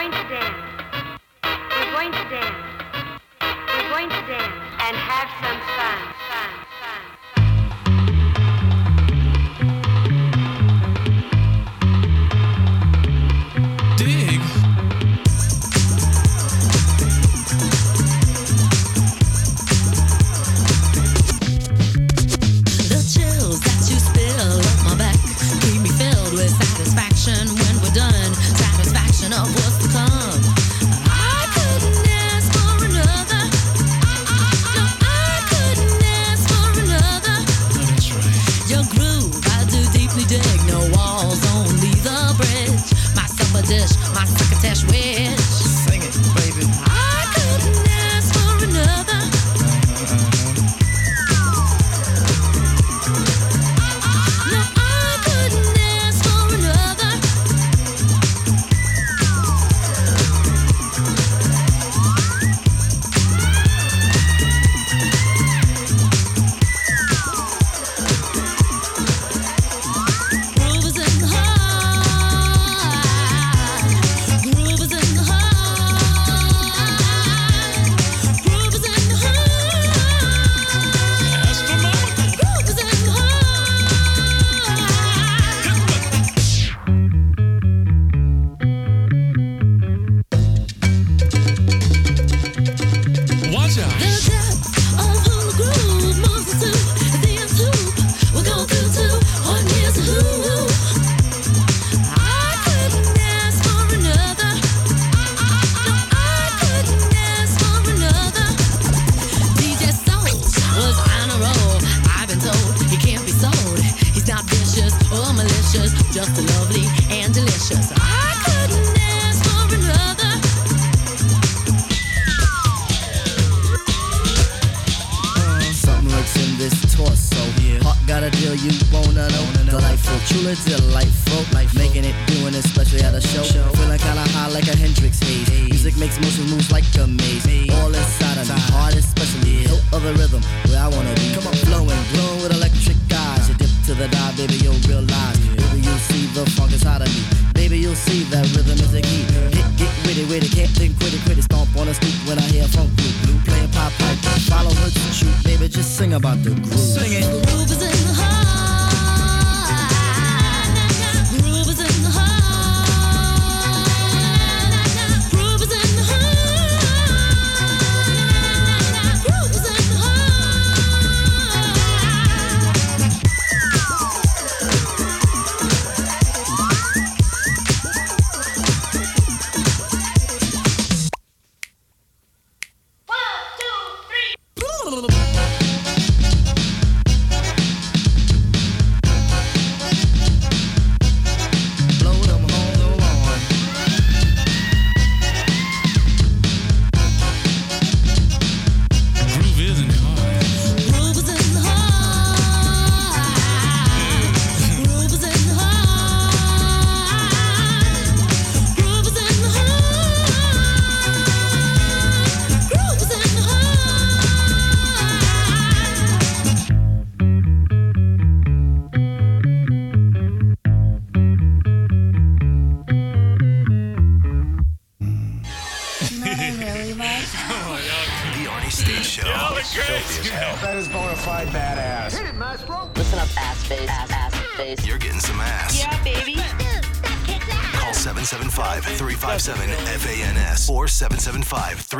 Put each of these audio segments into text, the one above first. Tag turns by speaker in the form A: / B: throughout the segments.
A: going to dance. We're going to dance. We're going to dance and have some fun.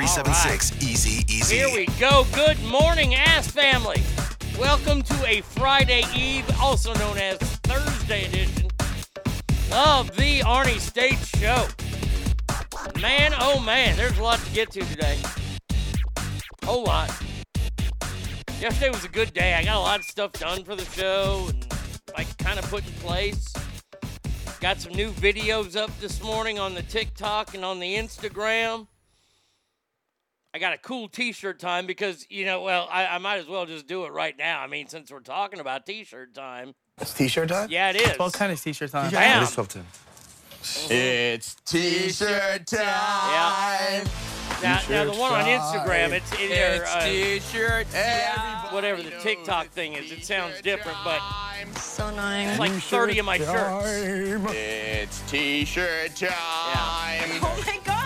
B: 775-376-EASY-EASY.
C: Here we go. Good morning, Ass Family. Welcome to a Friday Eve, also known as Thursday edition of the Arnie State Show. Man, oh man, there's a lot to get to today. Whole lot. Yesterday was a good day. I got a lot of stuff done for the show and like kind of put in place. Got some new videos up this morning on the TikTok and on the Instagram. I got a cool T-shirt time because you know, well, I, I might as well just do it right now. I mean, since we're talking about T-shirt time,
D: It's t-shirt time?
C: yeah, it is.
E: 12 tennis t-shirts on.
C: Bam.
D: It's t-shirt time.
C: Yeah. Now, now the one on Instagram, it's in there. Uh,
D: t-shirt
C: whatever the TikTok thing is, it sounds different, but I'm
F: So annoying.
C: it's like 30 of my shirts.
D: It's t-shirt time.
F: Oh my god.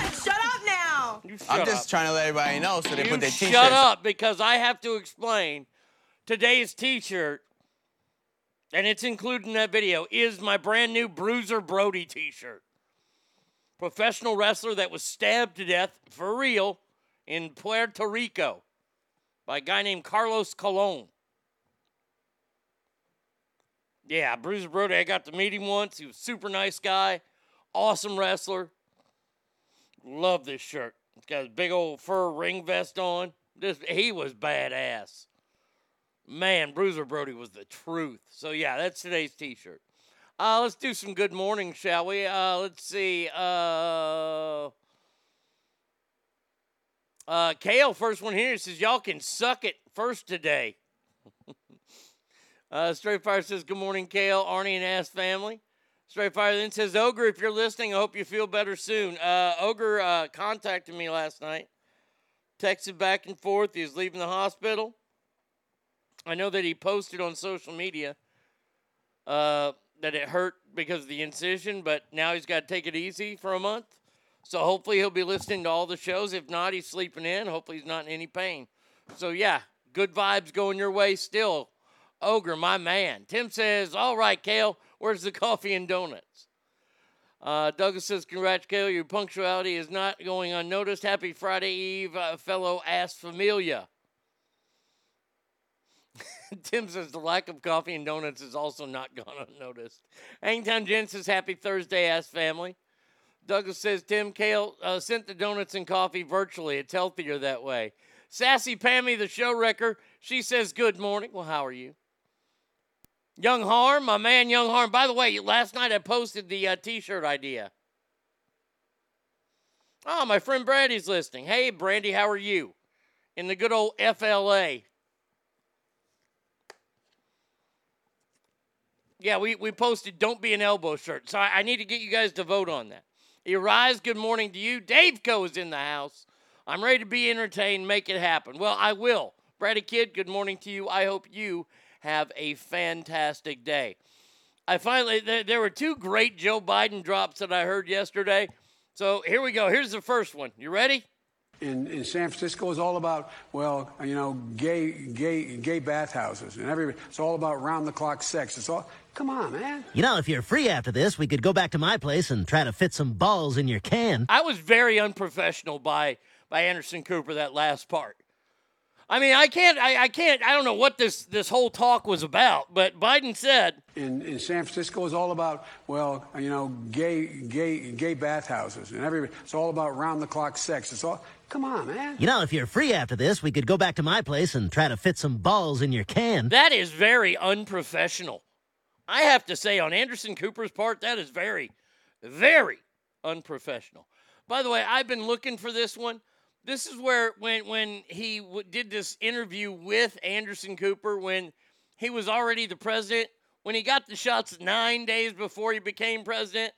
D: I'm just
C: up.
D: trying to let everybody know so they
C: you
D: put their t-shirts.
C: shut up because I have to explain today's T-shirt, and it's included in that video. Is my brand new Bruiser Brody T-shirt. Professional wrestler that was stabbed to death for real in Puerto Rico by a guy named Carlos Colon. Yeah, Bruiser Brody. I got to meet him once. He was a super nice guy, awesome wrestler. Love this shirt. Got a big old fur ring vest on. This he was badass. Man, Bruiser Brody was the truth. So yeah, that's today's T-shirt. Uh, let's do some good morning, shall we? Uh, let's see. Uh, uh, Kale, first one here, says y'all can suck it first today. uh, Straight Fire says good morning, Kale, Arnie, and Ass family. Straight Fire then says, Ogre, if you're listening, I hope you feel better soon. Uh, Ogre uh, contacted me last night, texted back and forth. He was leaving the hospital. I know that he posted on social media uh, that it hurt because of the incision, but now he's got to take it easy for a month. So hopefully he'll be listening to all the shows. If not, he's sleeping in. Hopefully he's not in any pain. So yeah, good vibes going your way still. Ogre, my man. Tim says, all right, Kale, where's the coffee and donuts? Uh, Douglas says, congrats, Kale. Your punctuality is not going unnoticed. Happy Friday Eve, uh, fellow ass familia. Tim says the lack of coffee and donuts is also not gone unnoticed. Hangtown Jen says happy Thursday, ass family. Douglas says Tim Kale uh, sent the donuts and coffee virtually. It's healthier that way. Sassy Pammy, the show wrecker, she says good morning. Well, how are you? Young Harm, my man, Young Harm. By the way, last night I posted the uh, T-shirt idea. Oh, my friend Brandy's listening. Hey, Brandy, how are you? In the good old FLA. Yeah, we, we posted Don't Be an Elbow shirt. So I, I need to get you guys to vote on that. Arise, good morning to you. Dave Co is in the house. I'm ready to be entertained. Make it happen. Well, I will. Brady Kid, good morning to you. I hope you have a fantastic day. I finally, there, there were two great Joe Biden drops that I heard yesterday. So here we go. Here's the first one. You ready?
E: in, in San Francisco is all about, well, you know, gay, gay, gay bathhouses, and every. It's all about round the clock sex. It's all. Come on, man.
G: You know, if you're free after this, we could go back to my place and try to fit some balls in your can.
C: I was very unprofessional by by Anderson Cooper that last part. I mean, I can't, I, I can't, I don't know what this this whole talk was about, but Biden said
E: In, in San Francisco is all about, well, you know, gay, gay, gay bathhouses, and every. It's all about round the clock sex. It's all. Come on, man.
G: You know, if you're free after this, we could go back to my place and try to fit some balls in your can.
C: that is very unprofessional. I have to say, on Anderson Cooper's part, that is very, very unprofessional. By the way, I've been looking for this one. This is where when when he w- did this interview with Anderson Cooper when he was already the president, when he got the shots nine days before he became president.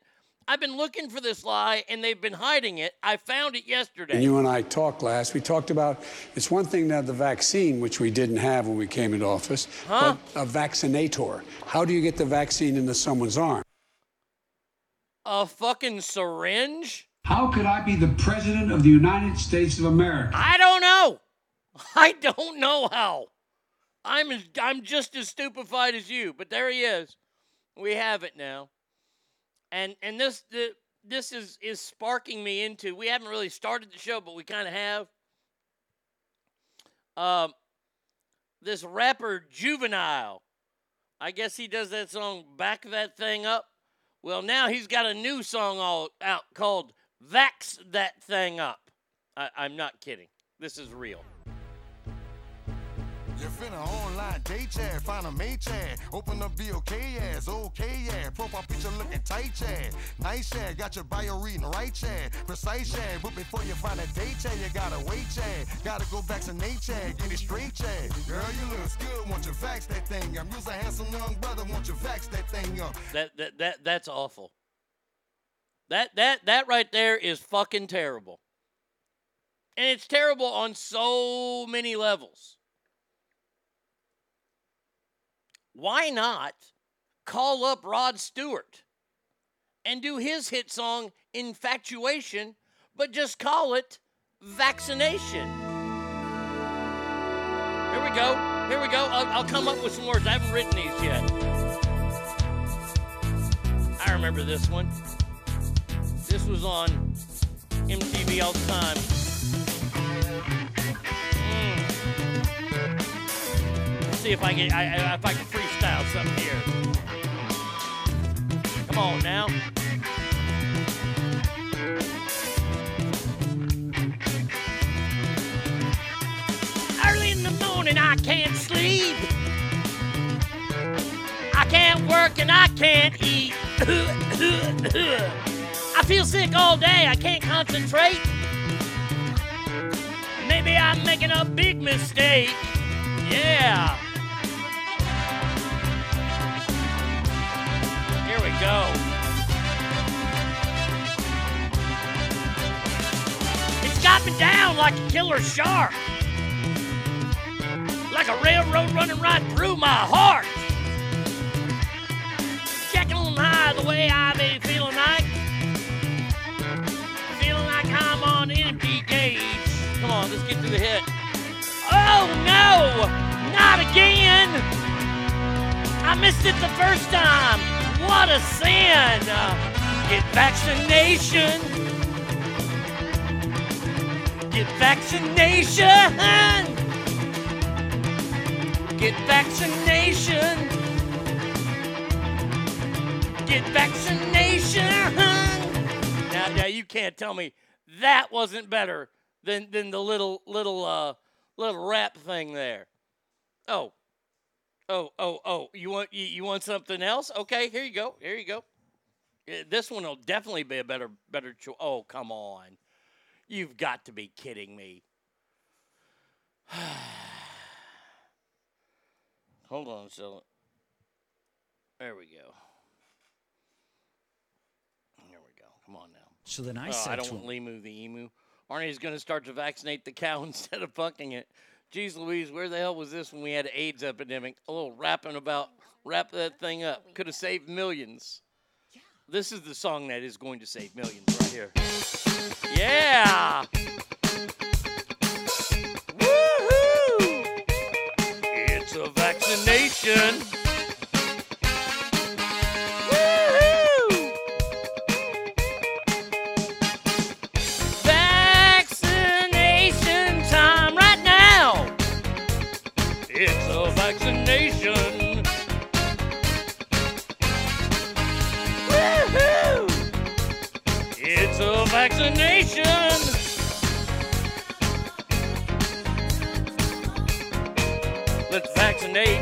C: I've been looking for this lie, and they've been hiding it. I found it yesterday.
E: And you and I talked last. We talked about it's one thing to have the vaccine, which we didn't have when we came into office,
C: Huh?
E: but a vaccinator. How do you get the vaccine into someone's arm?
C: A fucking syringe?
E: How could I be the president of the United States of America?
C: I don't know. I don't know how. I'm as, I'm just as stupefied as you, but there he is. We have it now. And and this the, this is is sparking me into. We haven't really started the show, but we kind of have. Um, this rapper Juvenile. I guess he does that song "Back That Thing Up." Well, now he's got a new song all out called "Vax That Thing Up." I, I'm not kidding. This is real.
H: You finna online date chat, find a mate chat, open up be okay ass, okay yeah, profile picture looking tight chat, nice chat, got your bio reading right chat, precise chat, but before you find a date chat, you gotta wait chat, gotta go vaccinate chat, get it straight chat, girl you look good, want you vax that thing up, you's a handsome young brother, want you vax that thing up.
C: That that that that's awful. That that that right there is fucking terrible. And it's terrible on so many levels. Why not call up Rod Stewart and do his hit song Infatuation, but just call it vaccination. Here we go. Here we go. I'll, I'll come up with some words. I haven't written these yet. I remember this one. This was on MTV all the time. Mm. See if I can I, I- if I can freestyle something here. Come on now. Early in the morning, I can't sleep. I can't work and I can't eat. I feel sick all day, I can't concentrate. Maybe I'm making a big mistake. Yeah. Here we go. It's got me down like a killer shark. Like a railroad running right through my heart. Checking on high the way I be feeling like. On. Come on, let's get to the hit. Oh no! Not again! I missed it the first time. What a sin! Get vaccination. Get vaccination. Get vaccination. Get vaccination. Now, now you can't tell me that wasn't better than than the little little uh little rap thing there. Oh, oh, oh, oh! You want you, you want something else? Okay, here you go. Here you go. This one will definitely be a better better choice. Oh, come on! You've got to be kidding me. Hold on, so there we go. Here we go. Come on now.
I: So then I
C: Oh,
I: said
C: I don't
I: to
C: want
I: him,
C: Limu the emu. Arnie's going to start to vaccinate the cow instead of fucking it. Jeez Louise, where the hell was this when we had AIDS epidemic? A little rapping about wrap that thing up. Could have saved millions. This is the song that is going to save millions right here. Yeah. Woohoo! It's a vaccination. Let's vaccinate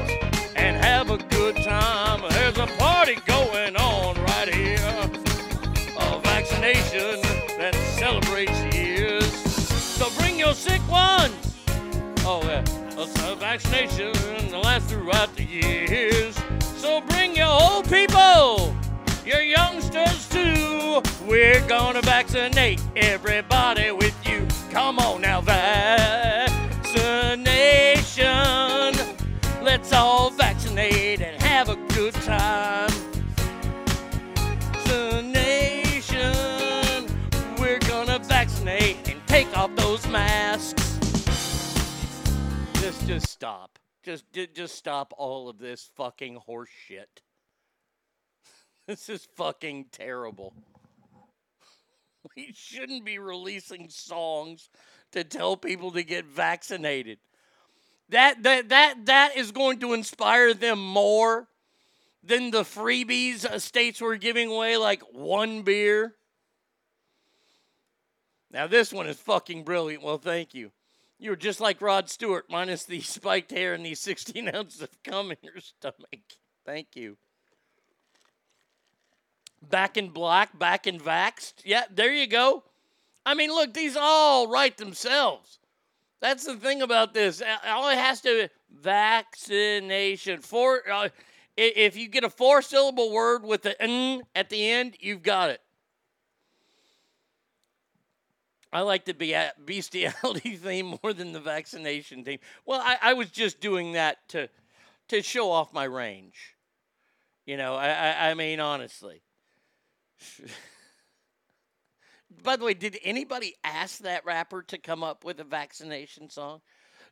C: and have a good time. There's a party going on right here. A vaccination that celebrates years. So bring your sick ones. Oh, yeah. A vaccination that lasts throughout the years. So bring your old people, your youngsters too. We're gonna vaccinate everybody with you. Come on now, vaccination. Just, stop. Just, just stop all of this fucking horse shit. This is fucking terrible. We shouldn't be releasing songs to tell people to get vaccinated. That that that that is going to inspire them more than the freebies states were giving away like one beer. Now this one is fucking brilliant. Well, thank you. You're just like Rod Stewart, minus the spiked hair and the 16 ounces of cum in your stomach. Thank you. Back in black, back in vaxxed. Yeah, there you go. I mean, look, these all write themselves. That's the thing about this. All it has to vaccination. for. Uh, if you get a four-syllable word with the n at the end, you've got it. I like the be- bestiality theme more than the vaccination theme. Well, I, I was just doing that to to show off my range. You know, I, I, I mean, honestly. By the way, did anybody ask that rapper to come up with a vaccination song?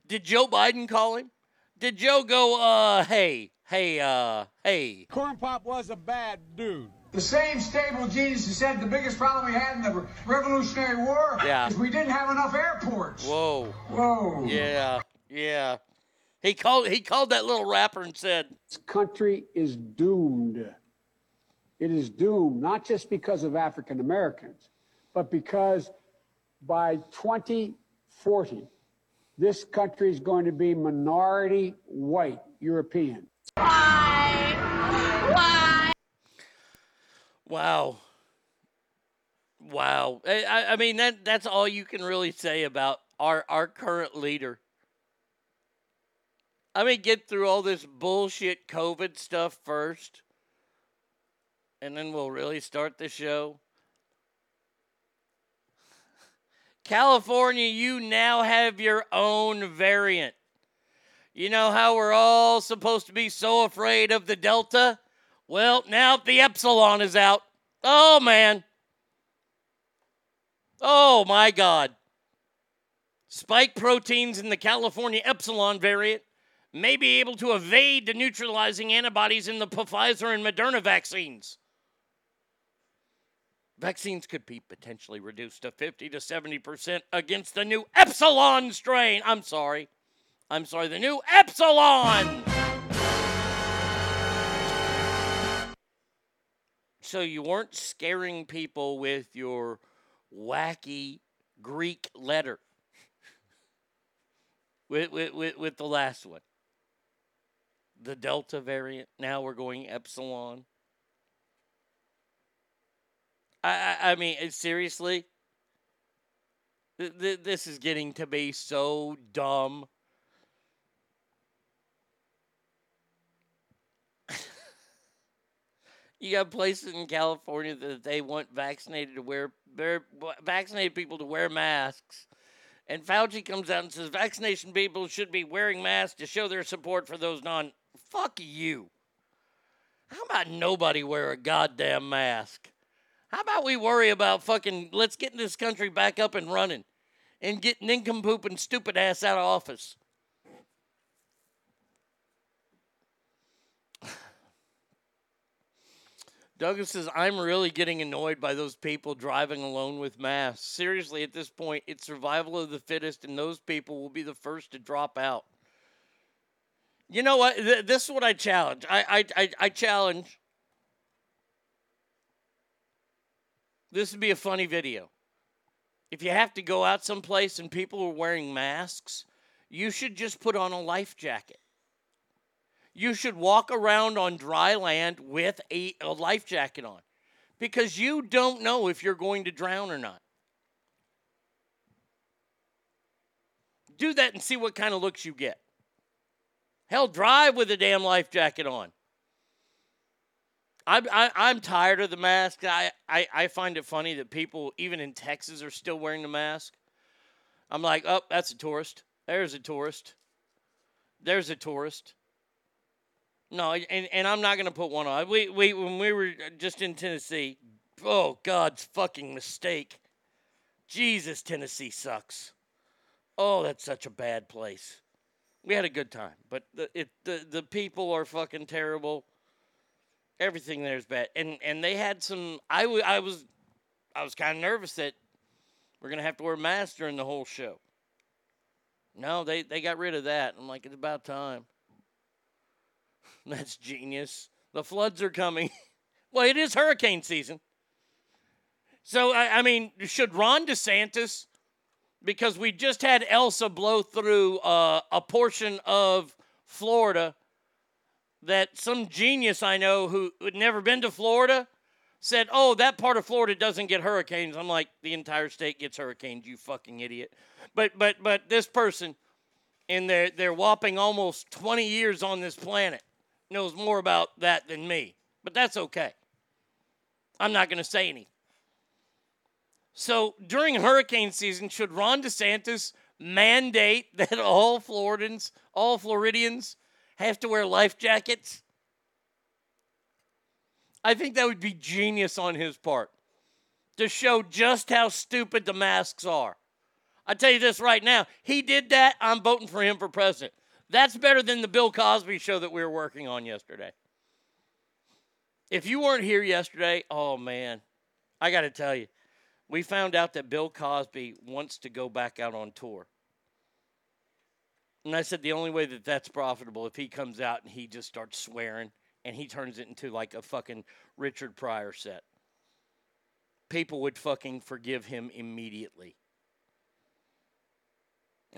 C: Did Joe Biden call him? Did Joe go, uh, hey, hey, uh, hey?
E: Corn Pop was a bad dude.
J: The same stable genius who said the biggest problem we had in the Revolutionary War
C: Yeah.
J: is we didn't have enough airports.
C: Whoa.
J: Whoa.
C: Yeah, yeah. He called he called that little rapper and said,
E: This country is doomed. It is doomed, not just because of African Americans, but because by 2040, this country is going to be minority white European.
C: Wow. Wow. I, I- mean that that's all you can really say about our our current leader. I mean get through all this bullshit COVID stuff first. And then we'll really start the show. California, you now have your own variant. You know how we're all supposed to be so afraid of the Delta? Well, now the Epsilon is out. Oh, man. Oh, my God. Spike proteins in the California Epsilon variant may be able to evade the neutralizing antibodies in the Pfizer and Moderna vaccines. Vaccines could be potentially reduced to 50 to 70% against the new Epsilon strain. I'm sorry. I'm sorry, the new Epsilon. So you weren't scaring people with your wacky Greek letter. with, with, with, with the last one. The Delta variant. Now we're going Epsilon. I, I, I mean, seriously? Th- th- this is getting to be so dumb. You got places in California that they want vaccinated to wear, vaccinated people to wear masks. And Fauci comes out and says vaccination people should be wearing masks to show their support for those non. Fuck you. How about nobody wear a goddamn mask? How about we worry about fucking let's get this country back up and running and get nincompoop and stupid ass out of office. Douglas says, I'm really getting annoyed by those people driving alone with masks. Seriously, at this point, it's survival of the fittest, and those people will be the first to drop out. You know what? Th- This is what I challenge. I, I, I, I challenge. This would be a funny video. If you have to go out someplace and people are wearing masks, you should just put on a life jacket. You should walk around on dry land with a, a life jacket on because you don't know if you're going to drown or not. Do that and see what kind of looks you get. Hell, drive with a damn life jacket on. I'm, I, I'm tired of the mask. I, I, I find it funny that people, even in Texas, are still wearing the mask. I'm like, oh, that's a tourist. There's a tourist. There's a tourist. No, and, and I'm not to put one on. We, we, when we were uh, just in Tennessee, oh, God's fucking mistake. Jesus, Tennessee sucks. Oh, that's such a bad place. We had a good time, but the, it, the, the people are fucking terrible everything there is bad. And and they had some. I, w- I was I was kind of nervous that we're gonna have to wear masks during the whole show. No, they they got rid of that. I'm like, it's about time. That's genius. The floods are coming. well, it is hurricane season. So I, I mean, should Ron DeSantis, because we just had Elsa blow through uh, a portion of Florida that some genius I know who had never been to Florida said, "Oh, that part of Florida doesn't get hurricanes." I'm like, "The entire state gets hurricanes, you fucking idiot." But but but this person in their their whopping almost 20 years on this planet knows more about that than me. But that's okay. I'm not going to say anything. So, during hurricane season, should Ron DeSantis mandate that all Floridans, all Floridians have to wear life jackets? I think that would be genius on his part. to show just how stupid the masks are. I tell you this right now. He did that. I'm voting for him for president. That's better than the Bill Cosby show that we were working on yesterday. If you weren't here yesterday, oh man, I got to tell you, we found out that Bill Cosby wants to go back out on tour. And I said the only way that that's profitable if he comes out and he just starts swearing and he turns it into like a fucking Richard Pryor set. People would fucking forgive him immediately.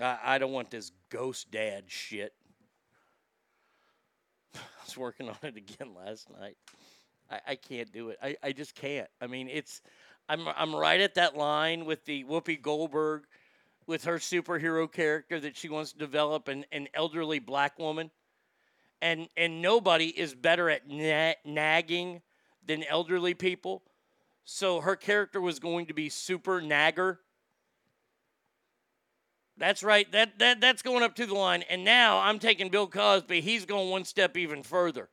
C: I, I don't want this ghost dad shit. I was working on it again last night. I, I can't do it. I, I just can't. I mean, it's I'm I'm right at that line with the Whoopi Goldberg with her superhero character that she wants to develop an, an elderly black woman. And and nobody is better at na- nagging than elderly people. So her character was going to be super nagger. That's right. That that that's going up to the line. And now I'm taking Bill Cosby. He's going one step even further.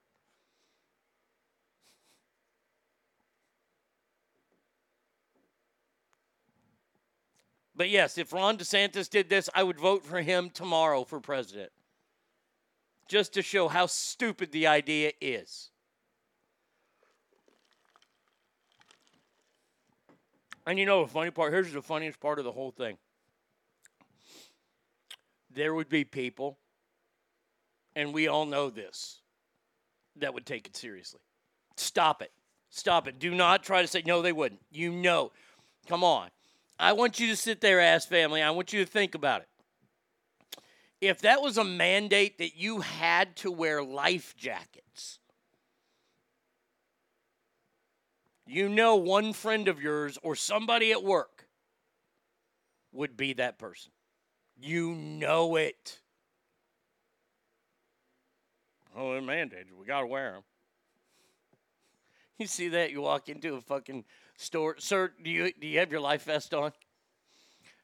C: But yes, if Ron DeSantis did this, I would vote for him tomorrow for president. Just to show how stupid the idea is. And you know the funny part? Here's the funniest part of the whole thing. There would be people, and we all know this, that would take it seriously. Stop it. Stop it. Do not try to say, no, they wouldn't. You know. Come on. I want you to sit there, ass family. I want you to think about it. If that was a mandate that you had to wear life jackets, you know one friend of yours or somebody at work would be that person. You know it. Oh, they're mandated. We got to wear them. You see that? You walk into a fucking store. Sir, do you, do you have your life vest on?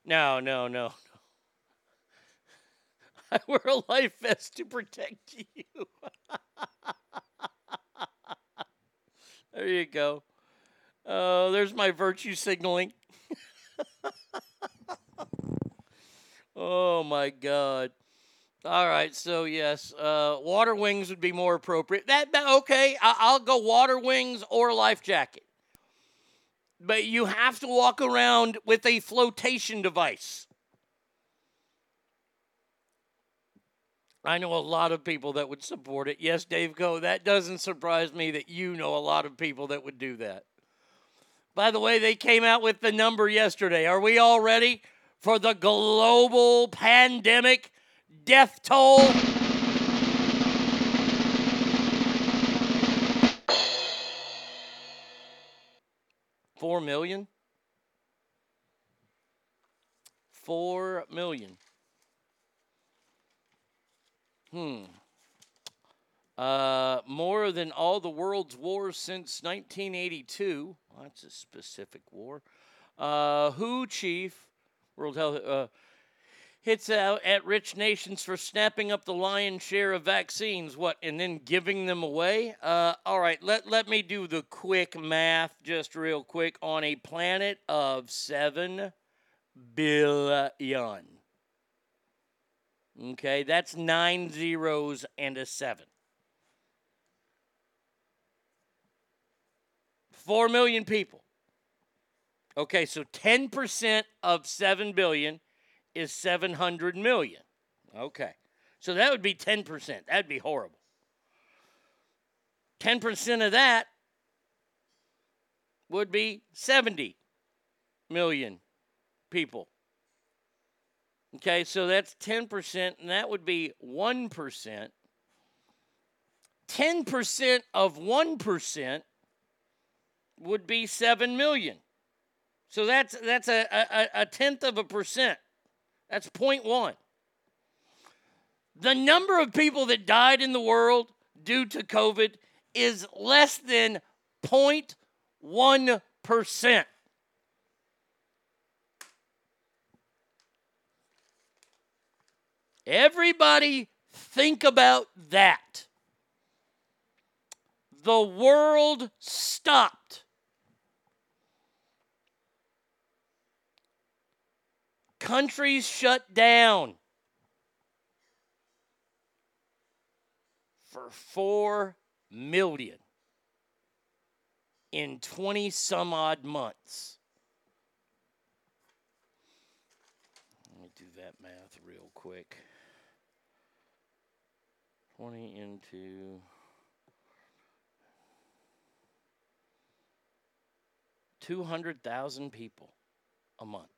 C: No, no, no. I wear a life vest to protect you. there you go. Oh, there's my virtue signaling. oh my God. All right, so yes, uh, water wings would be more appropriate. That, that okay? I, I'll go water wings or life jacket. But you have to walk around with a flotation device. I know a lot of people that would support it. Yes, Dave Go, that doesn't surprise me that you know a lot of people that would do that. By the way, they came out with the number yesterday. Are we all ready for the global pandemic death toll? Four million? Four million. Hmm. Uh, more than all the world's wars since 1982. Well, that's a specific war. Uh, WHO chief, World Health, uh, hits out at rich nations for snapping up the lion's share of vaccines. What, and then giving them away? Uh, all right, let, let me do the quick math just real quick. On a planet of 7 billion. Okay, that's nine zeros and a seven. Four million people. Okay, so 10% of 7 billion is 700 million. Okay, so that would be 10%. That'd be horrible. 10% of that would be 70 million people. Okay, so that's 10%, and that would be 1%. 10% of 1% would be 7 million. So that's that's a, a, a tenth of a percent. That's 0.1. The number of people that died in the world due to COVID is less than 0.1%. Everybody think about that. The world stopped countries shut down for 4 million in 20 some odd months. Let me do that math real quick. 20 into 200,000 people a month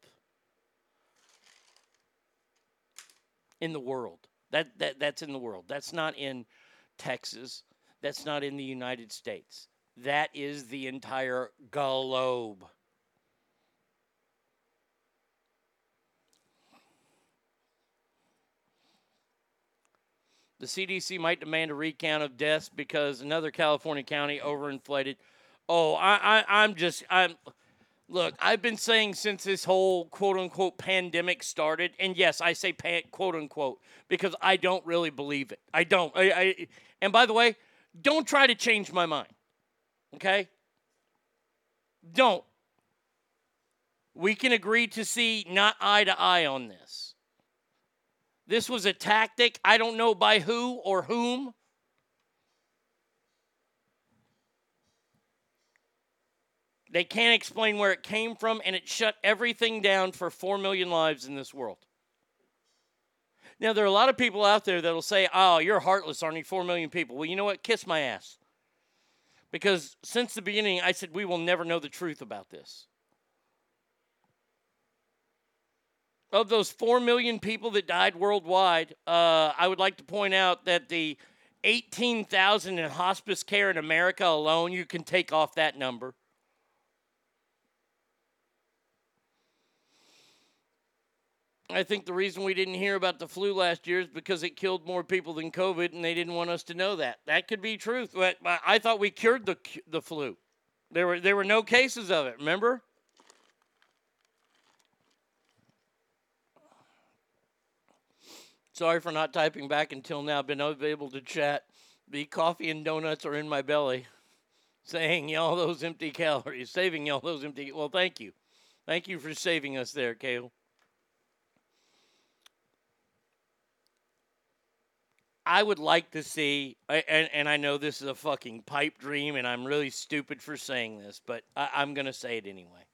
C: in the world. That, that that's in the world. That's not in Texas. That's not in the United States. That is the entire globe. The CDC might demand a recount of deaths because another California county overinflated. Oh, I, I I'm just I'm look. I've been saying since this whole quote unquote pandemic started, and yes, I say pan, quote unquote because I don't really believe it. I don't. I, I and by the way, don't try to change my mind. Okay? Don't. We can agree to see not eye to eye on this. This was a tactic, I don't know by who or whom. They can't explain where it came from, and it shut everything down for 4 million lives in this world. Now, there are a lot of people out there that'll say, oh, you're heartless, aren't you? 4 million people. Well, you know what? Kiss my ass. Because since the beginning, I said we will never know the truth about this. Of those 4 million people that died worldwide, uh, I would like to point out that the 18,000 in hospice care in America alone, you can take off that number. I think the reason we didn't hear about the flu last year is because it killed more people than COVID, and they didn't want us to know that. That could be truth, but I thought we cured the the flu. There were there were no cases of it. Remember? Sorry for not typing back until now. Been unable to chat. The coffee and donuts are in my belly, saying y'all those empty calories, saving y'all those empty. Well, thank you, thank you for saving us there, Kale. I would like to see, and, and I know this is a fucking pipe dream, and I'm really stupid for saying this, but I, I'm going to say it anyway.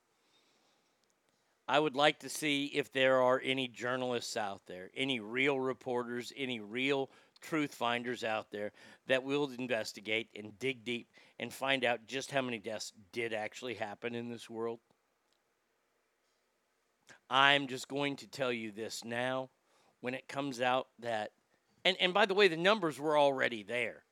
C: I would like to see if there are any journalists out there, any real reporters, any real truth finders out there that will investigate and dig deep and find out just how many deaths did actually happen in this world. I'm just going to tell you this now when it comes out that and, and by the way, the numbers were already there.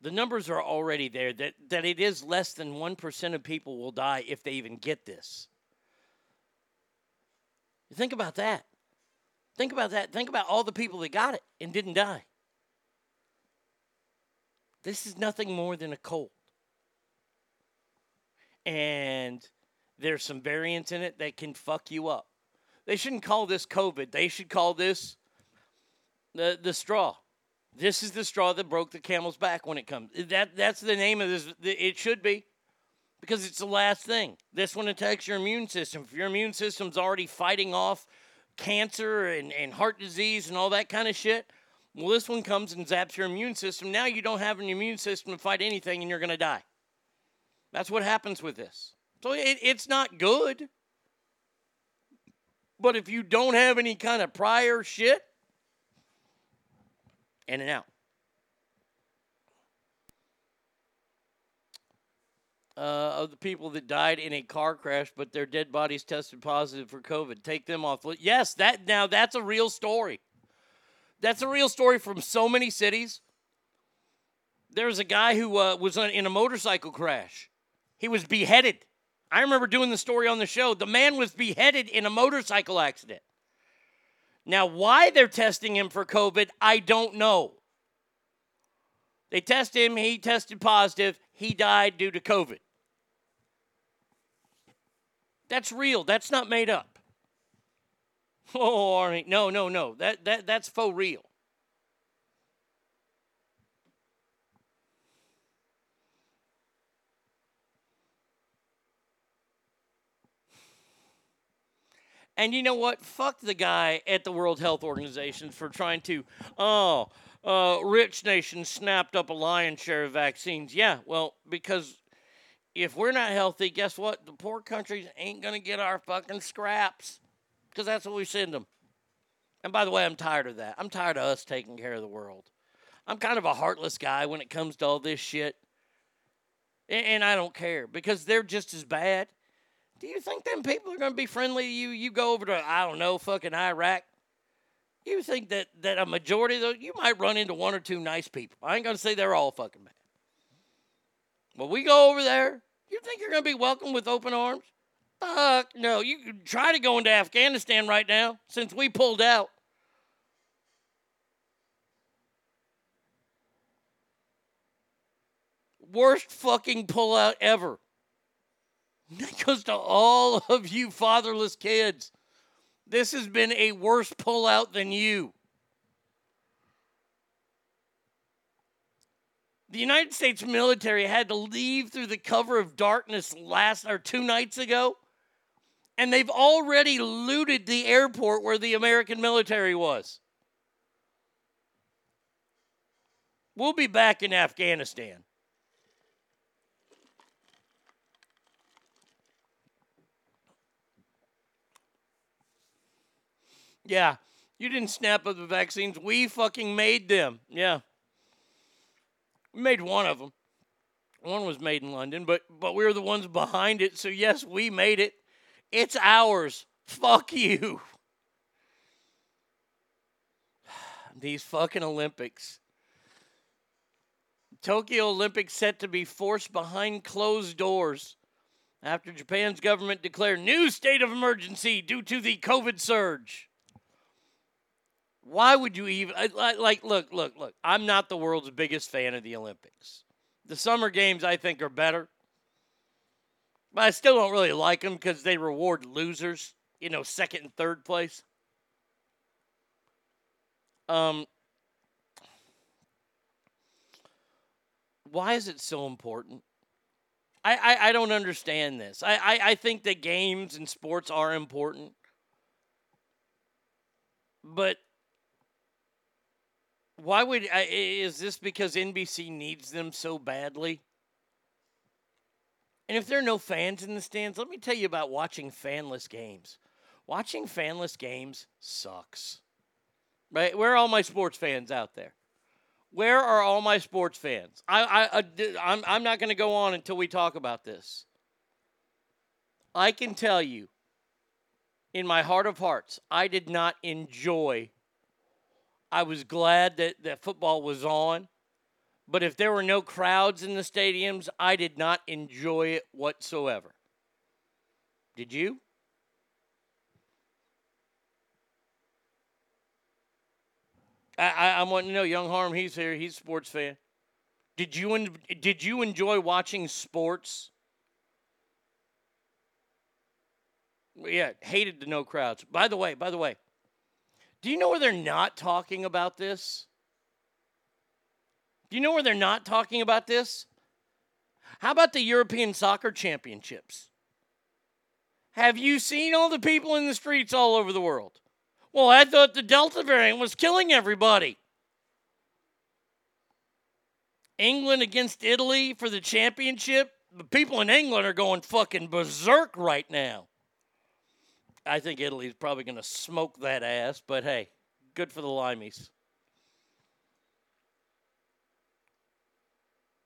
C: The numbers are already there that, that it is less than 1% of people will die if they even get this. Think about that. Think about that. Think about all the people that got it and didn't die. This is nothing more than a cold. And there's some variants in it that can fuck you up. They shouldn't call this COVID. They should call this the the straw. This is the straw that broke the camel's back when it comes. That that's the name of this. It should be because it's the last thing. This one attacks your immune system. If your immune system's already fighting off cancer and, and heart disease and all that kind of shit, well, this one comes and zaps your immune system. Now you don't have an immune system to fight anything and you're going to die. That's what happens with this. So it, it's not good. But if you don't have any kind of prior shit, in and out. Uh, of the people that died in a car crash, but their dead bodies tested positive for COVID. Take them off. Yes, that now that's a real story. That's a real story from so many cities. There's a guy who uh, was in a motorcycle crash. He was beheaded. I remember doing the story on the show. The man was beheaded in a motorcycle accident. Now, why they're testing him for COVID, I don't know. They test him, he tested positive, he died due to COVID. That's real. That's not made up. Oh, Arnie, no, no, no. That, that, that's faux real. And you know what? Fuck the guy at the World Health Organization for trying to, oh, uh, rich nations snapped up a lion's share of vaccines. Yeah, well, because if we're not healthy, guess what? The poor countries ain't going to get our fucking scraps because that's what we send them. And by the way, I'm tired of that. I'm tired of us taking care of the world. I'm kind of a heartless guy when it comes to all this shit. And I don't care because they're just as bad. Do you think them people are going to be friendly to you? You go over to, I don't know, fucking Iraq. You think that, that a majority of those, you might run into one or two nice people. I ain't going to say they're all fucking bad. But we go over there, you think you're going to be welcomed with open arms? Fuck no. You try to go into Afghanistan right now since we pulled out. Worst fucking pullout ever. That goes to all of you fatherless kids. This has been a worse pullout than you. The United States military had to leave through the cover of darkness last or two nights ago, and they've already looted the airport where the American military was. We'll be back in Afghanistan. Yeah, you didn't snap up the vaccines. We fucking made them. Yeah. We made one of them. One was made in London, but but we were the ones behind it. So yes, we made it. It's ours. Fuck you. These fucking Olympics. Tokyo Olympics set to be forced behind closed doors after Japan's government declared new state of emergency due to the COVID surge. Why would you even like look look look? I'm not the world's biggest fan of the Olympics. The summer games I think are better. But I still don't really like them because they reward losers, you know, second and third place. Um why is it so important? I, I, I don't understand this. I, I, I think that games and sports are important. But why would is this because NBC needs them so badly? And if there are no fans in the stands, let me tell you about watching fanless games. Watching fanless games sucks. Right? Where are all my sports fans out there? Where are all my sports fans? I, I, I I'm, I'm not going to go on until we talk about this. I can tell you, in my heart of hearts, I did not enjoy. I was glad that, that football was on, but if there were no crowds in the stadiums, I did not enjoy it whatsoever. Did you? I, I, I want to know, Young Harm, he's here. He's a sports fan. Did you en- did you enjoy watching sports? Yeah, hated the no crowds. By the way, by the way, do you know where they're not talking about this? Do you know where they're not talking about this? How about the European Soccer Championships? Have you seen all the people in the streets all over the world? Well, I thought the Delta variant was killing everybody. England against Italy for the championship. The people in England are going fucking berserk right now. I think Italy's probably going to smoke that ass, but hey, good for the Limeys.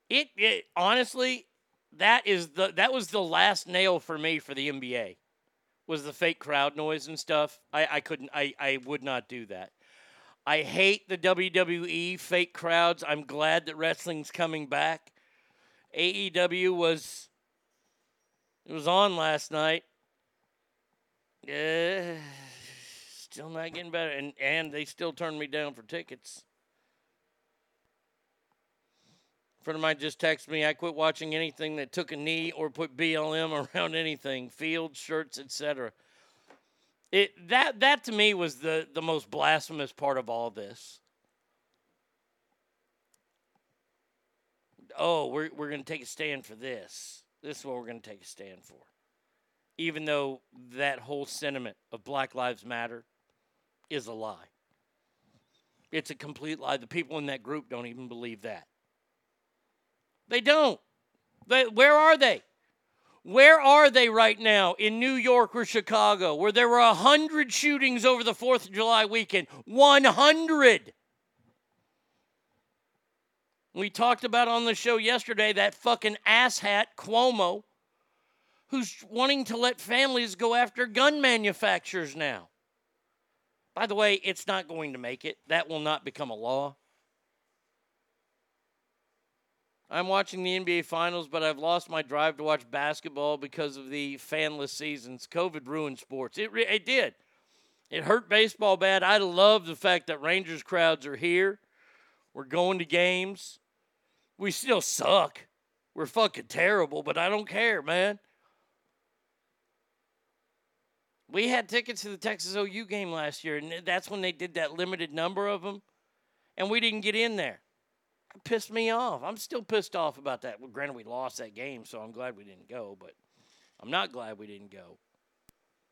C: It, it honestly, that is the that was the last nail for me for the NBA was the fake crowd noise and stuff. I, I couldn't I, I would not do that. I hate the WWE fake crowds. I'm glad that wrestling's coming back. AEW was it was on last night. Yeah, still not getting better, and and they still turned me down for tickets. A friend of mine just texted me. I quit watching anything that took a knee or put BLM around anything, fields, shirts, etc. It that that to me was the the most blasphemous part of all this. Oh, we're we're gonna take a stand for this. This is what we're gonna take a stand for. Even though that whole sentiment of Black Lives Matter is a lie. It's a complete lie. The people in that group don't even believe that. They don't. They, where are they? Where are they right now in New York or Chicago where there were 100 shootings over the 4th of July weekend? 100. We talked about on the show yesterday that fucking asshat Cuomo who's wanting to let families go after gun manufacturers now. By the way, it's not going to make it. That will not become a law. I'm watching the NBA Finals, but I've lost my drive to watch basketball because of the fanless seasons. COVID ruined sports. It, re- it did. It hurt baseball bad. I love the fact that Rangers crowds are here. We're going to games. We still suck. We're fucking terrible, but I don't care, man. We had tickets to the Texas OU game last year, and that's when they did that limited number of them, and we didn't get in there. It pissed me off. I'm still pissed off about that. Well, granted, we lost that game, so I'm glad we didn't go, but I'm not glad we didn't go.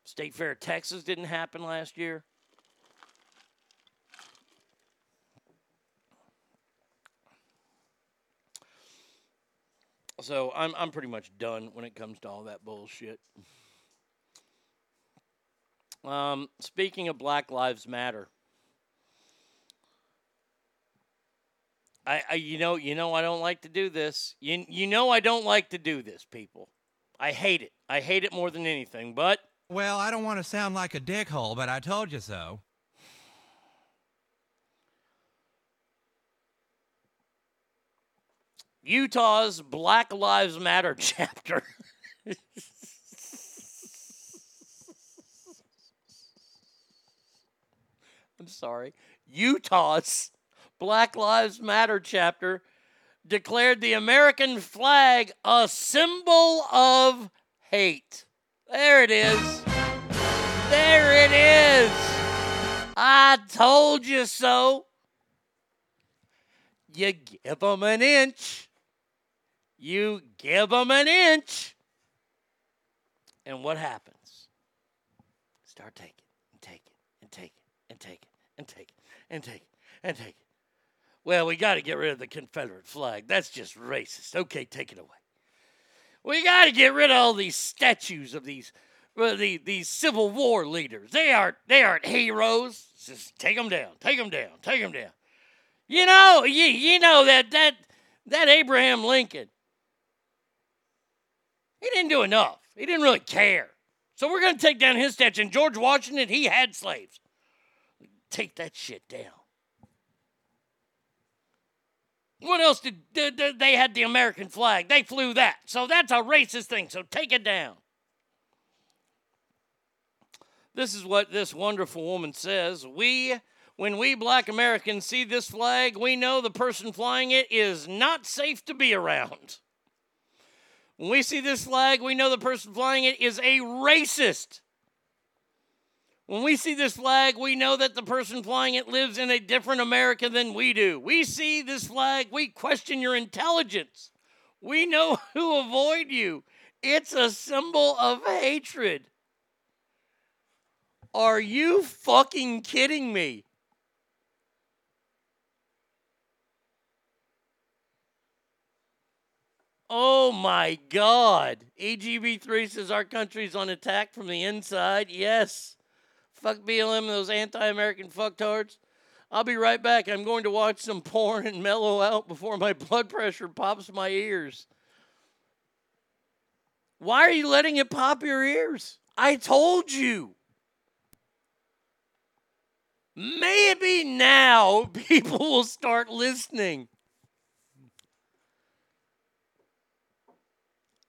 C: State Fair Texas didn't happen last year. So I'm I'm pretty much done when it comes to all that bullshit. Um, speaking of Black Lives Matter, I, I you know you know I don't like to do this. You you know I don't like to do this, people. I hate it. I hate it more than anything. But
I: Well, I don't want to sound like a dickhole, but I told you so.
C: Utah's Black Lives Matter chapter. I'm sorry. Utah's Black Lives Matter chapter declared the American flag a symbol of hate. There it is. There it is. I told you so. You give them an inch. You give them an inch. And what happens? Start taking and taking and taking and and taking and taking. Well, we got to get rid of the Confederate flag. That's just racist. Okay, take it away. We got to get rid of all these statues of these well, the, these Civil War leaders. They aren't they aren't heroes. Just take them down. Take them down. Take them down. You know, you, you know that that that Abraham Lincoln. He didn't do enough. He didn't really care. So we're going to take down his statue. And George Washington, he had slaves. Take that shit down. What else did, did, did- they had the American flag? They flew that. So that's a racist thing. So take it down. This is what this wonderful woman says. We when we black Americans see this flag, we know the person flying it is not safe to be around. When we see this flag, we know the person flying it is a racist. When we see this flag, we know that the person flying it lives in a different America than we do. We see this flag, we question your intelligence. We know who avoid you. It's a symbol of hatred. Are you fucking kidding me? Oh my God. AGB3 says our country's on attack from the inside. Yes. Fuck BLM and those anti American fucktards. I'll be right back. I'm going to watch some porn and mellow out before my blood pressure pops my ears. Why are you letting it pop your ears? I told you. Maybe now people will start listening.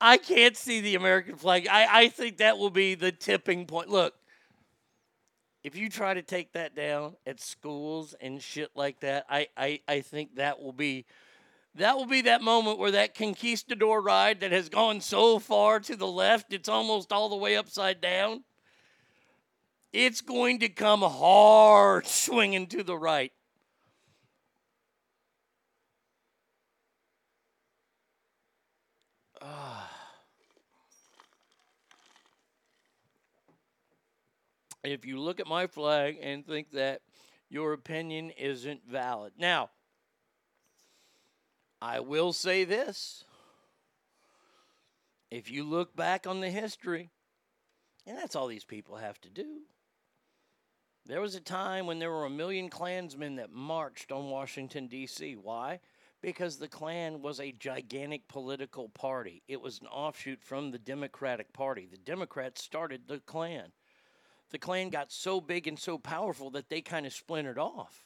C: I can't see the American flag. I, I think that will be the tipping point. Look, if you try to take that down at schools and shit like that, I, I, I think that will be that will be that moment where that conquistador ride that has gone so far to the left, it's almost all the way upside down. It's going to come hard swinging to the right. Ah. If you look at my flag and think that your opinion isn't valid. Now, I will say this. If you look back on the history, and that's all these people have to do. There was a time when there were a million Klansmen that marched on Washington, D.C. Why? Because the Klan was a gigantic political party. It was an offshoot from the Democratic Party. The Democrats started the Klan. The Klan got so big and so powerful that they kind of splintered off.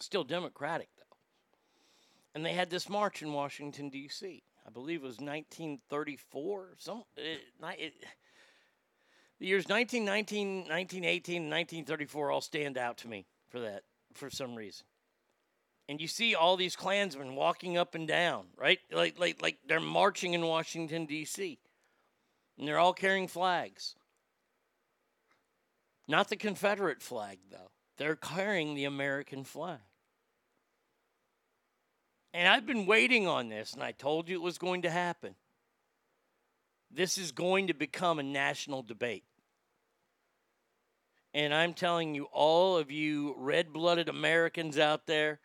C: Still Democratic, though. And they had this march in Washington, D.C. I believe it was 1934. Some, uh, it, it, the years 1919, 1918, and 1934 all stand out to me for that, for some reason. And you see all these Klansmen walking up and down, right? Like, like, like they're marching in Washington, D.C. And they're all carrying flags. Not the Confederate flag, though. They're carrying the American flag. And I've been waiting on this, and I told you it was going to happen. This is going to become a national debate. And I'm telling you, all of you red blooded Americans out there,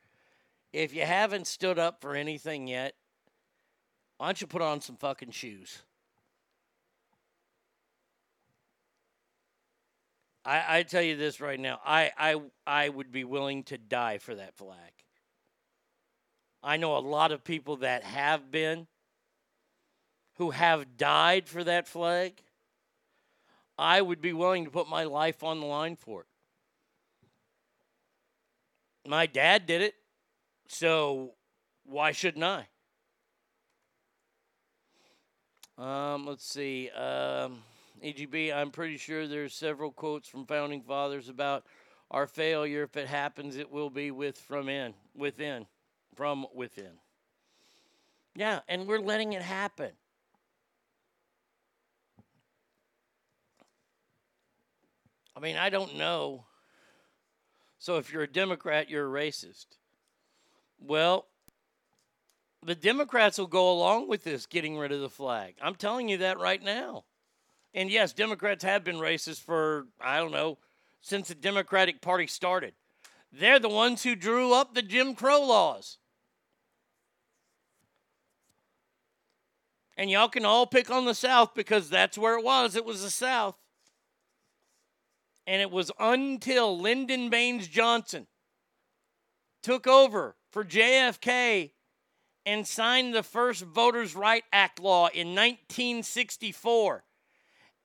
C: if you haven't stood up for anything yet, why don't you put on some fucking shoes? I, I tell you this right now. I, I I would be willing to die for that flag. I know a lot of people that have been who have died for that flag. I would be willing to put my life on the line for it. My dad did it, so why shouldn't I? Um, let's see. Um, EGB, I'm pretty sure there's several quotes from founding fathers about our failure. If it happens, it will be with from in, within, from within. Yeah, and we're letting it happen. I mean, I don't know. So if you're a Democrat, you're a racist. Well, the Democrats will go along with this getting rid of the flag. I'm telling you that right now. And yes, Democrats have been racist for, I don't know, since the Democratic Party started. They're the ones who drew up the Jim Crow laws. And y'all can all pick on the South because that's where it was. It was the South. And it was until Lyndon Baines Johnson took over for JFK and signed the first Voters' Right Act law in 1964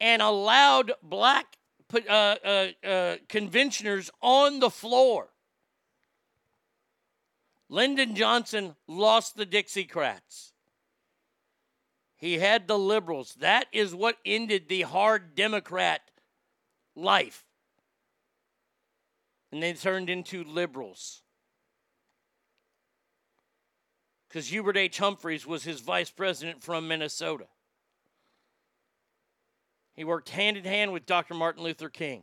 C: and allowed black uh, uh, uh, conventioners on the floor. Lyndon Johnson lost the Dixiecrats. He had the liberals. That is what ended the hard Democrat life. And they turned into liberals. Because Hubert H. Humphreys was his vice president from Minnesota. He worked hand in hand with Dr. Martin Luther King.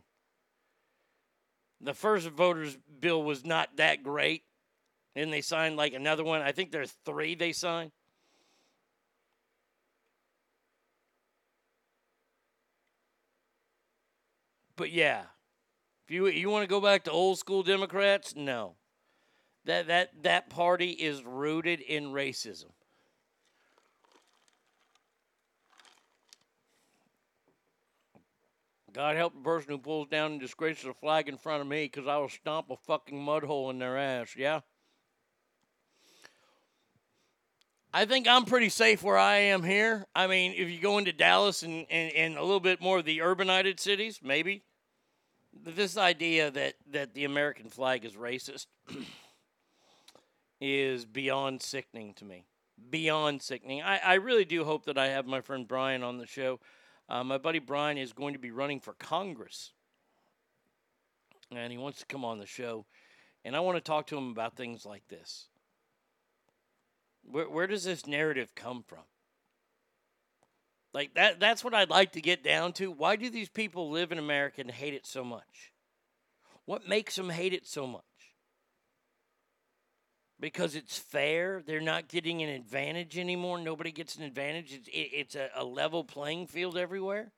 C: The first voters' bill was not that great. And they signed like another one. I think there's three they signed. But yeah, if you you want to go back to old school Democrats, no. That that that party is rooted in racism. God help the person who pulls down and disgraces a flag in front of me because I will stomp a fucking mud hole in their ass, yeah? I think I'm pretty safe where I am here. I mean, if you go into Dallas and, and, and a little bit more of the urbanited cities, maybe. This idea that, that the American flag is racist is beyond sickening to me. Beyond sickening. I, I really do hope that I have my friend Brian on the show. Uh, my buddy Brian is going to be running for Congress, and he wants to come on the show. And I want to talk to him about things like this. Where, where does this narrative come from? Like that that's what I'd like to get down to. Why do these people live in America and hate it so much? What makes them hate it so much? Because it's fair. They're not getting an advantage anymore. Nobody gets an advantage. It's, it, it's a, a level playing field everywhere.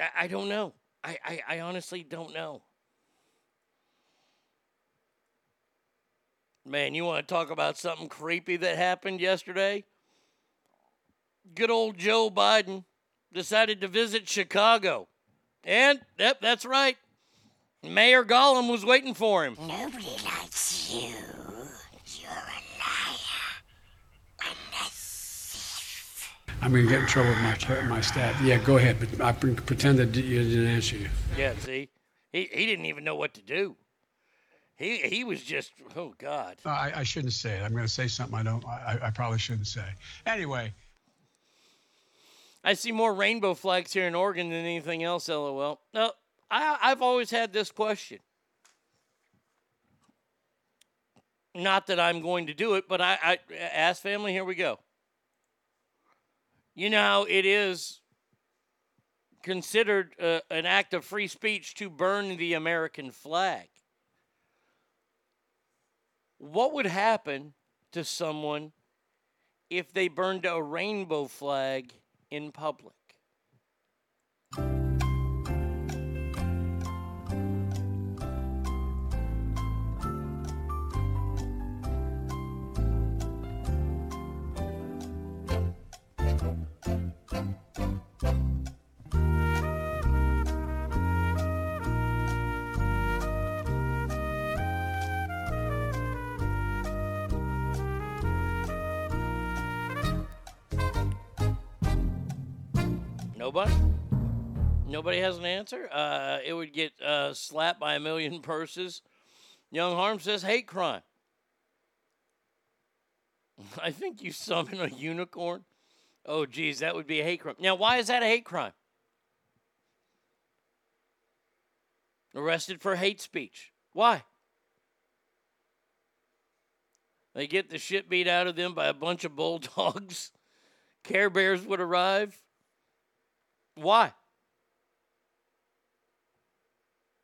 C: I, I don't know. I, I, I honestly don't know. Man, you want to talk about something creepy that happened yesterday? Good old Joe Biden decided to visit Chicago. And, yep, that's right. Mayor Gollum was waiting for him.
K: Nobody likes you. You're a
E: I'm going to get in trouble with my my staff. Yeah, go ahead, but I pre- pretend that you didn't answer you.
C: Yeah, see? He, he didn't even know what to do. He, he was just, oh, God.
E: I, I shouldn't say it. I'm going to say something I don't. I, I probably shouldn't say. Anyway,
C: I see more rainbow flags here in Oregon than anything else, lol. No, I, I've always had this question. Not that I'm going to do it, but I, I ask family, here we go. You know it is considered uh, an act of free speech to burn the American flag. What would happen to someone if they burned a rainbow flag in public? Nobody? Nobody has an answer? Uh, it would get uh, slapped by a million purses. Young Harm says hate crime. I think you summon a unicorn. Oh, geez, that would be a hate crime. Now, why is that a hate crime? Arrested for hate speech. Why? They get the shit beat out of them by a bunch of bulldogs. Care Bears would arrive. Why?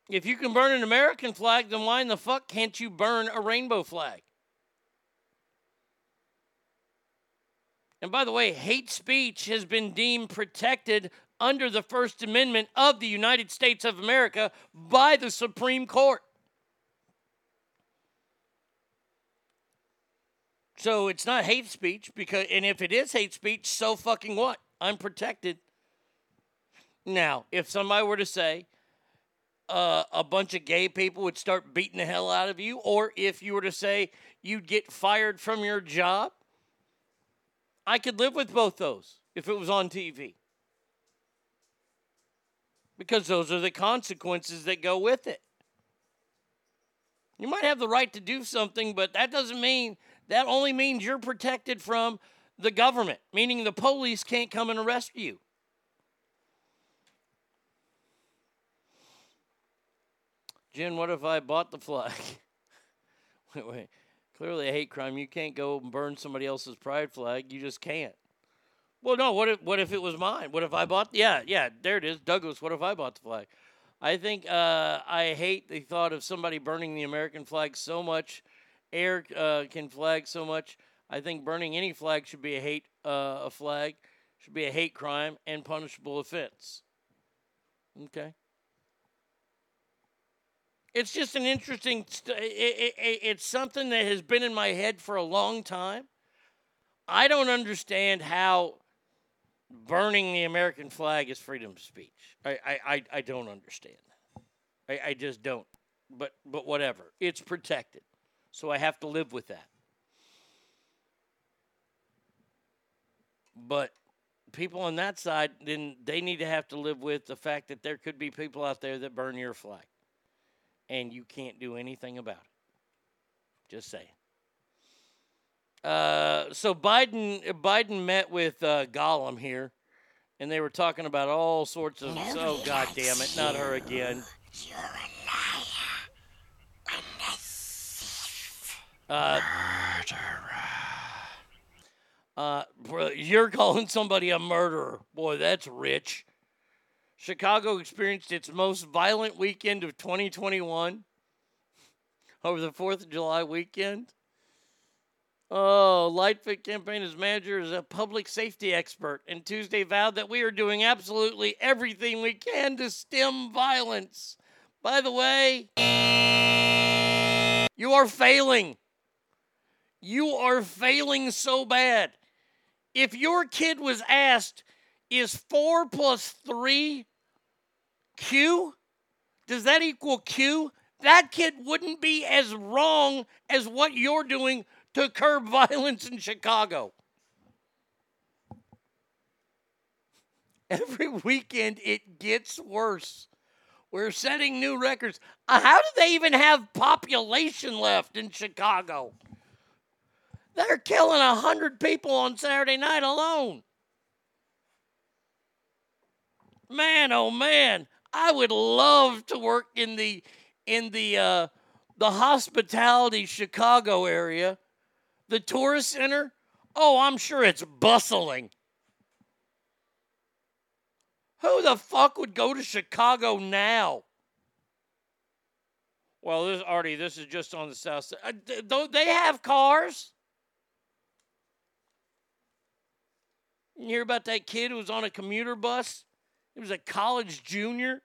C: If you can burn an American flag, then why in the fuck can't you burn a rainbow flag? And by the way, hate speech has been deemed protected under the First Amendment of the United States of America by the Supreme Court. So it's not hate speech because and if it is hate speech, so fucking what? I'm protected. Now, if somebody were to say uh, a bunch of gay people would start beating the hell out of you, or if you were to say you'd get fired from your job, I could live with both those if it was on TV. Because those are the consequences that go with it. You might have the right to do something, but that doesn't mean, that only means you're protected from the government, meaning the police can't come and arrest you. Jen, what if I bought the flag? wait, wait. Clearly a hate crime. You can't go and burn somebody else's pride flag. You just can't. Well, no. What if what if it was mine? What if I bought? Yeah, yeah. There it is, Douglas. What if I bought the flag? I think uh, I hate the thought of somebody burning the American flag so much, air uh, can flag so much. I think burning any flag should be a hate uh, a flag should be a hate crime and punishable offense. Okay. It's just an interesting. St- it, it, it, it's something that has been in my head for a long time. I don't understand how burning the American flag is freedom of speech. I, I, I, I don't understand. I, I just don't. But but whatever. It's protected. So I have to live with that. But people on that side, then they need to have to live with the fact that there could be people out there that burn your flag. And you can't do anything about it. Just saying. Uh, so Biden Biden met with uh, Gollum here, and they were talking about all sorts of. oh God damn it! Not her again. You're a liar and a thief. Uh, Murderer. uh, bro, you're calling somebody a murderer. Boy, that's rich. Chicago experienced its most violent weekend of 2021 over the 4th of July weekend. Oh, Lightfoot campaign as manager is a public safety expert, and Tuesday vowed that we are doing absolutely everything we can to stem violence. By the way, you are failing. You are failing so bad. If your kid was asked, is four plus three Q? Does that equal Q? That kid wouldn't be as wrong as what you're doing to curb violence in Chicago. Every weekend it gets worse. We're setting new records. Uh, How do they even have population left in Chicago? They're killing a hundred people on Saturday night alone. Man, oh man, I would love to work in the in the uh, the hospitality Chicago area, the tourist center. Oh, I'm sure it's bustling. Who the fuck would go to Chicago now? Well, this Artie, this is just on the south side. Uh, they have cars? You hear about that kid who was on a commuter bus? He was a college junior.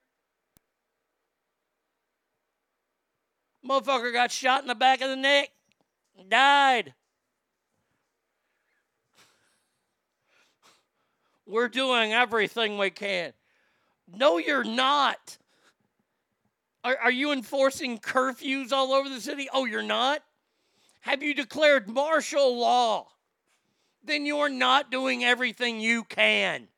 C: Motherfucker got shot in the back of the neck, died. We're doing everything we can. No, you're not. Are, are you enforcing curfews all over the city? Oh, you're not? Have you declared martial law? Then you're not doing everything you can.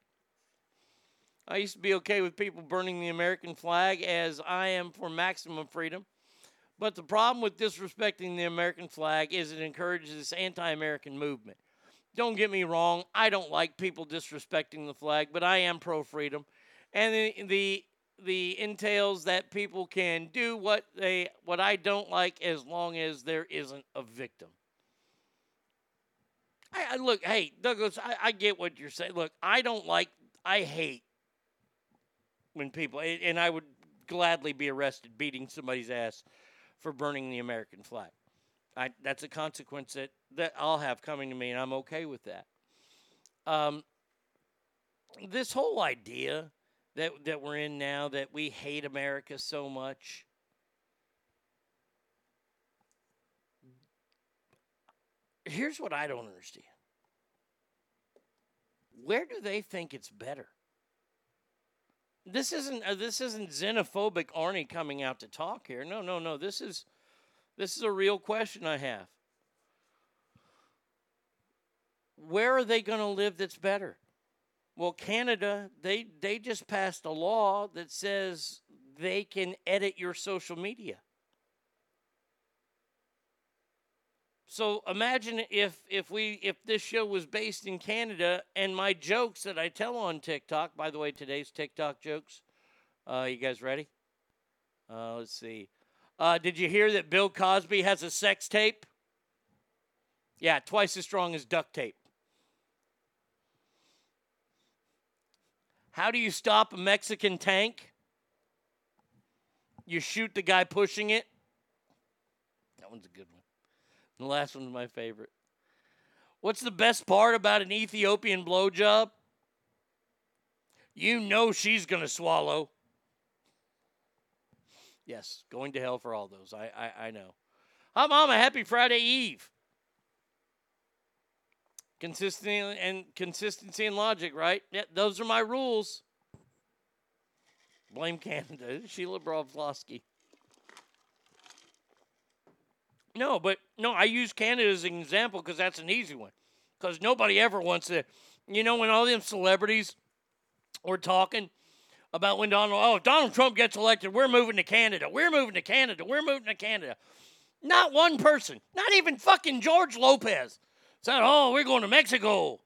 C: I used to be okay with people burning the American flag as I am for maximum freedom. But the problem with disrespecting the American flag is it encourages this anti American movement. Don't get me wrong, I don't like people disrespecting the flag, but I am pro freedom. And the, the the entails that people can do what they what I don't like as long as there isn't a victim. I, I look, hey, Douglas, I, I get what you're saying. Look, I don't like I hate when people and I would gladly be arrested beating somebody's ass for burning the American flag. I, that's a consequence that, that I'll have coming to me, and I'm okay with that. Um, this whole idea that that we're in now that we hate America so much. Here's what I don't understand. Where do they think it's better? This isn't uh, this isn't xenophobic Arnie coming out to talk here. No, no, no. This is this is a real question I have. Where are they going to live that's better? Well, Canada, they they just passed a law that says they can edit your social media. So imagine if if we if this show was based in Canada and my jokes that I tell on TikTok. By the way, today's TikTok jokes. Uh, you guys ready? Uh, let's see. Uh, did you hear that Bill Cosby has a sex tape? Yeah, twice as strong as duct tape. How do you stop a Mexican tank? You shoot the guy pushing it. That one's a good one. The last one's my favorite. What's the best part about an Ethiopian blowjob? You know she's going to swallow. Yes, going to hell for all those. I, I, I know. Hi, Mama. Happy Friday Eve. Consistency and consistency and logic, right? Yeah, those are my rules. Blame Canada. Sheila Broflovski. No, but no, I use Canada as an example because that's an easy one. Because nobody ever wants to, you know, when all them celebrities were talking about when Donald, oh, if Donald Trump gets elected, we're moving to Canada. We're moving to Canada. We're moving to Canada. Not one person, not even fucking George Lopez said, oh, we're going to Mexico.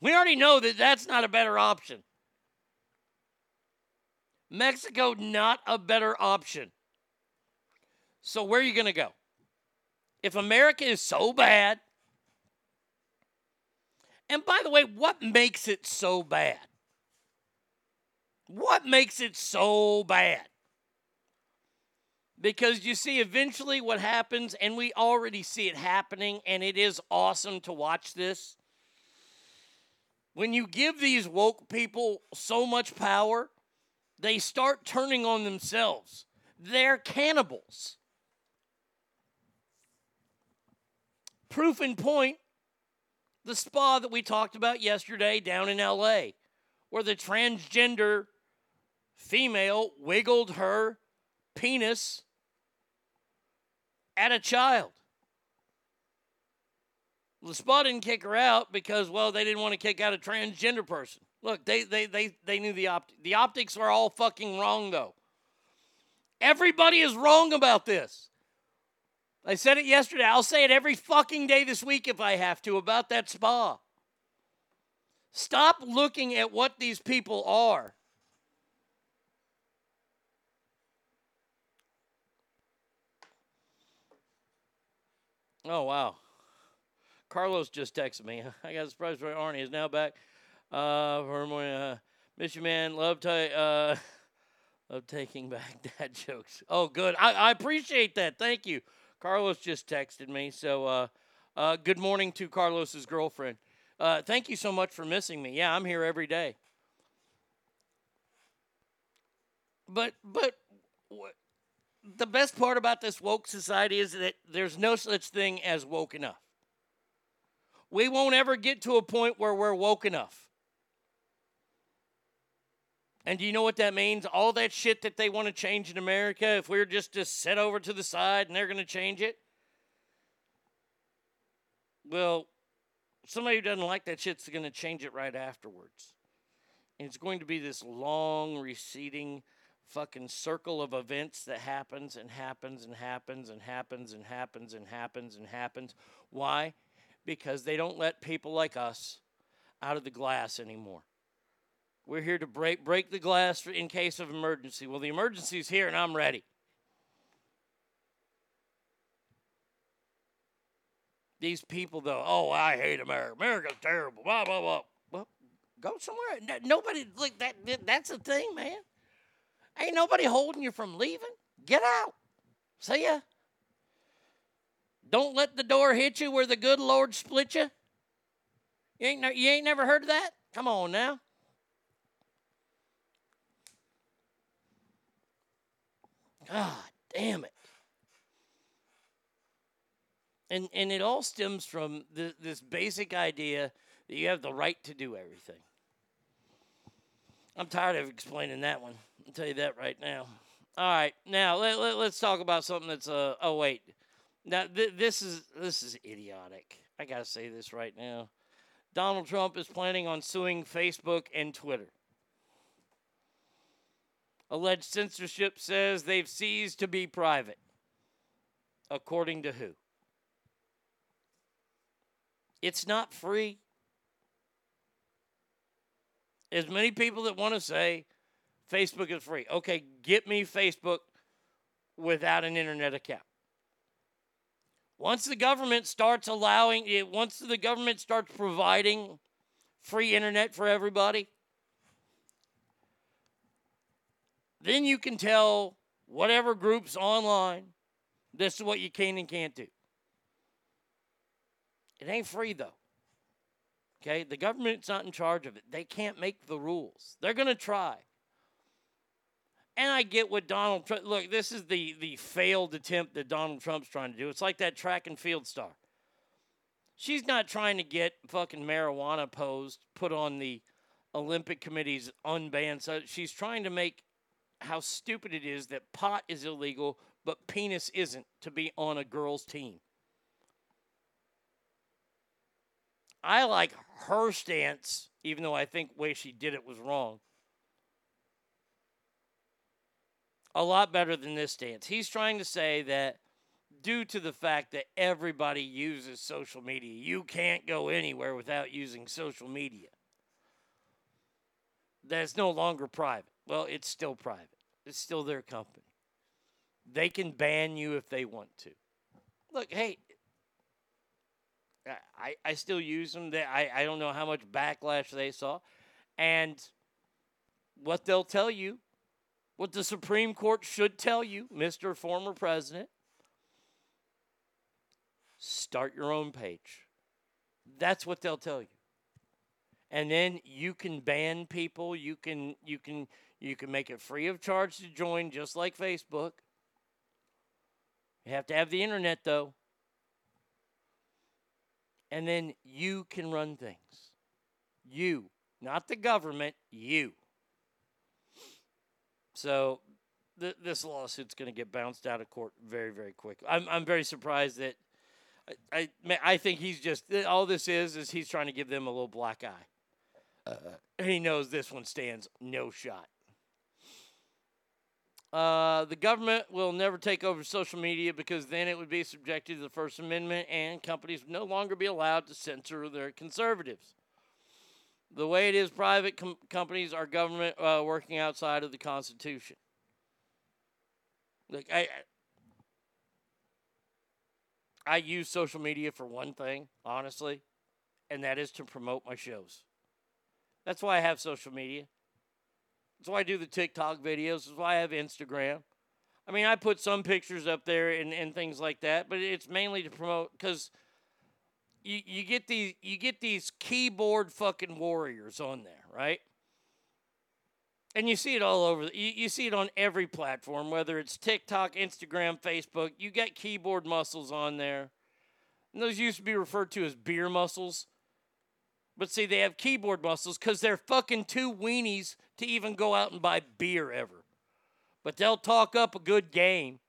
C: We already know that that's not a better option. Mexico, not a better option. So, where are you going to go? If America is so bad, and by the way, what makes it so bad? What makes it so bad? Because you see, eventually what happens, and we already see it happening, and it is awesome to watch this. When you give these woke people so much power, they start turning on themselves. They're cannibals. Proof in point the spa that we talked about yesterday down in LA, where the transgender female wiggled her penis at a child. The spa didn't kick her out because, well, they didn't want to kick out a transgender person. Look, they they they, they knew the opt- the optics are all fucking wrong though. Everybody is wrong about this. I said it yesterday. I'll say it every fucking day this week if I have to about that spa. Stop looking at what these people are. Oh wow. Carlos just texted me. I got a surprise for Arnie is now back. Uh, for my uh, miss you, man. Love to uh, love taking back dad jokes. Oh, good. I, I appreciate that. Thank you. Carlos just texted me. So, uh, uh, good morning to Carlos's girlfriend. Uh, thank you so much for missing me. Yeah, I'm here every day. But but the best part about this woke society is that there's no such thing as woke enough. We won't ever get to a point where we're woke enough. And do you know what that means? All that shit that they want to change in America, if we're just to set over to the side and they're going to change it, well, somebody who doesn't like that shit's going to change it right afterwards. And it's going to be this long, receding fucking circle of events that happens and happens and happens and happens and happens and happens and happens. Why? Because they don't let people like us out of the glass anymore. We're here to break break the glass in case of emergency. Well, the emergency's here and I'm ready. These people, though, oh, I hate America. America's terrible. Blah blah blah. Well, go somewhere. Nobody like that. That's the thing, man. Ain't nobody holding you from leaving. Get out. See ya. Don't let the door hit you where the good Lord split you. You ain't, you ain't never heard of that? Come on now. God damn it. And, and it all stems from th- this basic idea that you have the right to do everything. I'm tired of explaining that one. I'll tell you that right now. All right, now let, let, us talk about something that's uh oh wait. Now th- this is this is idiotic. I got to say this right now. Donald Trump is planning on suing Facebook and Twitter. Alleged censorship says they've ceased to be private. According to who? It's not free. As many people that want to say Facebook is free. Okay, get me Facebook without an internet account. Once the government starts allowing it, once the government starts providing free internet for everybody, then you can tell whatever groups online this is what you can and can't do. It ain't free though. Okay, the government's not in charge of it. They can't make the rules. They're to try. And I get what Donald Trump look, this is the the failed attempt that Donald Trump's trying to do. It's like that track and field star. She's not trying to get fucking marijuana posed put on the Olympic committee's unbanned. So she's trying to make how stupid it is that pot is illegal, but penis isn't to be on a girl's team. I like her stance, even though I think the way she did it was wrong. A lot better than this stance. He's trying to say that due to the fact that everybody uses social media, you can't go anywhere without using social media. That's no longer private. Well, it's still private. It's still their company. They can ban you if they want to. Look, hey, I, I still use them. They, I, I don't know how much backlash they saw. And what they'll tell you What the Supreme Court should tell you, Mr. Former President, start your own page. That's what they'll tell you. And then you can ban people, you can you can you can make it free of charge to join just like Facebook. You have to have the internet though. And then you can run things. You, not the government, you. So th- this lawsuit's going to get bounced out of court very, very quick. I'm, I'm very surprised that I, I, I think he's just all this is is he's trying to give them a little black eye. Uh, he knows this one stands no shot. Uh, the government will never take over social media because then it would be subjected to the First Amendment and companies would no longer be allowed to censor their conservatives. The way it is, private com- companies are government uh, working outside of the Constitution. Look, I, I use social media for one thing, honestly, and that is to promote my shows. That's why I have social media. That's why I do the TikTok videos. That's why I have Instagram. I mean, I put some pictures up there and, and things like that, but it's mainly to promote because you, you get these you get these keyboard fucking warriors on there, right? And you see it all over. You, you see it on every platform, whether it's TikTok, Instagram, Facebook. You got keyboard muscles on there. And those used to be referred to as beer muscles. But see, they have keyboard muscles because they're fucking too weenies to even go out and buy beer ever. But they'll talk up a good game.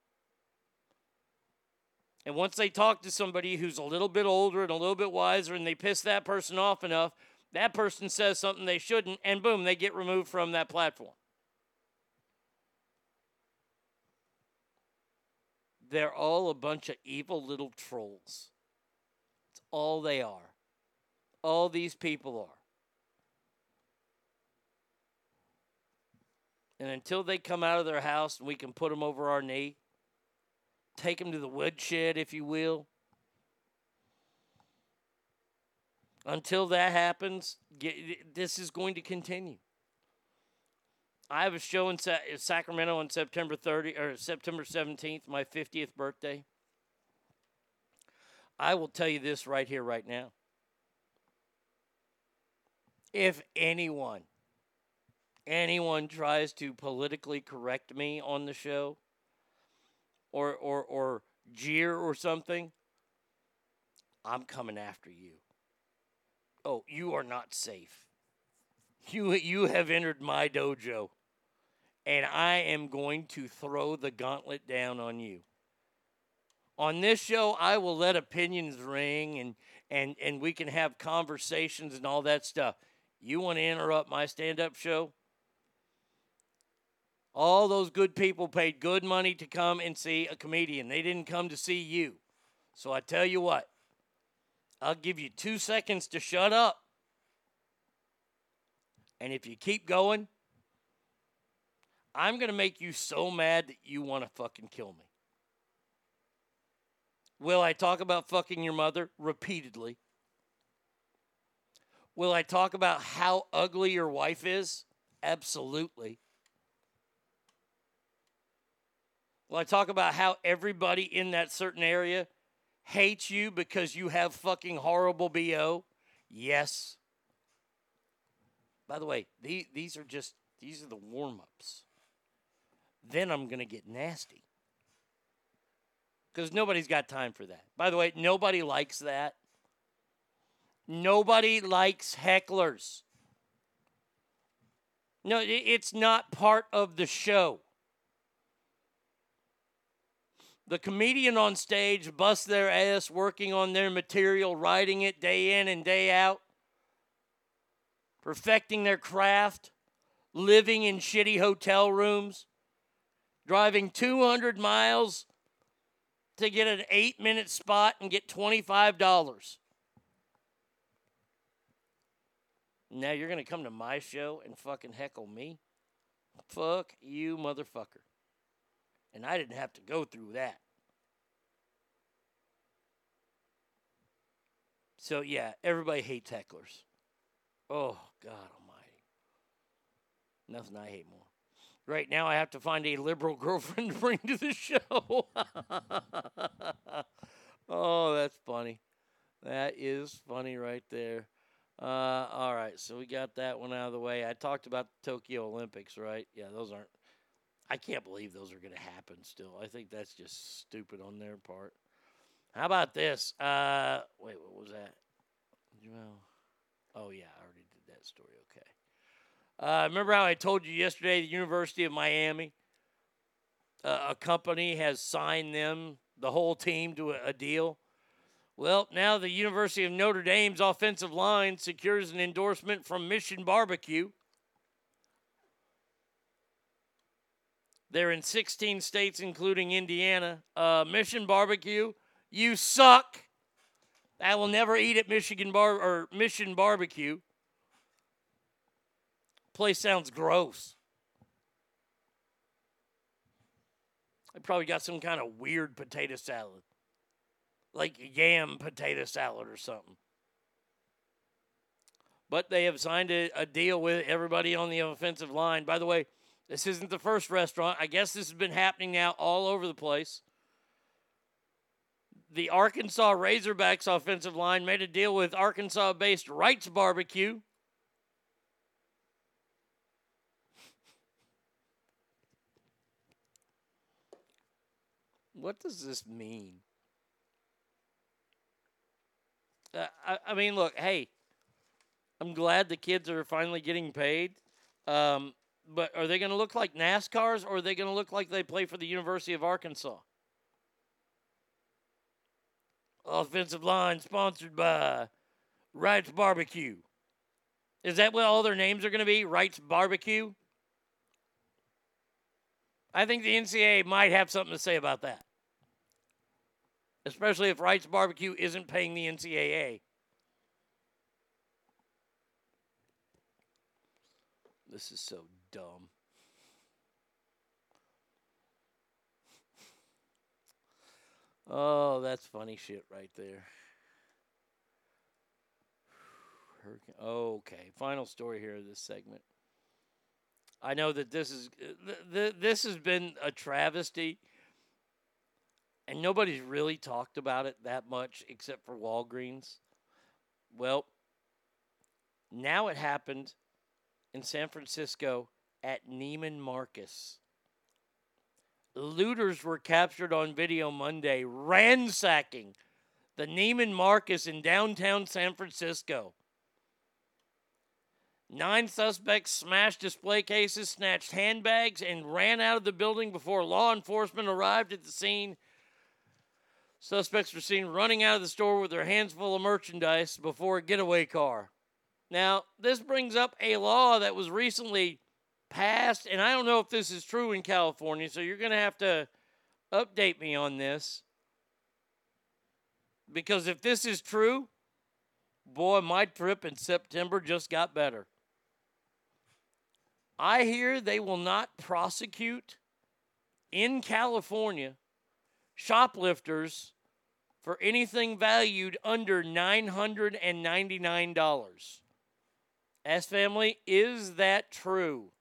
C: And once they talk to somebody who's a little bit older and a little bit wiser and they piss that person off enough, that person says something they shouldn't, and boom, they get removed from that platform. They're all a bunch of evil little trolls. It's all they are. All these people are. And until they come out of their house and we can put them over our knee, take them to the woodshed, if you will. Until that happens, get, this is going to continue. I have a show in Sa- Sacramento on September 30 or September 17th, my 50th birthday. I will tell you this right here, right now. If anyone, anyone tries to politically correct me on the show, or or or jeer or something, I'm coming after you. Oh, you are not safe. You you have entered my dojo, and I am going to throw the gauntlet down on you. On this show, I will let opinions ring and and and we can have conversations and all that stuff. You want to interrupt my stand-up show? All those good people paid good money to come and see a comedian. They didn't come to see you. So I tell you what, I'll give you two seconds to shut up. And if you keep going, I'm going to make you so mad that you want to fucking kill me. Will I talk about fucking your mother repeatedly? Will I talk about how ugly your wife is? Absolutely. Will I talk about how everybody in that certain area hates you because you have fucking horrible BO? Yes. By the way, the- these are just these are the warm-ups. Then I'm going to get nasty. Cuz nobody's got time for that. By the way, nobody likes that. Nobody likes hecklers. No, it's not part of the show. The comedian on stage busts their ass working on their material, writing it day in and day out, perfecting their craft, living in shitty hotel rooms, driving 200 miles to get an eight minute spot and get $25. Now you're going to come to my show and fucking heckle me? Fuck you, motherfucker. And I didn't have to go through that. So, yeah, everybody hates hecklers. Oh, God almighty. Nothing I hate more. Right now, I have to find a liberal girlfriend to bring to the show. oh, that's funny. That is funny right there. Uh, all right, so we got that one out of the way. I talked about the Tokyo Olympics, right? Yeah, those aren't. I can't believe those are going to happen still. I think that's just stupid on their part. How about this? Uh, wait, what was that? Well, oh yeah, I already did that story. Okay. Uh, remember how I told you yesterday the University of Miami, uh, a company has signed them, the whole team, to a, a deal? Well, now the University of Notre Dame's offensive line secures an endorsement from Mission Barbecue. They're in 16 states, including Indiana. Uh, Mission Barbecue, you suck. I will never eat at Michigan Bar or Mission Barbecue. Place sounds gross. They probably got some kind of weird potato salad, like yam potato salad or something. But they have signed a, a deal with everybody on the offensive line. By the way, this isn't the first restaurant. I guess this has been happening now all over the place. The Arkansas Razorbacks offensive line made a deal with Arkansas based Wright's Barbecue. What does this mean? Uh, I, I mean, look, hey, I'm glad the kids are finally getting paid. Um, but are they going to look like NASCARs or are they going to look like they play for the University of Arkansas? Offensive line sponsored by Wright's Barbecue. Is that what all their names are going to be? Wright's Barbecue? I think the NCAA might have something to say about that. Especially if Wright's Barbecue isn't paying the NCAA. This is so dumb. Oh, that's funny shit right there. Hurricane. Okay, final story here of this segment. I know that this is uh, th- th- this has been a travesty, and nobody's really talked about it that much except for Walgreens. Well, now it happened in San Francisco at Neiman Marcus. Looters were captured on video Monday ransacking the Neiman Marcus in downtown San Francisco. Nine suspects smashed display cases, snatched handbags, and ran out of the building before law enforcement arrived at the scene. Suspects were seen running out of the store with their hands full of merchandise before a getaway car. Now, this brings up a law that was recently passed, and I don't know if this is true in California, so you're going to have to update me on this. Because if this is true, boy, my trip in September just got better. I hear they will not prosecute in California shoplifters for anything valued under $999. S family, is that true?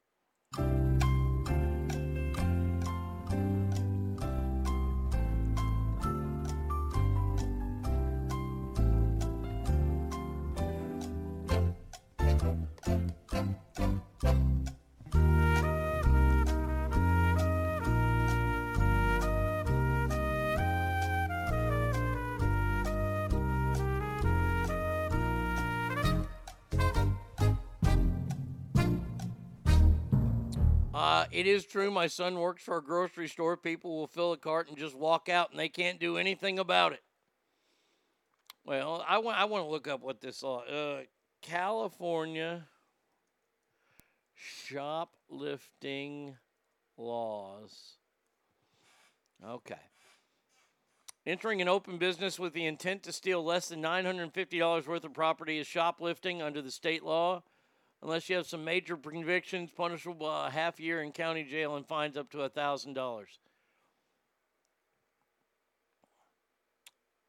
C: It is true. My son works for a grocery store. People will fill a cart and just walk out, and they can't do anything about it. Well, I want I want to look up what this law. Uh, California shoplifting laws. Okay. Entering an open business with the intent to steal less than $950 worth of property is shoplifting under the state law unless you have some major convictions punishable by a half year in county jail and fines up to $1,000.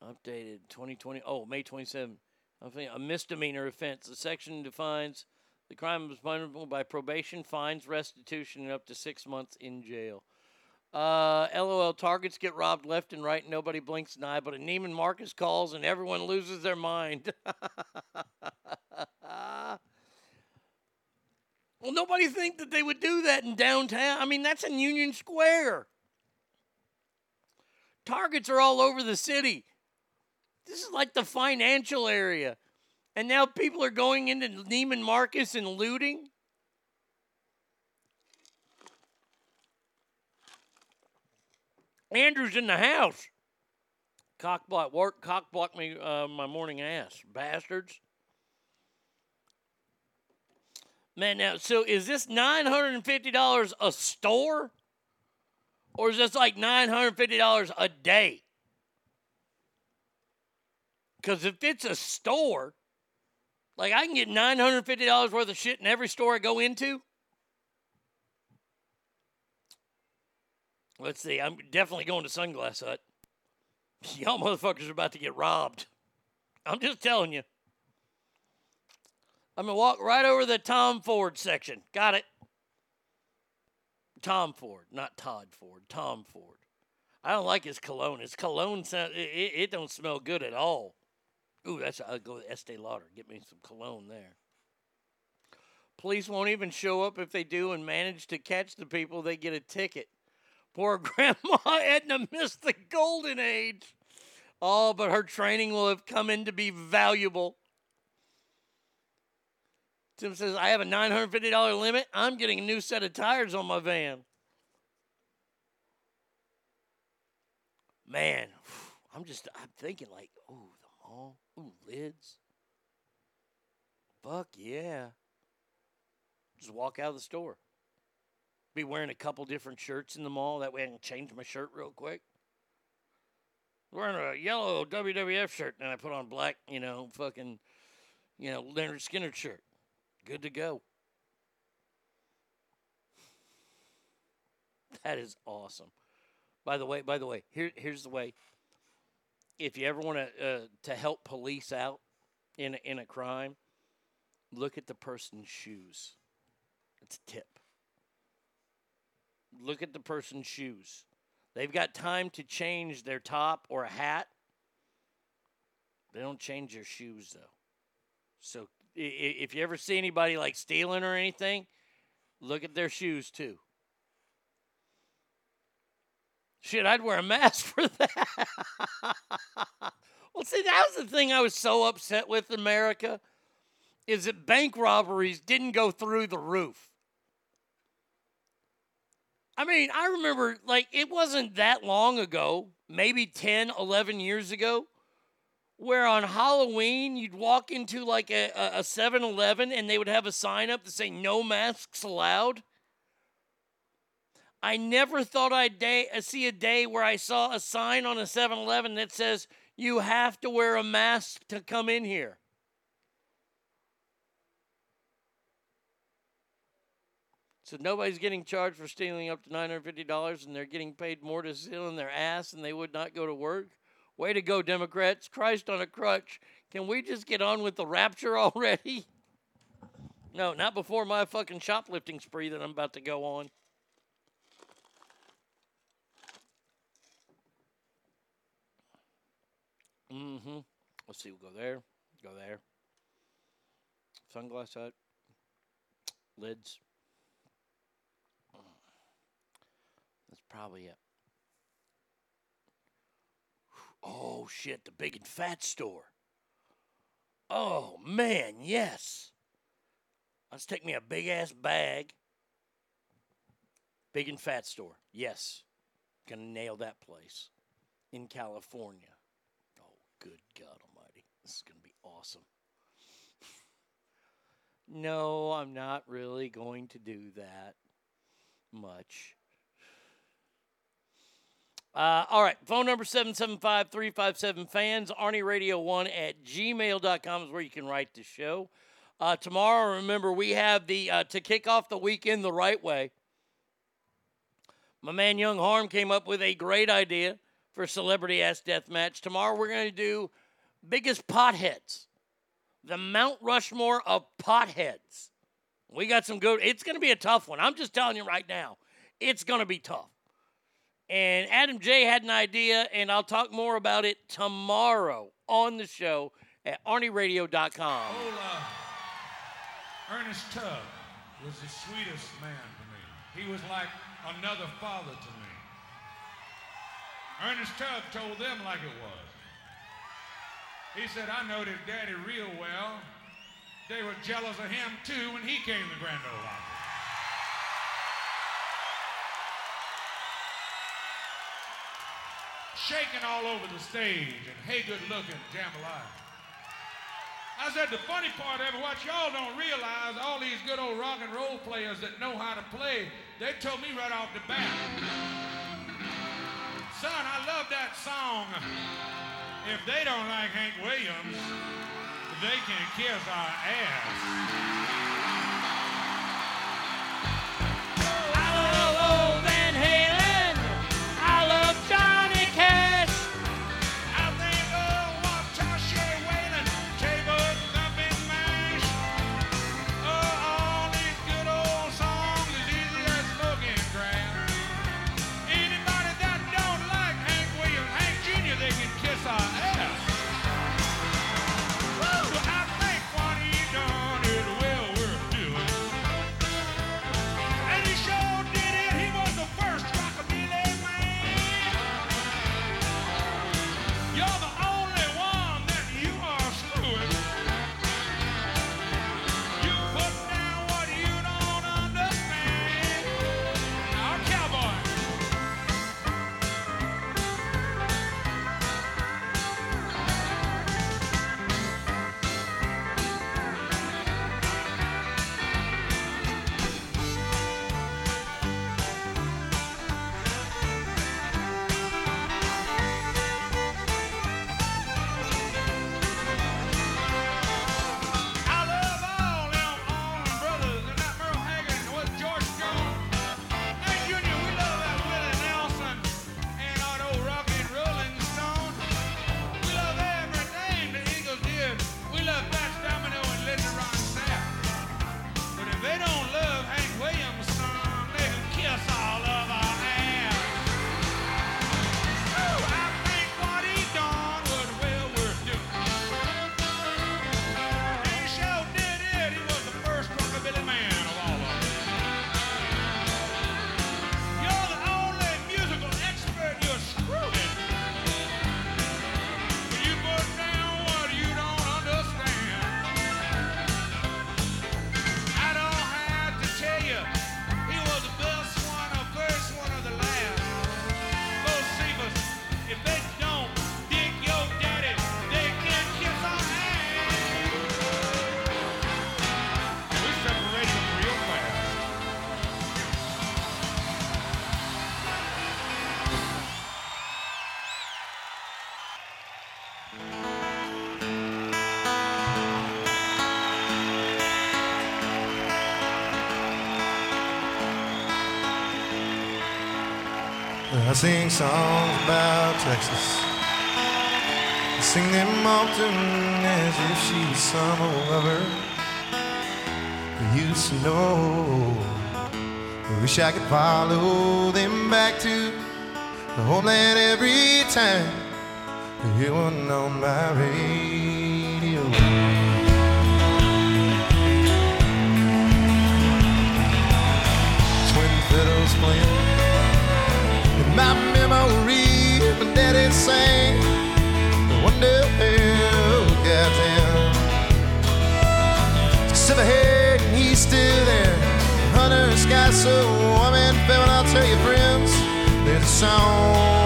C: Updated 2020. Oh, May 27. I think a misdemeanor offense. The section defines The crime was punishable by probation, fines, restitution, and up to six months in jail. Uh, LOL targets get robbed left and right. Nobody blinks an eye, but a Neiman Marcus calls and everyone loses their mind. well, nobody think that they would do that in downtown. I mean, that's in Union Square. Targets are all over the city. This is like the financial area. And now people are going into Neiman Marcus and looting. Andrew's in the house. Cockblock work, cockblock me uh, my morning ass, bastards. Man, now so is this nine hundred and fifty dollars a store, or is this like nine hundred fifty dollars a day? Because if it's a store, like I can get nine hundred fifty dollars worth of shit in every store I go into. Let's see. I'm definitely going to Sunglass Hut. Y'all motherfuckers are about to get robbed. I'm just telling you. I'm gonna walk right over the Tom Ford section. Got it. Tom Ford, not Todd Ford. Tom Ford. I don't like his cologne. His cologne sound, it, it, don't smell good at all. Ooh, that's I'll go to Estee Lauder. Get me some cologne there. Police won't even show up if they do and manage to catch the people. They get a ticket. Poor Grandma Edna missed the golden age. Oh, but her training will have come in to be valuable. Tim says, I have a $950 limit. I'm getting a new set of tires on my van. Man, I'm just, I'm thinking like, oh, the mall, ooh, lids. Fuck yeah. Just walk out of the store. Be wearing a couple different shirts in the mall. That way I can change my shirt real quick. Wearing a yellow WWF shirt, and I put on black, you know, fucking, you know, Lynyrd Skynyrd shirt. Good to go. That is awesome. By the way, by the way, here here's the way. If you ever want to uh, to help police out in a, in a crime, look at the person's shoes. It's a tip. Look at the person's shoes. They've got time to change their top or a hat. They don't change their shoes though. So if you ever see anybody like stealing or anything, look at their shoes too. Shit, I'd wear a mask for that. well, see, that was the thing I was so upset with America is that bank robberies didn't go through the roof. I mean, I remember like it wasn't that long ago, maybe 10, 11 years ago, where on Halloween you'd walk into like a, a, a 7-Eleven and they would have a sign up to say no masks allowed. I never thought I'd day, uh, see a day where I saw a sign on a 7-Eleven that says you have to wear a mask to come in here. So nobody's getting charged for stealing up to $950 and they're getting paid more to steal in their ass and they would not go to work. Way to go, Democrats. Christ on a crutch. Can we just get on with the rapture already? No, not before my fucking shoplifting spree that I'm about to go on. Mm-hmm. Let's see, we'll go there, go there. Sunglass hut. Lids. That's probably it. Oh shit, the big and fat store. Oh man, yes. Let's take me a big ass bag. Big and fat store. Yes. Gonna nail that place in California. Oh, good God Almighty. This is gonna be awesome. no, I'm not really going to do that much. Uh, all right. Phone number 775 357 fans. Arnie Radio 1 at gmail.com is where you can write the show. Uh, tomorrow, remember, we have the uh, to kick off the weekend the right way. My man Young Harm came up with a great idea for Celebrity Ass Death Match. Tomorrow, we're going to do biggest potheads, the Mount Rushmore of potheads. We got some good. It's going to be a tough one. I'm just telling you right now, it's going to be tough. And Adam J had an idea, and I'll talk more about it tomorrow on the show at ArnieRadio.com.
L: Uh, Ernest Tubb was the sweetest man to me. He was like another father to me. Ernest Tubb told them like it was. He said, I know their daddy real well. They were jealous of him too when he came to Grand Ole Opry. Shaking all over the stage and hey good looking jambalaya. I said the funny part of it, what y'all don't realize, all these good old rock and roll players that know how to play, they told me right off the bat. Son, I love that song. If they don't like Hank Williams, they can kiss our ass.
M: Sing songs about Texas. I sing them often as if she's some old lover who used to know. I wish I could follow them back to the homeland every time You one on my radio. Sky so warm and fair. And I'll tell you, friends, there's a song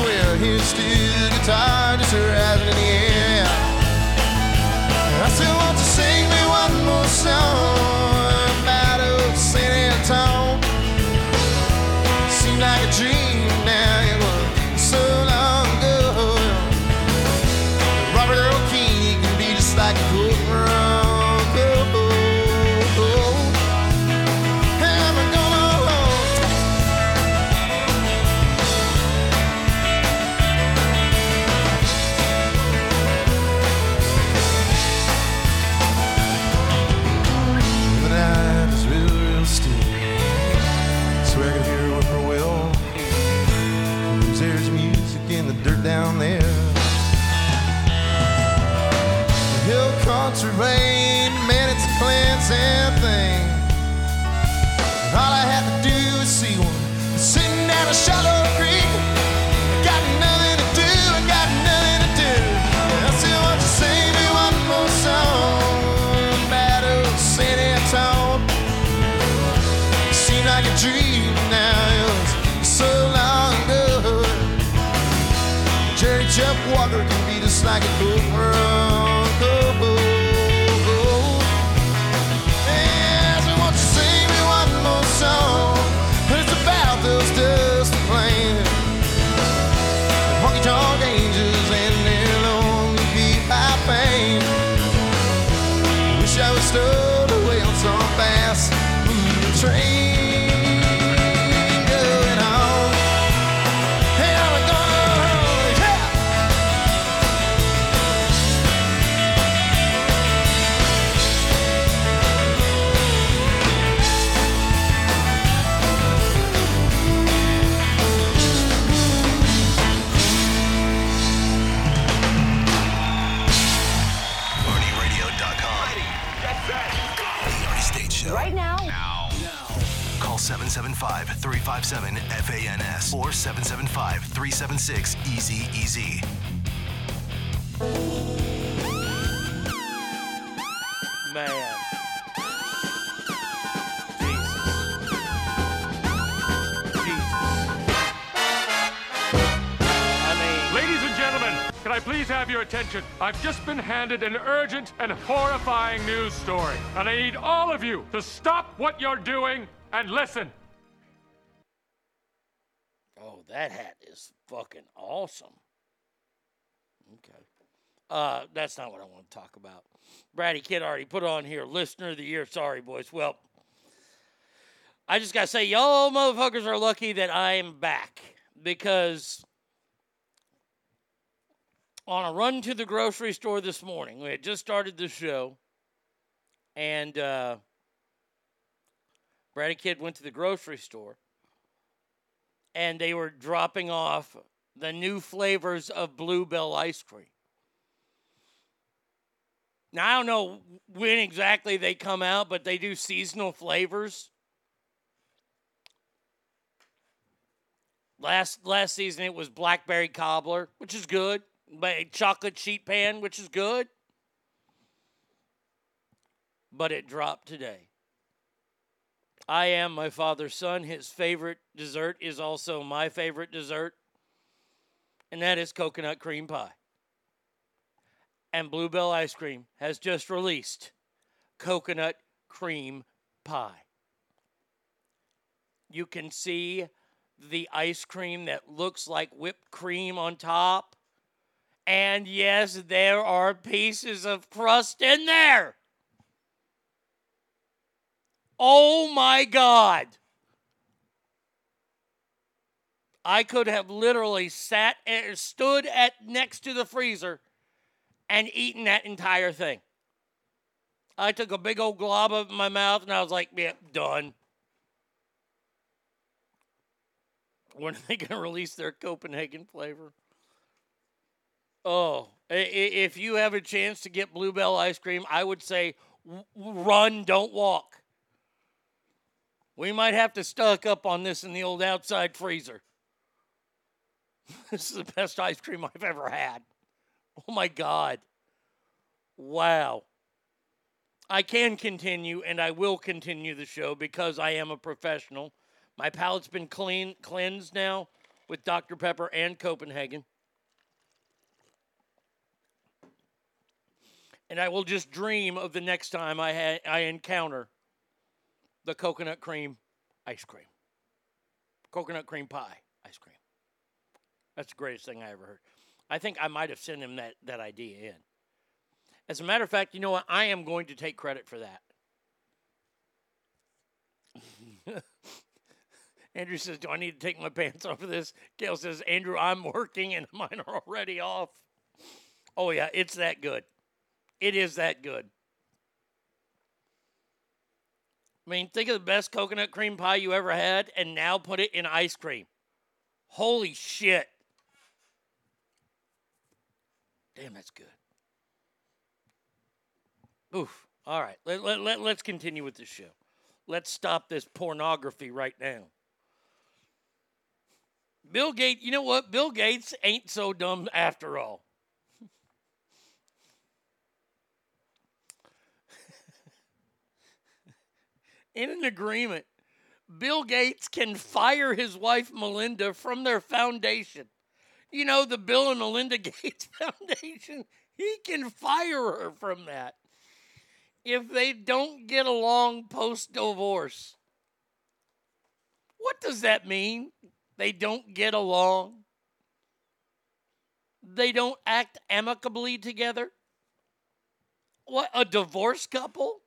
M: swear hear steel guitar just rising in the air. I still want to sing me one more song
B: 775-357-FANS or 775-376-EASY-EASY.
C: Man.
N: Ladies and gentlemen, can I please have your attention? I've just been handed an urgent and horrifying news story, and I need all of you to stop what you're doing and listen.
C: That hat is fucking awesome. Okay. Uh, that's not what I want to talk about. Brady Kid already put on here, listener of the year. Sorry, boys. Well, I just got to say, y'all motherfuckers are lucky that I am back because on a run to the grocery store this morning, we had just started the show, and uh, Brady Kid went to the grocery store and they were dropping off the new flavors of Bluebell ice cream. Now I don't know when exactly they come out, but they do seasonal flavors. Last last season it was blackberry cobbler, which is good, but chocolate sheet pan, which is good. But it dropped today. I am my father's son. His favorite dessert is also my favorite dessert, and that is coconut cream pie. And Bluebell Ice Cream has just released coconut cream pie. You can see the ice cream that looks like whipped cream on top. And yes, there are pieces of crust in there. Oh my God. I could have literally sat and stood at next to the freezer and eaten that entire thing. I took a big old glob of my mouth and I was like, yeah, done. When are they going to release their Copenhagen flavor? Oh, if you have a chance to get Bluebell ice cream, I would say run, don't walk. We might have to stock up on this in the old outside freezer. This is the best ice cream I've ever had. Oh my God. Wow. I can continue and I will continue the show because I am a professional. My palate's been clean cleansed now with Dr. Pepper and Copenhagen. And I will just dream of the next time I ha- I encounter the coconut cream ice cream. Coconut cream pie ice cream. That's the greatest thing I ever heard. I think I might have sent him that, that idea in. As a matter of fact, you know what? I am going to take credit for that. Andrew says, Do I need to take my pants off for this? Gail says, Andrew, I'm working and mine are already off. Oh, yeah, it's that good. It is that good. I mean, think of the best coconut cream pie you ever had and now put it in ice cream. Holy shit. Damn, that's good. Oof. All right. Let, let, let, let's continue with the show. Let's stop this pornography right now. Bill Gates, you know what? Bill Gates ain't so dumb after all. In an agreement, Bill Gates can fire his wife Melinda from their foundation. You know, the Bill and Melinda Gates Foundation, he can fire her from that if they don't get along post divorce. What does that mean? They don't get along? They don't act amicably together? What, a divorce couple?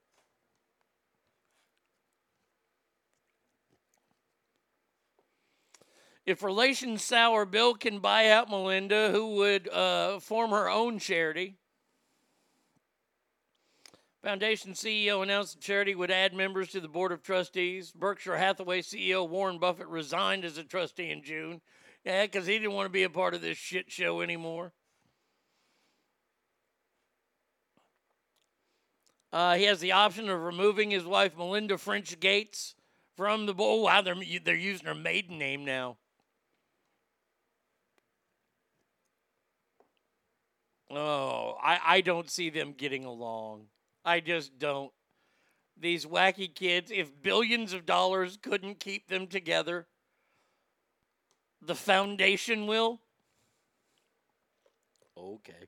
C: If relations sour, Bill can buy out Melinda, who would uh, form her own charity. Foundation CEO announced the charity would add members to the board of trustees. Berkshire Hathaway CEO Warren Buffett resigned as a trustee in June. Yeah, because he didn't want to be a part of this shit show anymore. Uh, he has the option of removing his wife Melinda French Gates from the board. Wow, they're they're using her maiden name now. Oh, I, I don't see them getting along. I just don't. These wacky kids, if billions of dollars couldn't keep them together, the foundation will. Okay.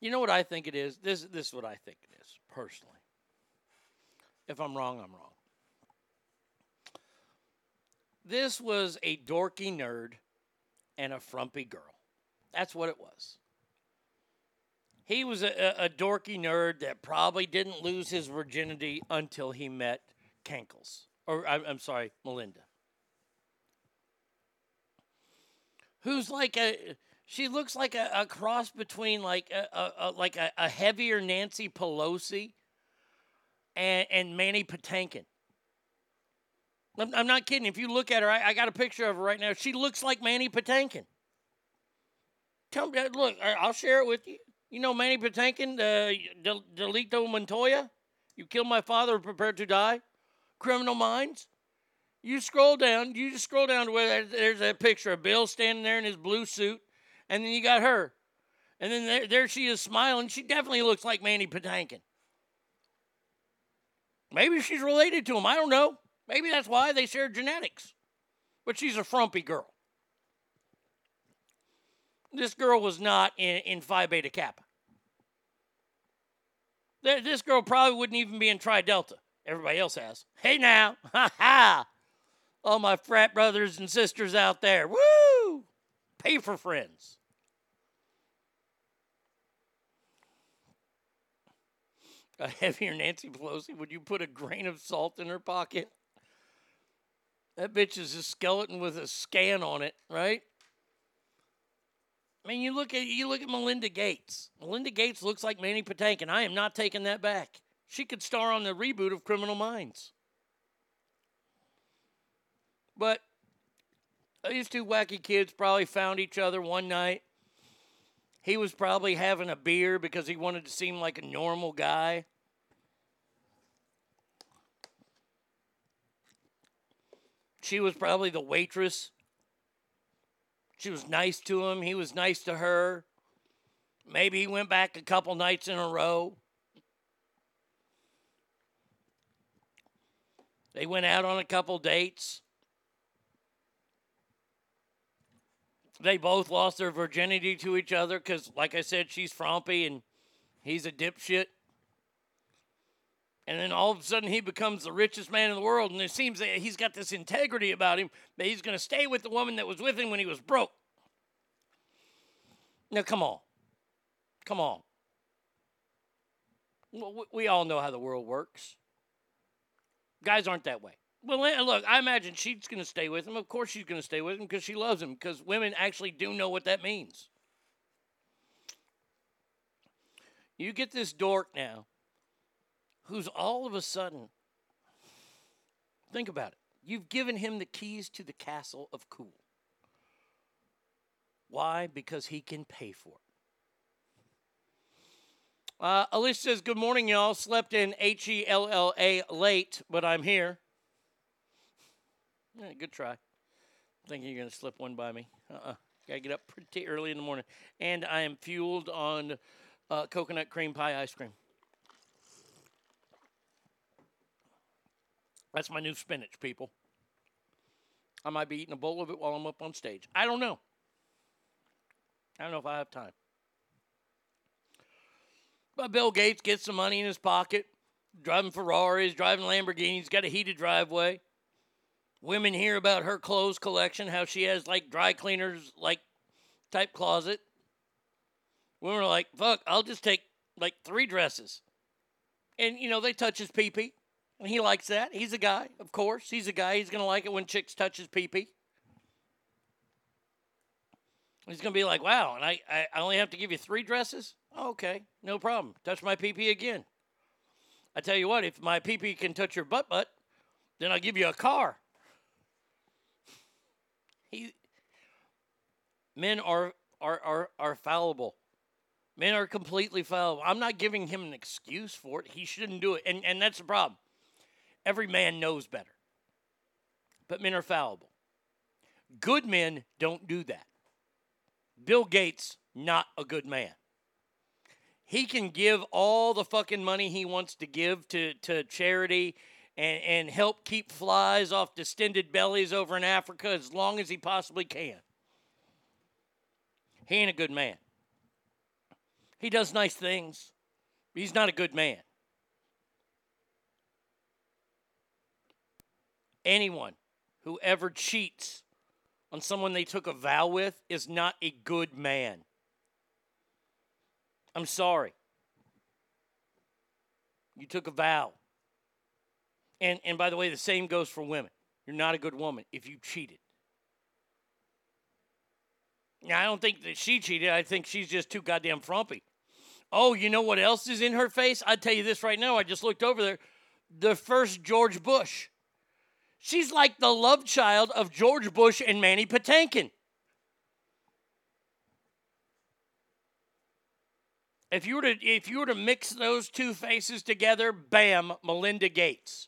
C: You know what I think it is? This this is what I think it is, personally. If I'm wrong, I'm wrong. This was a dorky nerd and a frumpy girl. That's what it was. He was a, a, dorky nerd that probably didn't lose his virginity until he met Kankles. Or, I'm, I'm sorry, Melinda. Who's like a. She looks like a, a cross between like a, a, a like a, a heavier Nancy Pelosi and, and Manny Patinkin. I'm, I'm not kidding. If you look at her, I, I got a picture of her right now. She looks like Manny Patinkin. Tell me, look, I'll share it with you. You know Manny Patinkin, uh, Del- Delito Montoya? You killed my father, prepared to die? Criminal Minds? You scroll down, you just scroll down to where there's that picture of Bill standing there in his blue suit, and then you got her. And then there, there she is smiling. She definitely looks like Manny Patinkin. Maybe she's related to him. I don't know. Maybe that's why they share genetics. But she's a frumpy girl. This girl was not in, in Phi Beta Kappa. This girl probably wouldn't even be in Tri Delta. Everybody else has. Hey now, ha ha! All my frat brothers and sisters out there, woo! Pay for friends. A heavier Nancy Pelosi, would you put a grain of salt in her pocket? That bitch is a skeleton with a scan on it, right? I mean, you look at you look at Melinda Gates. Melinda Gates looks like Manny Patinkin. I am not taking that back. She could star on the reboot of Criminal Minds. But these two wacky kids probably found each other one night. He was probably having a beer because he wanted to seem like a normal guy. She was probably the waitress. She was nice to him. He was nice to her. Maybe he went back a couple nights in a row. They went out on a couple dates. They both lost their virginity to each other because, like I said, she's frumpy and he's a dipshit. And then all of a sudden, he becomes the richest man in the world. And it seems that he's got this integrity about him that he's going to stay with the woman that was with him when he was broke. Now, come on. Come on. We- all know how the world works. Guys aren't that way. Well, look, I imagine she's going to stay with him. Of course, she's going to stay with him because she loves him, because women actually do know what that means. You get this dork now who's all of a sudden, think about it. You've given him the keys to the castle of cool. Why? Because he can pay for it. Uh, Alicia says, Good morning, y'all. Slept in H E L L A late, but I'm here. Yeah, good try. Thinking you're going to slip one by me. Uh uh Got to get up pretty early in the morning. And I am fueled on uh, coconut cream pie ice cream. That's my new spinach, people. I might be eating a bowl of it while I'm up on stage. I don't know. I don't know if I have time. But Bill Gates gets some money in his pocket, driving Ferraris, driving Lamborghinis, got a heated driveway. Women hear about her clothes collection, how she has like dry cleaners like type closet. Women are like, fuck, I'll just take like three dresses. And you know, they touch his pee pee. He likes that. He's a guy, of course. He's a guy. He's gonna like it when chicks touch his pee pee. He's gonna be like, wow, and I, I, I only have to give you three dresses? Okay, no problem. Touch my pee pee again. I tell you what, if my pee pee can touch your butt butt, then I'll give you a car. He men are are are, are fallible. Men are completely fallible. I'm not giving him an excuse for it. He shouldn't do it. And and that's the problem. Every man knows better. But men are fallible. Good men don't do that. Bill Gates, not a good man. He can give all the fucking money he wants to give to, to charity and, and help keep flies off distended bellies over in Africa as long as he possibly can. He ain't a good man. He does nice things. He's not a good man. Anyone who ever cheats on someone they took a vow with is not a good man. I'm sorry. You took a vow. And and by the way, the same goes for women. You're not a good woman if you cheated. Now, I don't think that she cheated. I think she's just too goddamn frumpy. Oh, you know what else is in her face? I'll tell you this right now. I just looked over there. The first George Bush. She's like the love child of George Bush and Mandy Patinkin. If you were to if you were to mix those two faces together, bam, Melinda Gates.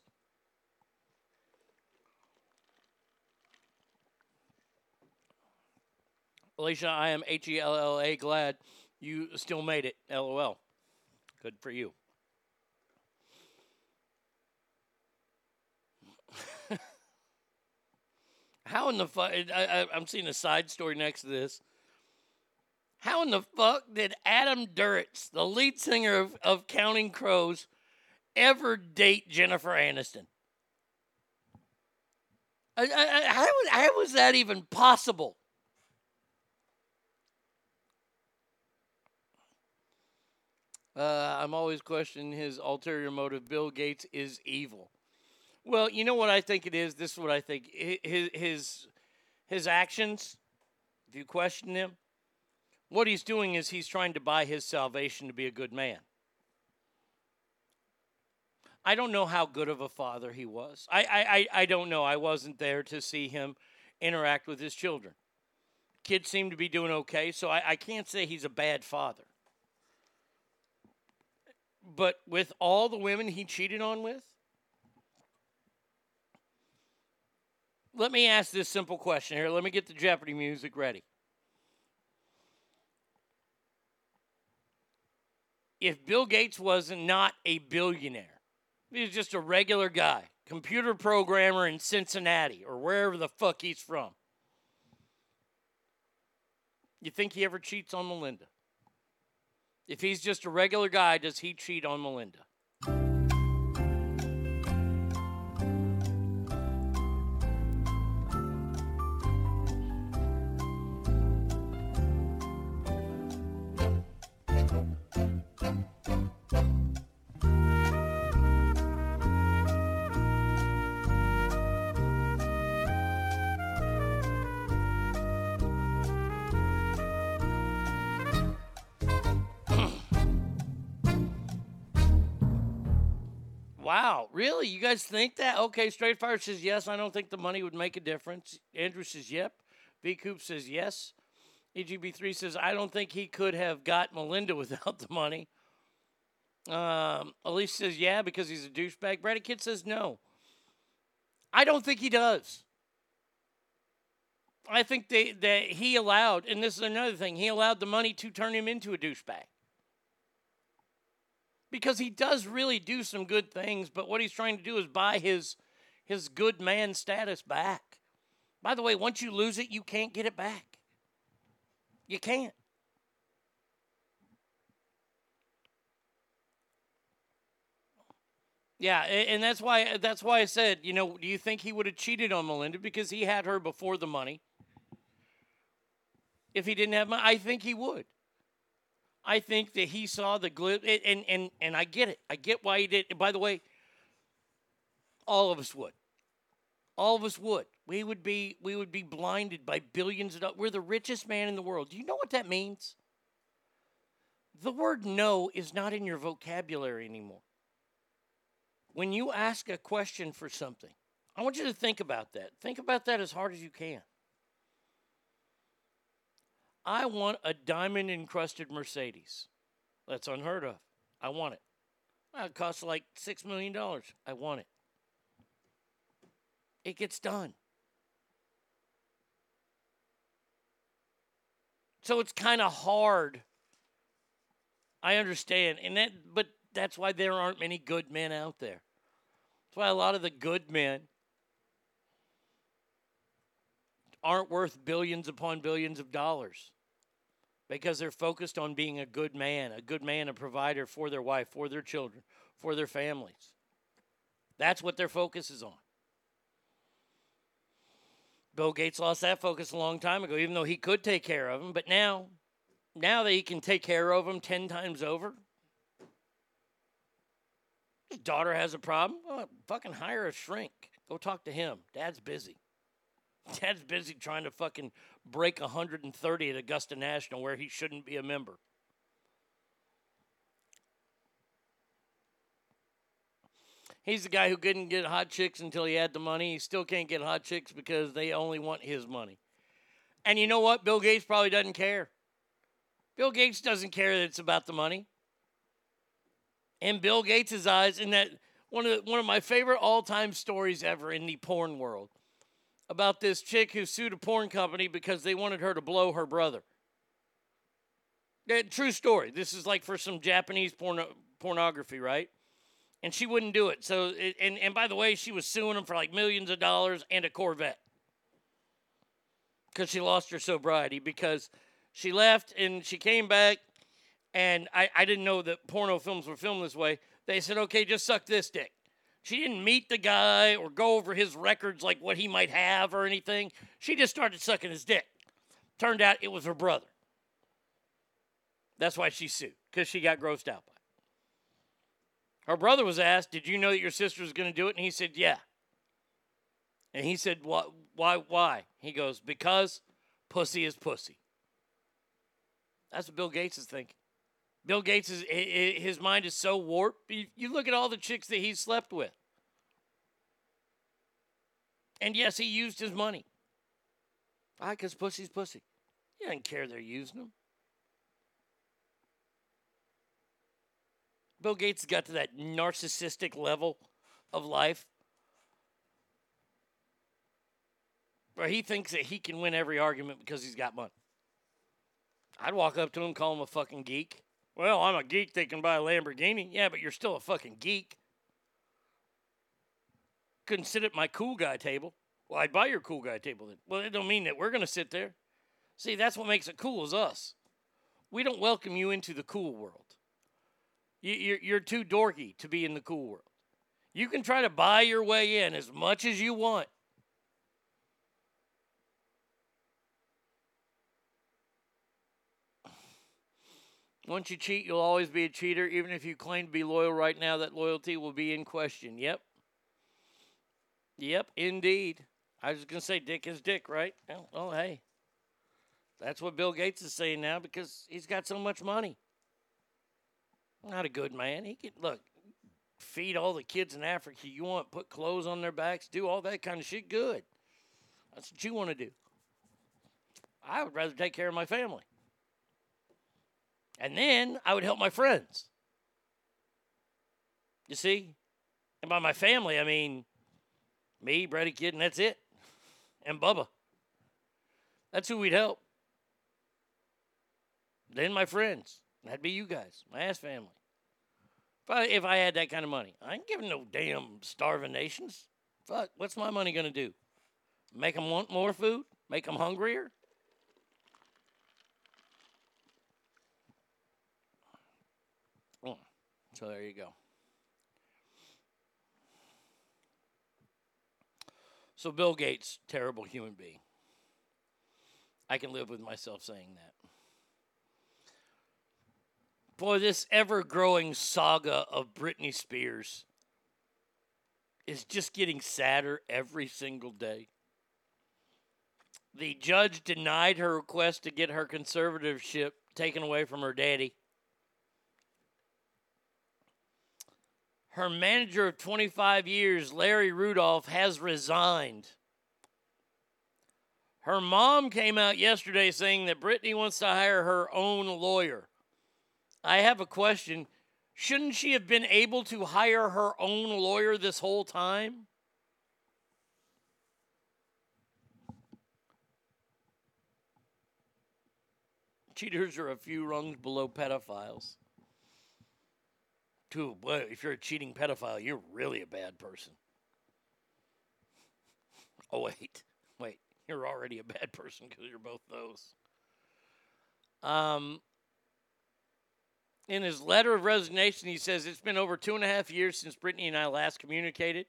C: Alicia, I am H E L L A glad you still made it. LOL. Good for you. How in the fuck? I, I'm seeing a side story next to this. How in the fuck did Adam Duritz, the lead singer of, of Counting Crows, ever date Jennifer Aniston? I, I- how, how was that even possible? Uh, I'm always questioning his ulterior motive. Bill Gates is evil. Well, you know what I think it is. This is what I think. His his his actions. If you question him, what he's doing is he's trying to buy his salvation to be a good man. I don't know how good of a father he was. I I, I, I don't know. I wasn't there to see him interact with his children. Kids seem to be doing okay, so I, I can't say he's a bad father. But with all the women he cheated on with, Let me ask this simple question here. Let me get the Jeopardy music ready. If Bill Gates was not a billionaire, he was just a regular guy, computer programmer in Cincinnati or wherever the fuck he's from, you think he ever cheats on Melinda? If he's just a regular guy, does he cheat on Melinda? Really? You guys think that? Okay, Straight Fire says yes. I don't think the money would make a difference. Andrew says yep. V Coop says yes. EGB3 says I don't think he could have got Melinda without the money. Um, Elise says yeah because he's a douchebag. Brady Kid says no. I don't think he does. I think they, that he allowed, and this is another thing, he allowed the money to turn him into a douchebag because he does really do some good things, but what he's trying to do is buy his his good man status back. By the way, once you lose it, you can't get it back. You can't. Yeah, and that's why that's why I said, you know, do you think he would have cheated on Melinda because he had her before the money? If he didn't have money, I think he would. I think that he saw the glitch, and and and I get it. I get why he did. And By the way, all of us would. All of us would. We would be we would be blinded by billions of dollars. We're the richest man in the world. Do you know what that means? The word no is not in your vocabulary anymore. When you ask a question for something, I want you to think about that. Think about that as hard as you can. I want a diamond encrusted Mercedes. That's unheard of. I want it. It costs like $6 million. I want it. It gets done. So it's kind of hard. I understand. And that but that's why there aren't many good men out there. That's why a lot of the good men aren't worth billions upon billions of dollars because they're focused on being a good man, a good man, a provider for their wife, for their children, for their families. That's what their focus is on. Bill Gates lost that focus a long time ago, even though he could take care of them. But now, now that he can take care of them 10 times over, his daughter has a problem. Well, fucking hire a shrink. Go talk to him. Dad's busy. Dad's busy trying to fucking break 130 at Augusta National where he shouldn't be a member. He's the guy who couldn't get hot chicks until he had the money. He still can't get hot chicks because they only want his money. And you know what? Bill Gates probably doesn't care. Bill Gates doesn't care that it's about the money. In Bill Gates' eyes, in that one of the, one of my favorite all-time stories ever in the porn world about this chick who sued a porn company because they wanted her to blow her brother. Yeah, true story. This is like for some Japanese porno, pornography, right? And she wouldn't do it. So, it, and and by the way, she was suing them for like millions of dollars and a Corvette because she lost her sobriety because she left and she came back, and I I didn't know that porno films were filmed this way. They said, okay, just suck this dick. She didn't meet the guy or go over his records like what he might have or anything. She just started sucking his dick. Turned out it was her brother. That's why she sued, because she got grossed out by it. Her brother was asked, Did you know that your sister was going to do it? And he said, Yeah. And he said, Why? Why? Why? He goes, Because pussy is pussy. That's what Bill Gates is thinking. Bill Gates is his mind is so warped. You- look at all the chicks that he's slept with. And yes, he used his money. Why? Because pussy's pussy. He doesn't care they're using him. Bill Gates got to that narcissistic level of life. Or he thinks that he can win every argument because he's got money. I'd walk up to him, call him a fucking geek. Well, I'm a geek that can buy a Lamborghini. Yeah, but you're still a fucking geek. Couldn't sit at my cool guy table. Well, I'd buy your cool guy table then. Well, it don't mean that we're gonna sit there. See, that's what makes it cool is us. We don't welcome you into the cool world. You, you're, you're too dorky to be in the cool world. You can try to buy your way in as much as you want. Once you cheat, you'll always be a cheater. Even if you claim to be loyal right now, that loyalty will be in question. Yep. Yep, indeed. I was going to say dick is dick, right? Oh, hey. That's what Bill Gates is saying now because he's got so much money. Not a good man. He can, look, feed all the kids in Africa you want, put clothes on their backs, do all that kind of shit. Good. That's what you want to do. I would rather take care of my family. And then I would help my friends. You see? And by my family, I mean me, Brady Kid, and that's it. And Bubba. That's who we'd help. Then my friends. That'd be you guys, my ass family. If I, if I had that kind of money, I ain't giving no damn starving nations. Fuck, what's my money gonna do? Make them want more food? Make them hungrier? So there you go. So Bill Gates, terrible human being. I can live with myself saying that. Boy, this ever growing saga of Britney Spears is just getting sadder every single day. The judge denied her request to get her conservatorship taken away from her daddy. Her manager of 25 years, Larry Rudolph, has resigned. Her mom came out yesterday saying that Britney wants to hire her own lawyer. I have a question. Shouldn't she have been able to hire her own lawyer this whole time? Cheaters are a few rungs below pedophiles. Too, boy, if you're a cheating pedophile, you're really a bad person. Oh, wait. Wait. You're already a bad person because you're both those. Um, in his letter of resignation, he says it's been over two and a half years since Britney and I last communicated,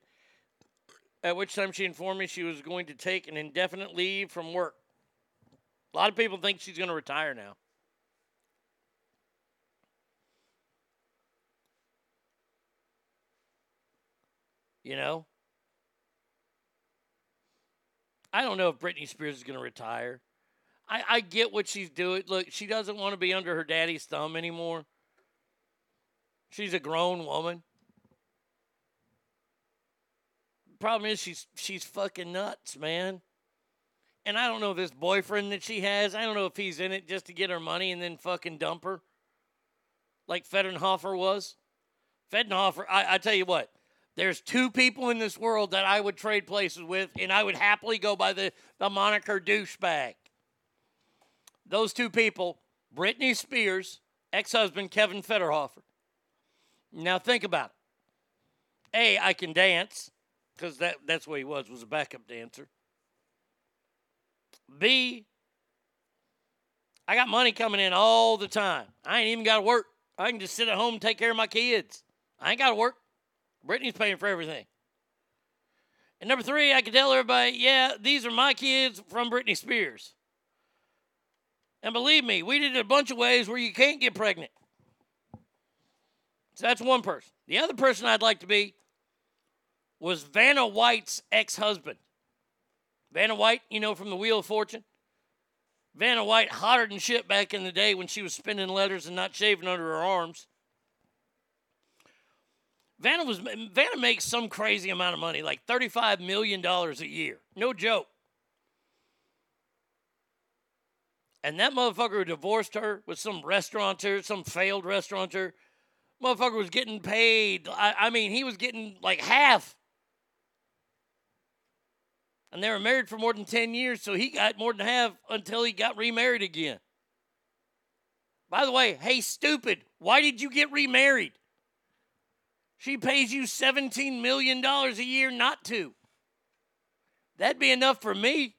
C: at which time she informed me she was going to take an indefinite leave from work. A lot of people think she's going to retire now. You know? I don't know if Britney Spears is going to retire. I, I get what she's doing. Look, she doesn't want to be under her daddy's thumb anymore. She's a grown woman. Problem is she's she's fucking nuts, man. And I don't know this boyfriend that she has. I don't know if he's in it just to get her money and then fucking dump her, like Fedenhofer was. Fedenhofer, I, I tell you what, there's two people in this world that I would trade places with, and I would happily go by the, the moniker douchebag. Those two people, Britney Spears, ex husband Kevin Federhofer. Now think about it. A, I can dance, because that, that's what he was, was a backup dancer. B, I got money coming in all the time. I ain't even got to work. I can just sit at home and take care of my kids. I ain't got to work. Britney's paying for everything. And number three, I can tell everybody, yeah, these are my kids from Britney Spears. And believe me, we did it a bunch of ways where you can't get pregnant. So that's one person. The other person I'd like to be was Vanna White's ex husband. Vanna White, you know, from the Wheel of Fortune. Vanna White, hotter than shit back in the day when she was spinning letters and not shaving under her arms. Vanna was Vanna makes some crazy amount of money, like $35 million a year. No joke. And that motherfucker who divorced her was some restaurateur, some failed restaurateur. Motherfucker was getting paid. I, I mean, he was getting like half. And they were married for more than 10 years, so he got more than half until he got remarried again. By the way, hey, stupid, why did you get remarried? She pays you $17 million a year not to. That'd be enough for me.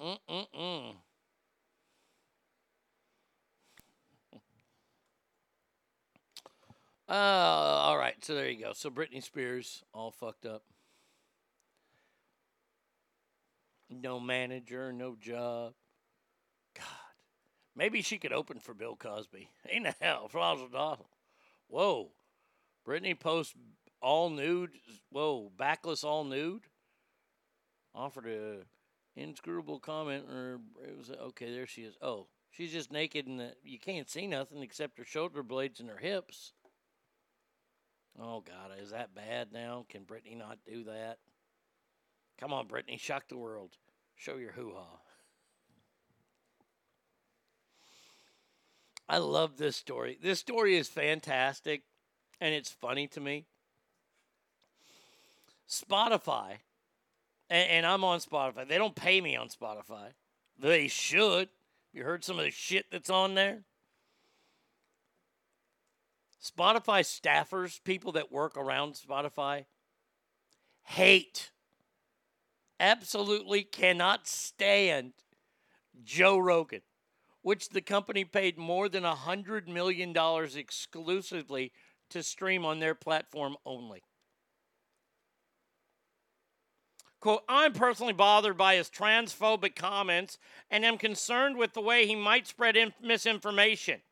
C: Mm-mm-mm. Uh, all right, so there you go. So Britney Spears all fucked up. No manager, no job. God, maybe she could open for Bill Cosby. Ain't the hell, Frazzle Dazzle. Whoa, Britney posts all nude. Whoa, backless all nude. Offered a inscrutable comment, or it was okay. There she is. Oh, she's just naked, and you can't see nothing except her shoulder blades and her hips. Oh God, is that bad now? Can Britney not do that? Come on, Britney, shock the world. Show your hoo ha. I love this story. This story is fantastic and it's funny to me. Spotify, and, and I'm on Spotify. They don't pay me on Spotify. They should. You heard some of the shit that's on there? Spotify staffers, people that work around Spotify, hate, absolutely cannot stand Joe Rogan, which the company paid more than $100 million exclusively to stream on their platform only. Quote, I'm personally bothered by his transphobic comments and am concerned with the way he might spread in- misinformation.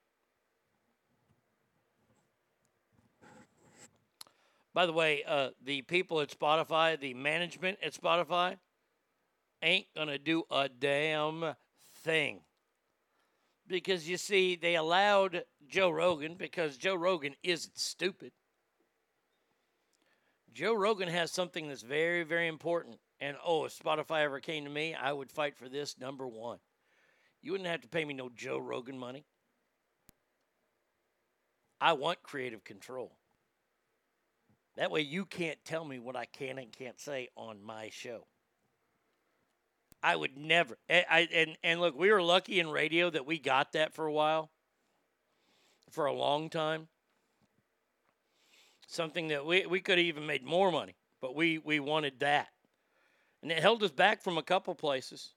C: By the way, uh, the people at Spotify, the management at Spotify, ain't going to do a damn thing. Because you see, they allowed Joe Rogan, because Joe Rogan isn't stupid. Joe Rogan has something that's very, very important. And oh, if Spotify ever came to me, I would fight for this number one. You wouldn't have to pay me no Joe Rogan money. I want creative control. That way you can't tell me what I can and can't say on my show. I would never. I, I, and and look, we were lucky in radio that we got that for a while. For a long time. Something that we, we could have even made more money, but we, we wanted that. And it held us back from a couple places.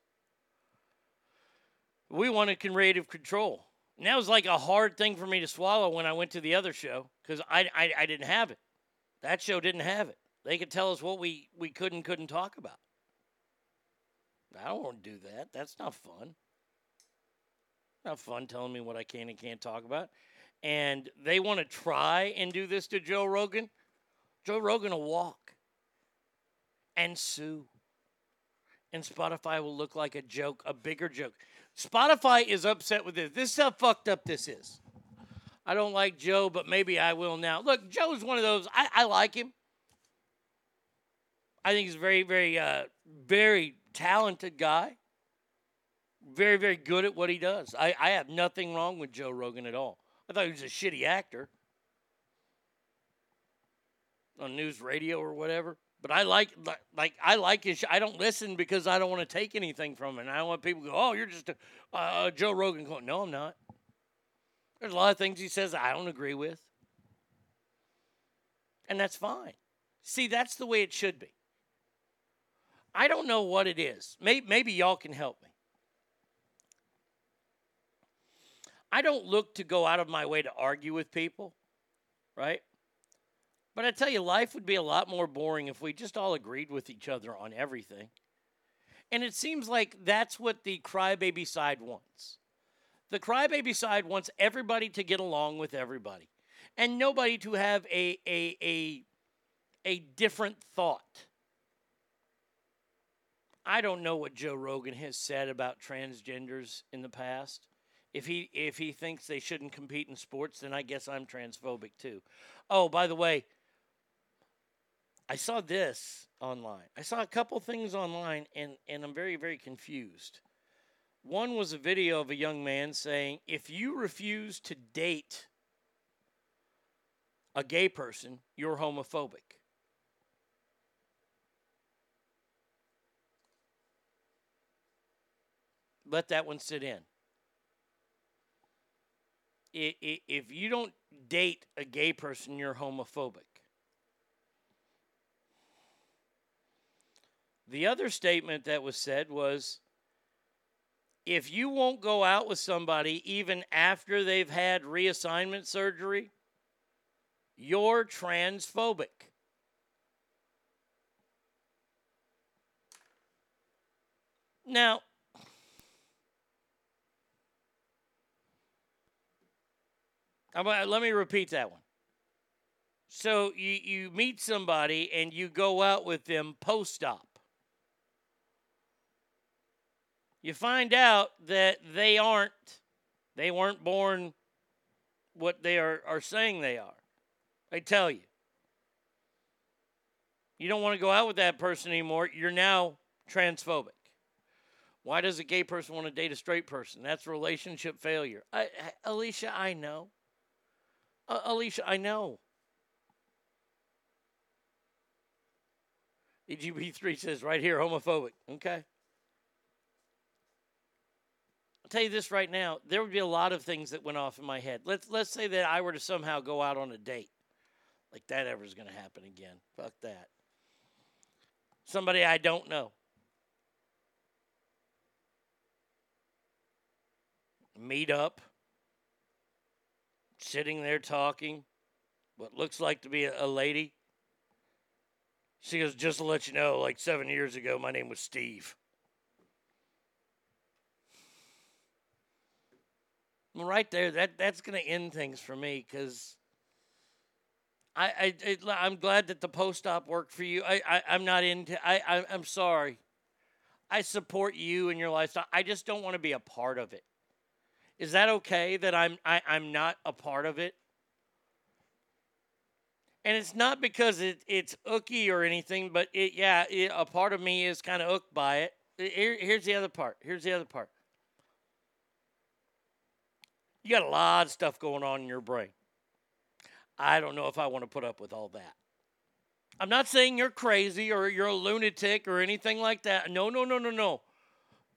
C: We wanted creative control. And that was like a hard thing for me to swallow when I went to the other show because I, I, I didn't have it. That show didn't have it. They could tell us what we, we could and couldn't talk about. I don't want to do that. That's not fun. Not fun telling me what I can and can't talk about. And they want to try and do this to Joe Rogan. Joe Rogan will walk and sue. And Spotify will look like a joke, a bigger joke. Spotify is upset with this. This is how fucked up this is. I don't like Joe, but maybe I will now. Look, Joe's one of those. I, I like him. I think he's a very, very, uh, very talented guy. Very, very good at what he does. I, I have nothing wrong with Joe Rogan at all. I thought he was a shitty actor on news radio or whatever. But I like like, like I like his. I don't listen because I don't want to take anything from it. And I don't want people to go, "Oh, you're just a uh, Joe Rogan." No, I'm not. There's a lot of things he says I don't agree with, and that's fine. See, that's the way it should be. I don't know what it is. Maybe, maybe y'all can help me. I don't look to go out of my way to argue with people, right? But I tell you, life would be a lot more boring if we just all agreed with each other on everything. And it seems like that's what the crybaby side wants. The crybaby side wants everybody to get along with everybody and nobody to have a, a, a, a different thought. I don't know what Joe Rogan has said about transgenders in the past. If he if he thinks they shouldn't compete in sports, then I guess I'm transphobic too. Oh, by the way, I saw this online. I saw a couple things online and, and I'm very, very confused. One was a video of a young man saying, if you refuse to date a gay person, you're homophobic. Let that one sit in. If you don't date a gay person, you're homophobic. The other statement that was said was if you won't go out with somebody even after they've had reassignment surgery, you're transphobic. Now, let me repeat that one. So you, you meet somebody and you go out with them post op. You find out that they aren't, they weren't born what they are, are saying they are. I tell you. You don't want to go out with that person anymore. You're now transphobic. Why does a gay person want to date a straight person? That's relationship failure. I- Alicia, I know. Uh, Alicia, I know. EGB3 says right here, homophobic. Okay. I'll tell you this right now. There would be a lot of things that went off in my head. Let's let's say that I were to somehow go out on a date. Like that ever is going to happen again. Fuck that. Somebody I don't know. Meet up. Sitting there talking. What looks like to be a, a lady. She goes, just to let you know, like seven years ago, my name was Steve. Right there, that that's going to end things for me because I, I it, I'm glad that the post op worked for you. I, I I'm not into. I, I I'm sorry. I support you and your lifestyle. I just don't want to be a part of it. Is that okay that I'm I, I'm not a part of it? And it's not because it, it's ooky or anything, but it yeah, it, a part of me is kind of ooked by it. Here, here's the other part. Here's the other part. You got a lot of stuff going on in your brain. I don't know if I want to put up with all that. I'm not saying you're crazy or you're a lunatic or anything like that. No, no, no, no, no.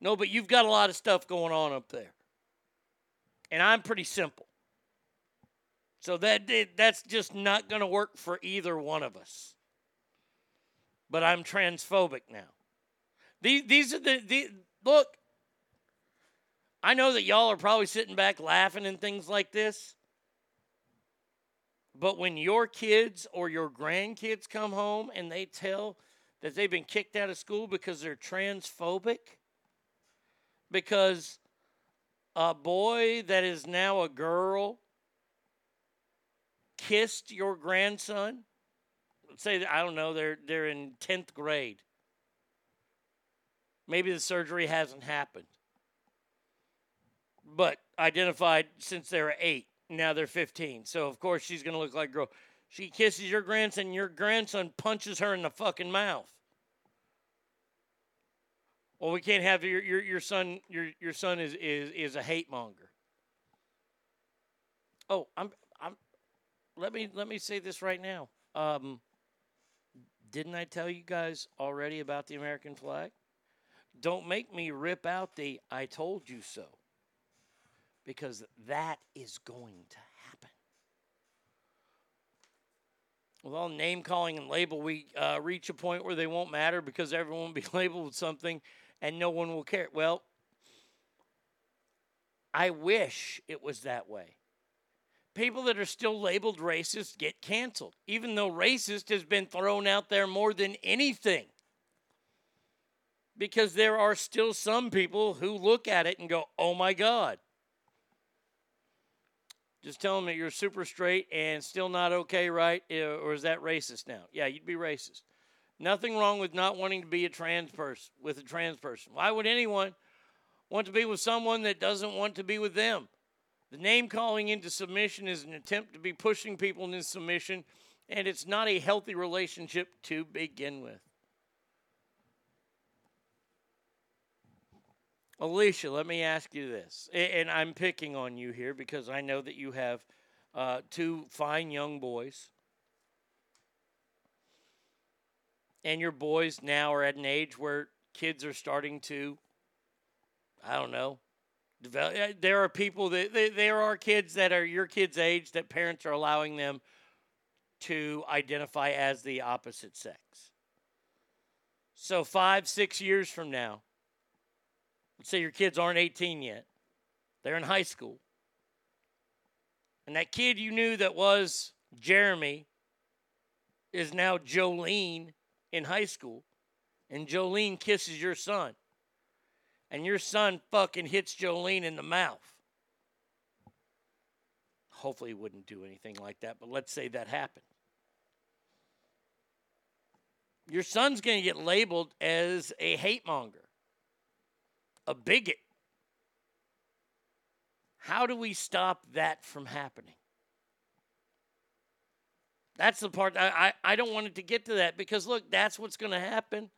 C: No, but you've got a lot of stuff going on up there. And I'm pretty simple. So that that's just not going to work for either one of us. But I'm transphobic now. These these are the, the look. I know that y'all are probably sitting back laughing and things like this. But when your kids or your grandkids come home and they tell that they've been kicked out of school because they're transphobic, because a boy that is now a girl kissed your grandson, say I don't know, they're they're in 10th grade. Maybe the surgery hasn't happened. But identified since they were 8. Now they're 15. So of course she's going to look like a girl. She kisses your grandson, your grandson punches her in the fucking mouth. Well, we can't have your your, your son your your son is, is is a hate monger. Oh, I'm I'm let me let me say this right now. Um didn't I tell you guys already about the American flag? Don't make me rip out the I told you so. Because that is going to happen. With all name calling and label, we uh, reach a point where they won't matter because everyone will be labeled with something and no one will care. Well, I wish it was that way. People that are still labeled racist get canceled, even though racist has been thrown out there more than anything. Because there are still some people who look at it and go, oh my God. Just tell them that you're super straight and still not okay, right? Or is that racist now? Yeah, you'd be racist. Nothing wrong with not wanting to be a trans person with a trans person. Why would anyone want to be with someone that doesn't want to be with them? The name calling into submission is an attempt to be pushing people into submission, and it's not a healthy relationship to begin with. Alicia, let me ask you this, and I'm picking on you here because I know that you have uh, two fine young boys, and your boys now are at an age where kids are starting to, I don't know, develop. uh, There are people that they, there are kids that are your kids' age that parents are allowing them to identify as the opposite sex. So five, six years from now, let's say your kids aren't 18 yet, they're in high school. And that kid you knew that was Jeremy is now Jolene in high school. And Jolene kisses your son. And your son fucking hits Jolene in the mouth. Hopefully, he wouldn't do anything like that, but let's say that happened. Your son's going to get labeled as a hate monger, a bigot. How do we stop that from happening? That's the part I, I, I don't want it to get to that because look, that's what's going to happen.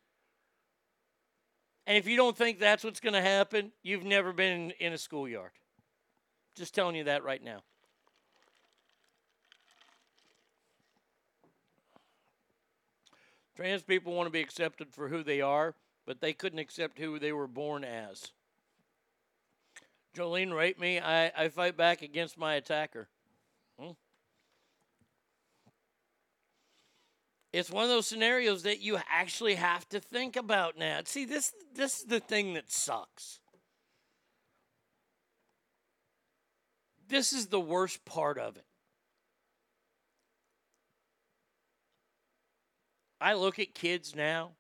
C: And if you don't think that's what's going to happen, you've never been in, in a schoolyard. Just telling you that right now. Trans people want to be accepted for who they are, but they couldn't accept who they were born as. Jolene raped me. I, I fight back against my attacker. Hmm. It's one of those scenarios that you actually have to think about now. See, this this is the thing that sucks. This is the worst part of it. I look at kids now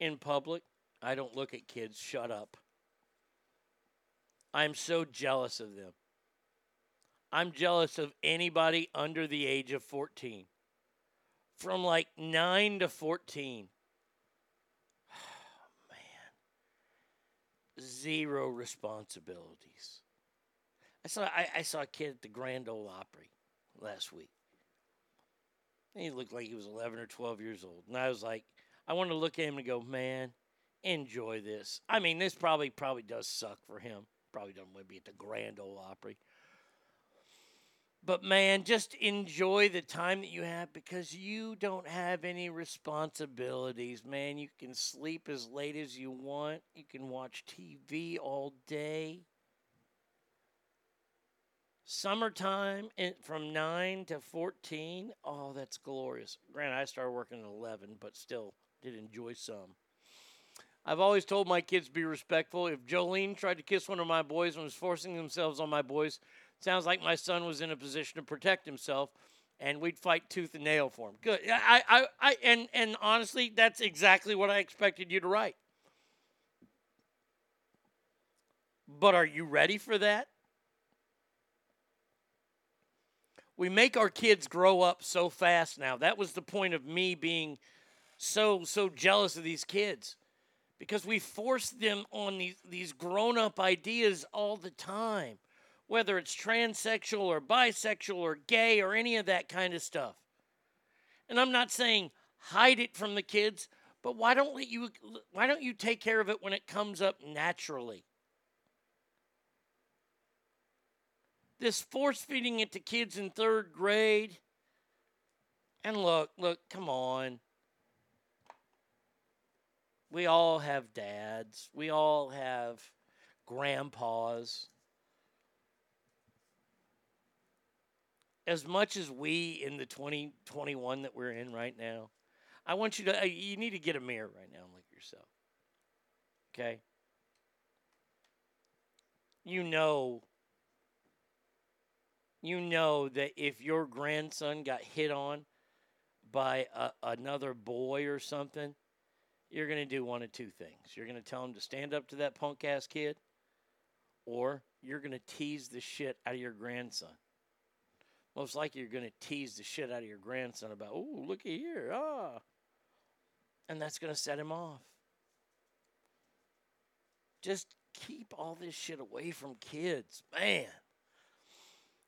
C: in public. I don't look at kids. Shut up. I'm so jealous of them. I'm jealous of anybody under the age of 14. From like 9 to 14. Man. Zero responsibilities. I saw I, I saw a kid at the Grand Ole Opry last week. He looked like he was 11 or 12 years old. And I was like, I want to look at him and go, man, enjoy this. I mean, this probably probably does suck for him. Probably doesn't want to be at the Grand Ole Opry. But man, just enjoy the time that you have because you don't have any responsibilities, man. You can sleep as late as you want. You can watch TV all day. Summertime from 9 to 14. Oh, that's glorious. Granted, I started working at 11, but still did enjoy some. I've always told my kids be respectful. If Jolene tried to kiss one of my boys and was forcing themselves on my boys, sounds like my son was in a position to protect himself, and we'd fight tooth and nail for him. Good. I, I, I, and and honestly, that's exactly what I expected you to write. But are you ready for that? We make our kids grow up so fast now. That was the point of me being so so jealous of these kids because we force them on these, these grown up ideas all the time, whether it's transsexual or bisexual or gay or any of that kind of stuff. And I'm not saying hide it from the kids, but why don't let you why don't you take care of it when it comes up naturally? This force feeding it to kids in third grade. And look, look, come on. We all have dads. We all have grandpas. As much as we in the 2021 that we're in right now, I want you to, uh, you need to get a mirror right now and look at yourself. Okay? You know, you know that if your grandson got hit on by a, another boy or something, you're going to do one of two things. You're going to tell him to stand up to that punk ass kid, or you're going to tease the shit out of your grandson. Most likely, you're going to tease the shit out of your grandson about, oh, looky here, ah. And that's going to set him off. Just keep all this shit away from kids. Man.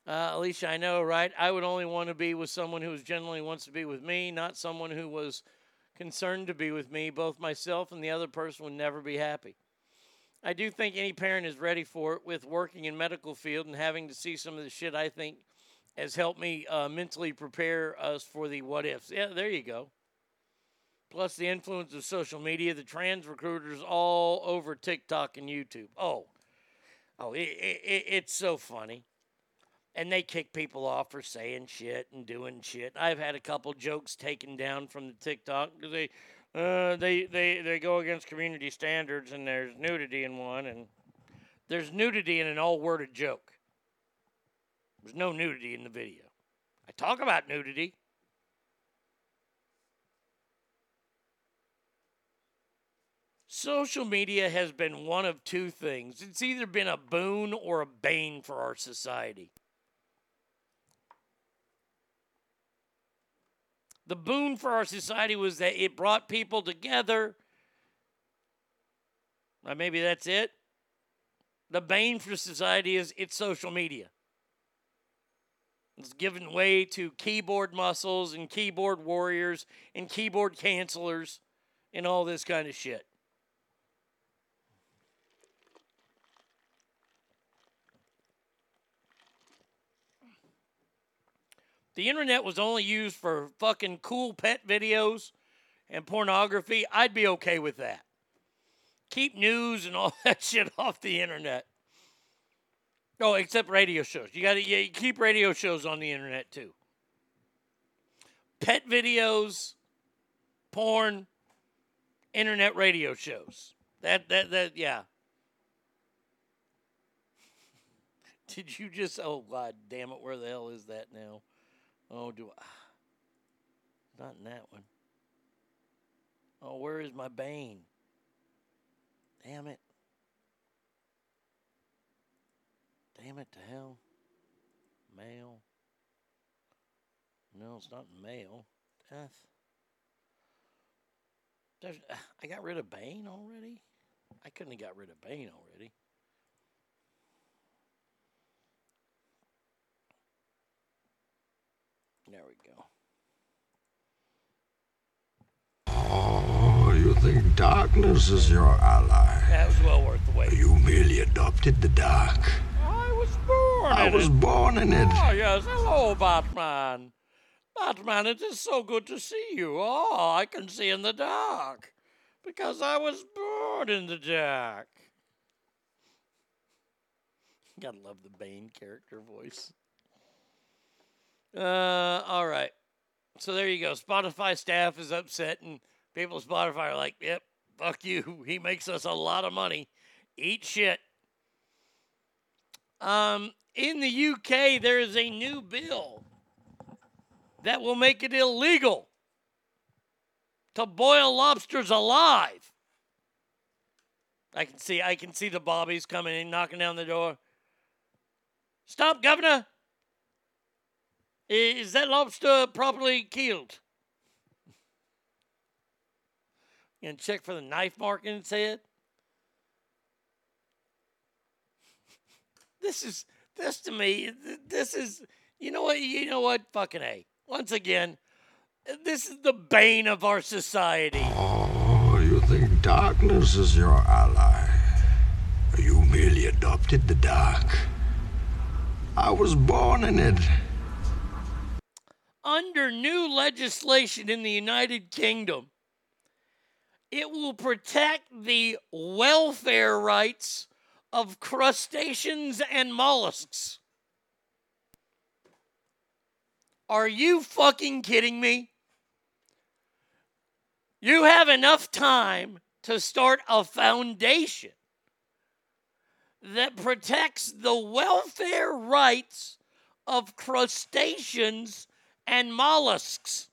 C: Uh, Alicia, I know, right? I would only want to be with someone who genuinely wants to be with me, not someone who was concerned to be with me. Both myself and the other person would never be happy. I do think any parent is ready for it with working in medical field and having to see some of the shit I think has helped me uh, mentally prepare us for the what ifs. Yeah, there you go. Plus the influence of social media, the trans recruiters all over TikTok and YouTube. Oh, oh, it, it, it's so funny. And they kick people off for saying shit and doing shit. I've had a couple jokes taken down from the TikTok because they, uh, they, they, they go against community standards and there's nudity in one and there's nudity in an all worded joke. There's no nudity in the video. I talk about nudity. Social media has been one of two things. It's either been a boon or a bane for our society. The boon for our society was that it brought people together. Maybe that's it. The bane for society is it's social media. It's given way to keyboard muscles and keyboard warriors and keyboard cancelers and all this kind of shit. The internet was only used for fucking cool pet videos and pornography, I'd be okay with that. Keep news and all that shit off the internet. Oh, except radio shows. You got to yeah, keep radio shows on the internet too. Pet videos, porn, internet radio shows. That that that yeah. Did you just oh god damn it, where the hell is that now? Oh do I not in that one. Oh, where is my Bane? Damn it. Damn it to hell. Mail. No, it's not mail. Death. There's, I got rid of Bane already? I couldn't have got rid of Bane already. There we go.
O: Oh, you think darkness is your ally?
C: That was well worth the wait.
O: You merely adopted the dark.
C: I was born
O: I
C: in
O: was
C: it.
O: born in it.
C: Oh, yes. Hello, Batman. Batman, it is so good to see you. Oh, I can see in the dark because I was born in the dark. Gotta love the Bane character voice. Uh, all right. So there you go. Spotify staff is upset, and people at Spotify are like, yep, fuck you. He makes us a lot of money. Eat shit. Um, in the UK, there is a new bill that will make it illegal to boil lobsters alive. I can see I can see the bobbies coming in, knocking down the door. Stop, Governor. Is that lobster properly killed? And check for the knife mark in its head. This is this to me. This is you know what you know what fucking a. Once again, this is the bane of our society.
O: Oh, you think darkness is your ally? You merely adopted the dark. I was born in it.
C: Under new legislation in the United Kingdom, it will protect the welfare rights of crustaceans and mollusks. Are you fucking kidding me? You have enough time to start a foundation that protects the welfare rights of crustaceans and mollusks.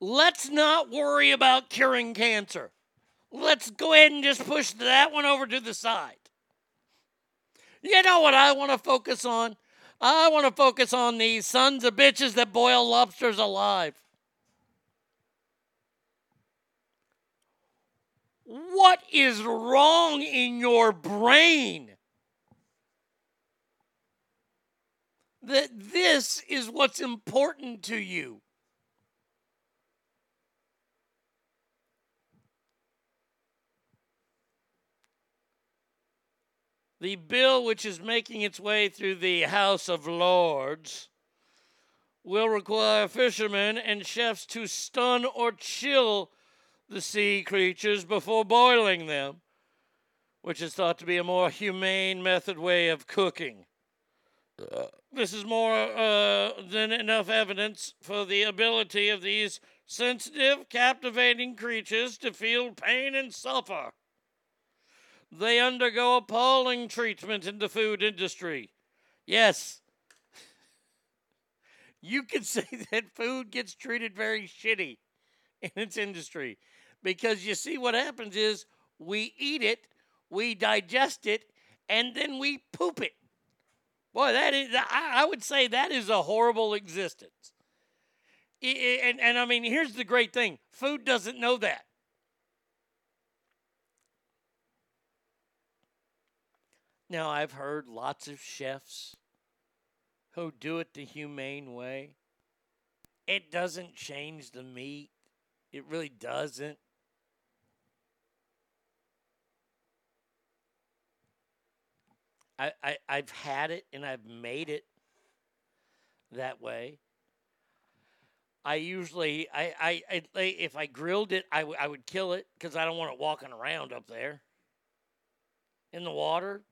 C: Let's not worry about curing cancer. Let's go ahead and just push that one over to the side. You know what I want to focus on? I want to focus on these sons of bitches that boil lobsters alive. What is wrong in your brain? that this is what's important to you. The bill, which is making its way through the House of Lords, will require fishermen and chefs to stun or chill the sea creatures before boiling them, which is thought to be a more humane method way of cooking. This is more uh, than enough evidence for the ability of these sensitive, captivating creatures to feel pain and suffer. They undergo appalling treatment in the food industry. Yes, you could say that food gets treated very shitty in its industry because you see what happens is we eat it, we digest it, and then we poop it. Boy, that is, I, would say that is a horrible existence. And, and I mean, here's the great thing food doesn't know that. Now, I've heard lots of chefs who do it the humane way. It doesn't change the meat, it really doesn't. I, I, I've had it and I've made it that way. I usually, I, I, I if I grilled it, I, w- I would kill it because I don't want it walking around up there in the water.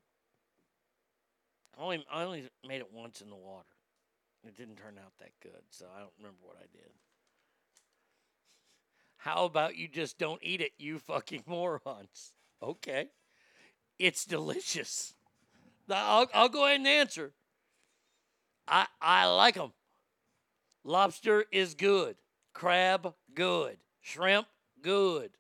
C: I only, I only made it once in the water. It didn't turn out that good, so I don't remember what I did. How about you just don't eat it, you fucking morons? Okay. It's delicious. I'll, I'll go ahead and answer. I, I like them. Lobster is good. Crab, good. Shrimp, good.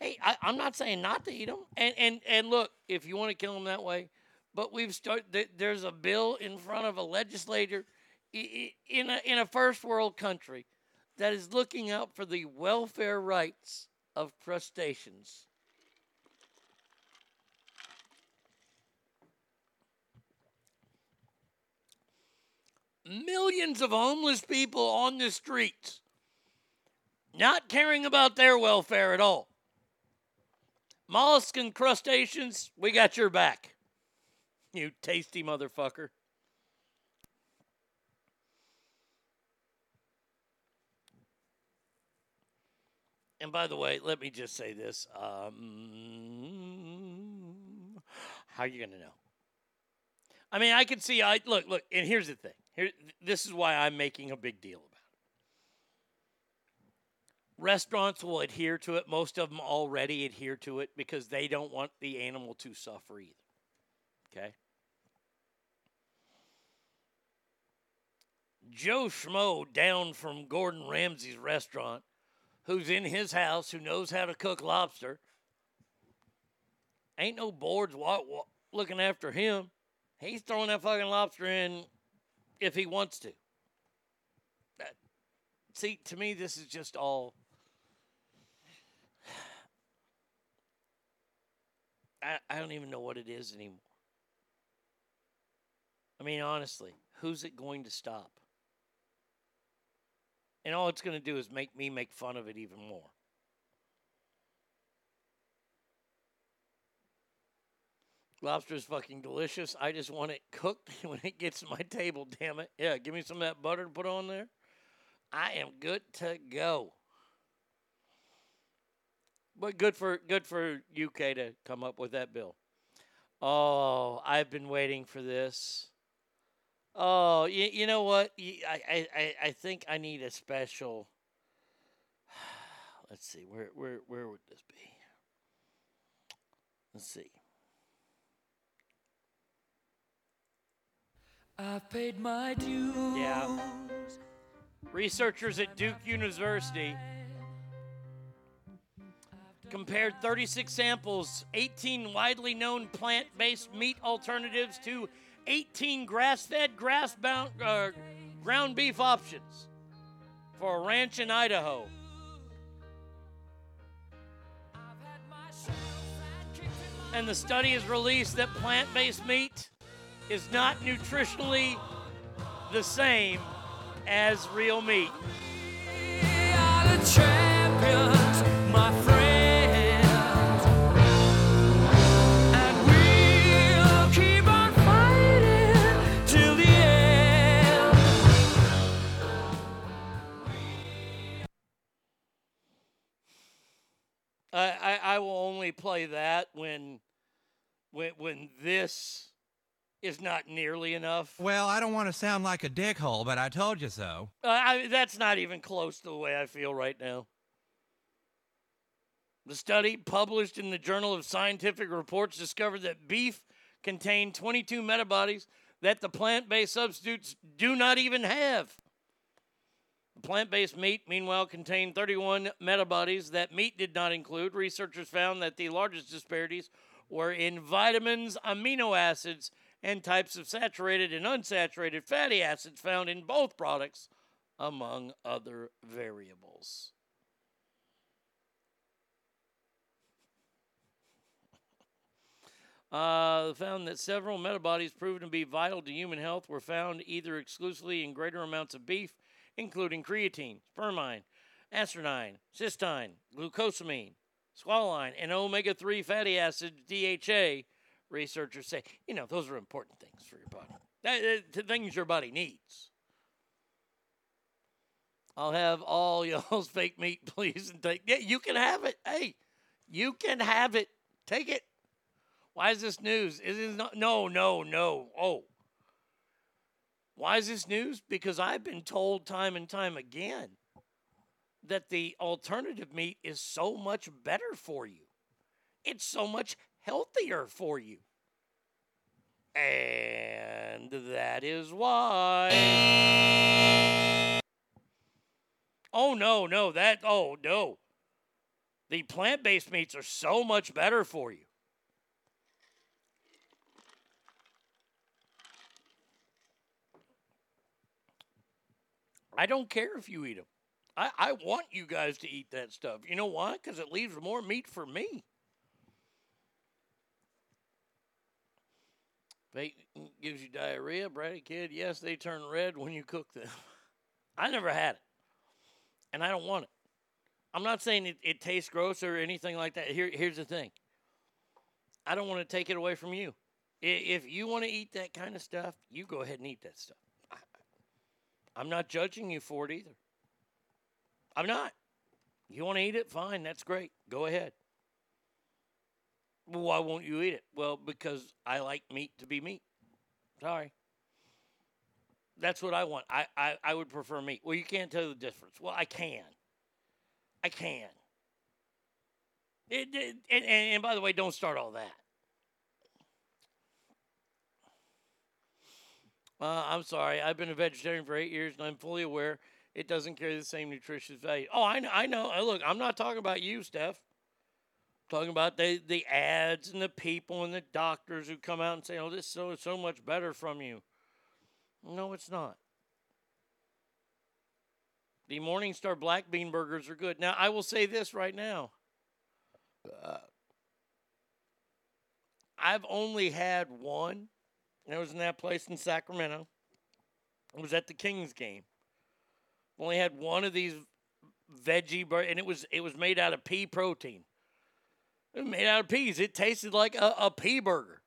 C: Hey, I, I'm not saying not to eat them. And, and, and look, if you want to kill them that way, but we've started, there's a bill in front of a legislator in a, in a first world country that is looking out for the welfare rights of crustaceans. Millions of homeless people on the streets, not caring about their welfare at all. Mollusks and crustaceans, we got your back. You tasty motherfucker. And by the way, let me just say this. Um, how are you going to know? I mean, I can see. I look, look, and here's the thing. Here, this is why I'm making a big deal about it. Restaurants will adhere to it. Most of them already adhere to it because they don't want the animal to suffer either. Okay. Joe Schmo down from Gordon Ramsay's restaurant, who's in his house, who knows how to cook lobster. Ain't no boards looking after him. He's throwing that fucking lobster in if he wants to. That- see, to me, this is just all. I, I don't even know what it is anymore. I mean, honestly, who's it going to stop? And all it's going to do is make me make fun of it even more. Lobster is fucking delicious. I just want it cooked when it gets to my table, damn it. Yeah, give me some of that butter to put on there. I am good to go. But good for good for UK to come up with that bill. Oh, I've been waiting for this. Oh, you, you know what? I, I, I think I need a special. Let's see. Where where where would this be? Let's see.
P: I've paid my dues.
C: Yeah. Researchers at Duke University compared 36 samples, 18 widely known plant based meat alternatives to 18 grass fed, grass bound, uh, ground beef options for a ranch in Idaho. And the study has released that plant based meat is not nutritionally the same as real meat.
P: I, I, will only
C: play that when, when, when this is not nearly enough.
I: Well, I don't want to sound like a dickhole, but I told you so.
C: Uh, I, that's not even close to the way I feel right now. The study, published in the Journal of Scientific Reports, discovered that beef contained 22 metabodies that the plant based substitutes do not even have. The plant based meat, meanwhile, contained 31 metabodies that meat did not include. Researchers found that the largest disparities were in vitamins, amino acids, and types of saturated and unsaturated fatty acids found in both products, among other variables. Uh, found that several metabodies proven to be vital to human health were found either exclusively in greater amounts of beef, including creatine, spermine, astronine, cystine, glucosamine, squalene, and omega 3 fatty acids, DHA. Researchers say, you know, those are important things for your body. The things your body needs. I'll have all y'all's fake meat, please, and take. Yeah, you can have it. Hey, you can have it. Take it. Why is this news? Is it not? No, no, no. Oh. Why is this news? Because I've been told time and time again that the alternative meat is so much better for you. It's so much healthier for you. And that is why. Oh, no, no. That, oh, no. The plant based meats are so much better for you. I don't care if you eat them. I, I want you guys to eat that stuff. You know why? Because it leaves more meat for me. Bacon gives you diarrhea, Bratty kid. Yes, they turn red when you cook them. I never had it, and I don't want it. I'm not saying it, it tastes gross or anything like that. Here, here's the thing. I don't want to take it away from you. If you want to eat that kind of stuff, you go ahead and eat that stuff. I'm not judging you for it either. I'm not. You want to eat it? Fine. That's great. Go ahead. Well, why won't you eat it? Well, because I like meat to be meat. Sorry. That's what I want. I, I, I would prefer meat. Well, you can't tell the difference. Well, I can. I can. It, it, and, and, by the way, don't start all that. Uh, I'm sorry. I've been a vegetarian for eight years, and I'm fully aware it doesn't carry the same nutritious value. Oh, I know. I know. Look, I'm not talking about you, Steph. Talking about the the ads and the people and the doctors who come out and say, "Oh, this is so so much better from you." No, it's not. The Morningstar black bean burgers are good. Now, I will say this right now. Uh, I've only had one. and It was in that place in Sacramento. It was at the Kings game. Only had one of these veggie burgers, and it was it was made out of pea protein. It was made out of peas. It tasted like a, a pea burger.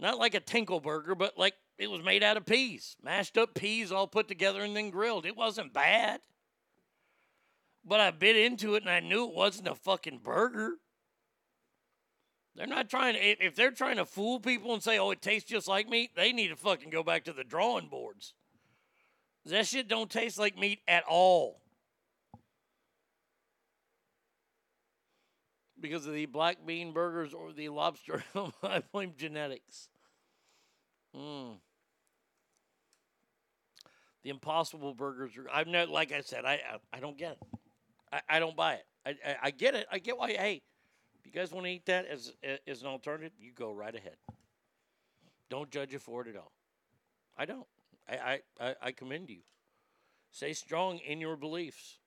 C: Not like a tinkle burger, but like it was made out of peas. Mashed up peas all put together and then grilled. It wasn't bad. But I bit into it and I knew it wasn't a fucking burger. They're not trying to, if if they're trying to fool people and say, oh, it tastes just like meat, they need to fucking go back to the drawing boards. That shit don't taste like meat at all. Because of the black bean burgers or the lobster, I blame genetics. Mm. The impossible burgers are, I've never, like I said, I, I, I don't get it. I, I don't buy it. I, I, I get it. I get why, hey, if you guys want to eat that as, as an alternative, you go right ahead. Don't judge you for it at all. I don't. I, I, I commend you. Stay strong in your beliefs.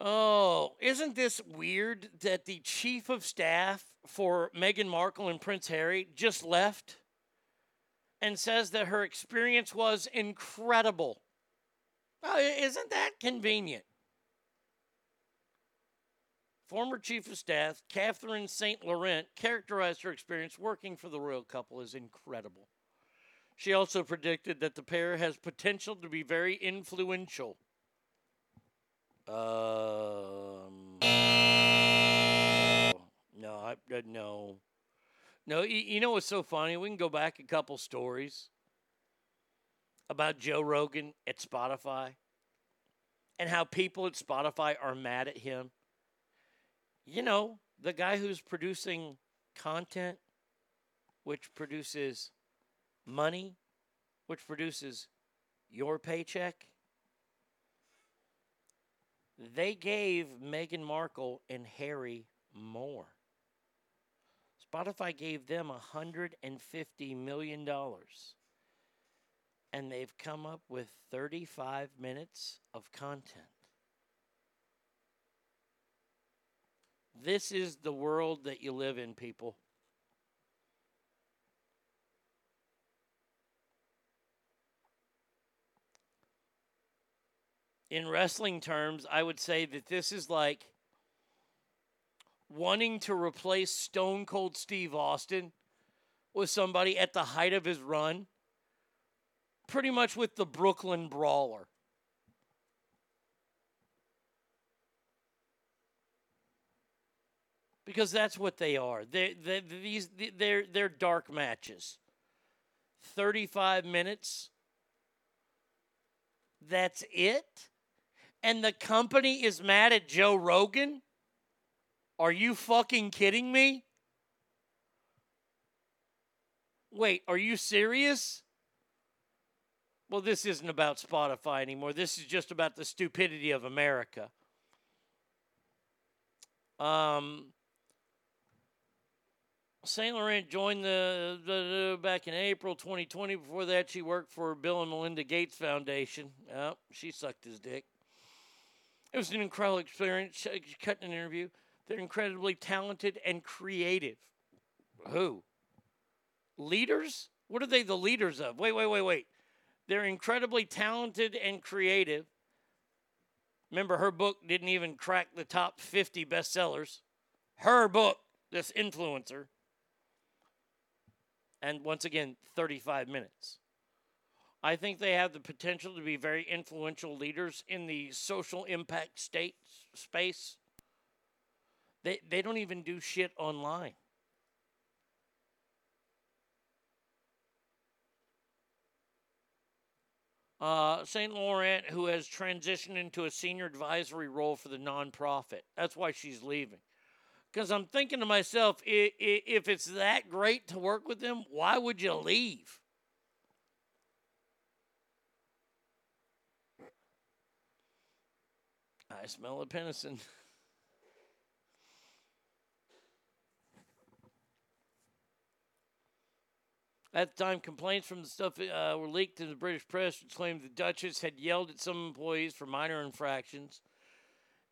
C: Oh, isn't this weird that the chief of staff for Meghan Markle and Prince Harry just left and says that her experience was incredible? Oh, isn't that convenient? Former chief of staff Catherine St. Laurent characterized her experience working for the royal couple as incredible. She also predicted that the pair has potential to be very influential. Um, no, I, uh, no. No, you, you know what's so funny? We can go back a couple stories about Joe Rogan at Spotify and how people at Spotify are mad at him. You know, the guy who's producing content, which produces money, which produces your paycheck. They gave Meghan Markle and Harry more. Spotify gave them $150 million. And they've come up with 35 minutes of content. This is the world that you live in, people. In wrestling terms, I would say that this is like wanting to replace Stone Cold Steve Austin with somebody at the height of his run, pretty much with the Brooklyn Brawler. Because that's what they are. They, they, these, they're, they're dark matches. 35 minutes. That's it? And the company is mad at Joe Rogan? Are you fucking kidding me? Wait, are you serious? Well, this isn't about Spotify anymore. This is just about the stupidity of America. Um, Saint Laurent joined the, the, the- back in April 2020. Before that, she worked for Bill and Melinda Gates Foundation. Oh, she sucked his dick. It was an incredible experience. She she cut an interview. They're incredibly talented and creative. Who? Leaders? What are they the leaders of? Wait, wait, wait, wait. They're incredibly talented and creative. Remember, her book didn't even crack the top 50 bestsellers. Her book, this influencer. And once again, 35 minutes. I think they have the potential to be very influential leaders in the social impact state space. They they don't even do shit online. Uh, St. Laurent, who has transitioned into a senior advisory role for the nonprofit. That's why she's leaving. Because I'm thinking to myself, if it's that great to work with them, why would you leave? I smell a penicillin. At the time, complaints from the stuff uh, were leaked to the British press, which claimed the Duchess had yelled at some employees for minor infractions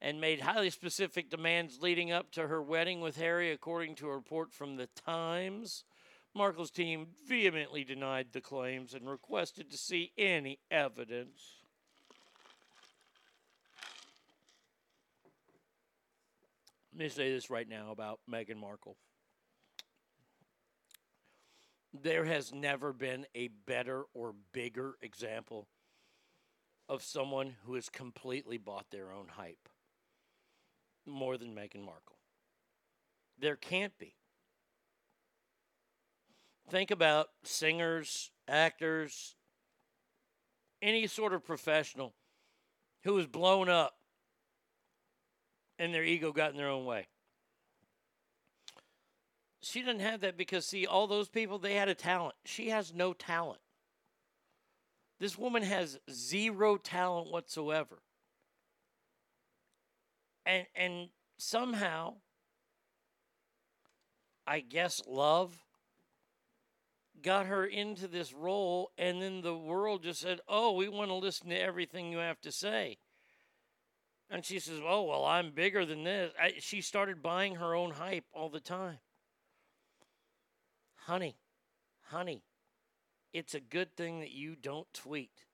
C: and made highly specific demands leading up to her wedding with Harry, according to a report from the Times. Markle's team vehemently denied the claims and requested to see any evidence. Let me say this right now about Meghan Markle. There has never been a better or bigger example of someone who has completely bought their own hype more than Meghan Markle. There can't be. Think about singers, actors, any sort of professional who is blown up and their ego got in their own way. She doesn't have that because, see, all those people, they had a talent. She has no talent. This woman has zero talent whatsoever. And, and somehow, I guess love got her into this role, and then the world just said, Oh, we want to listen to everything you have to say. And she says, Oh, well, I'm bigger than this. I, she started buying her own hype all the time. Honey, honey, it's a good thing that you don't tweet.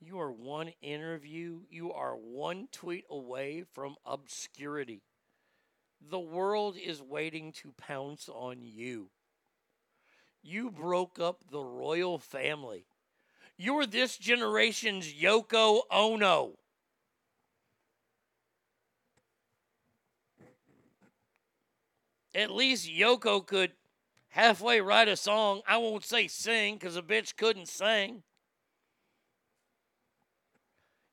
C: You are one interview, you are one tweet away from obscurity. The world is waiting to pounce on you. You broke up the royal family. You're this generation's Yoko Ono. At least Yoko could halfway write a song. I won't say sing because a bitch couldn't sing.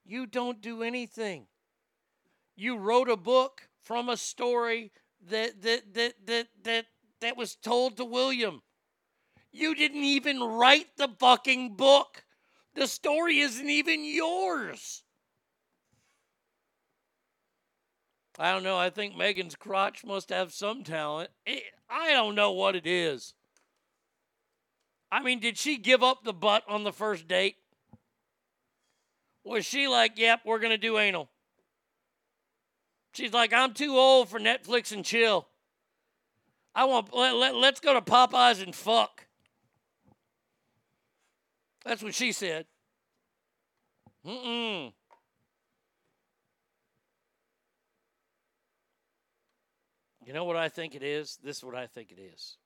C: You don't do anything. You wrote a book from a story that that that that that that was told to William. You didn't even write the fucking book. The story isn't even yours. I don't know. I think Meghan's crotch must have some talent. It, I don't know what it is. I mean, did she give up the butt on the first date? Was she like, yep, we're going to do anal? She's like, I'm too old for Netflix and chill. I want, let, let, let's go to Popeyes and fuck. That's what she said. Mm-mm. You know what I think it is? This is what I think it is.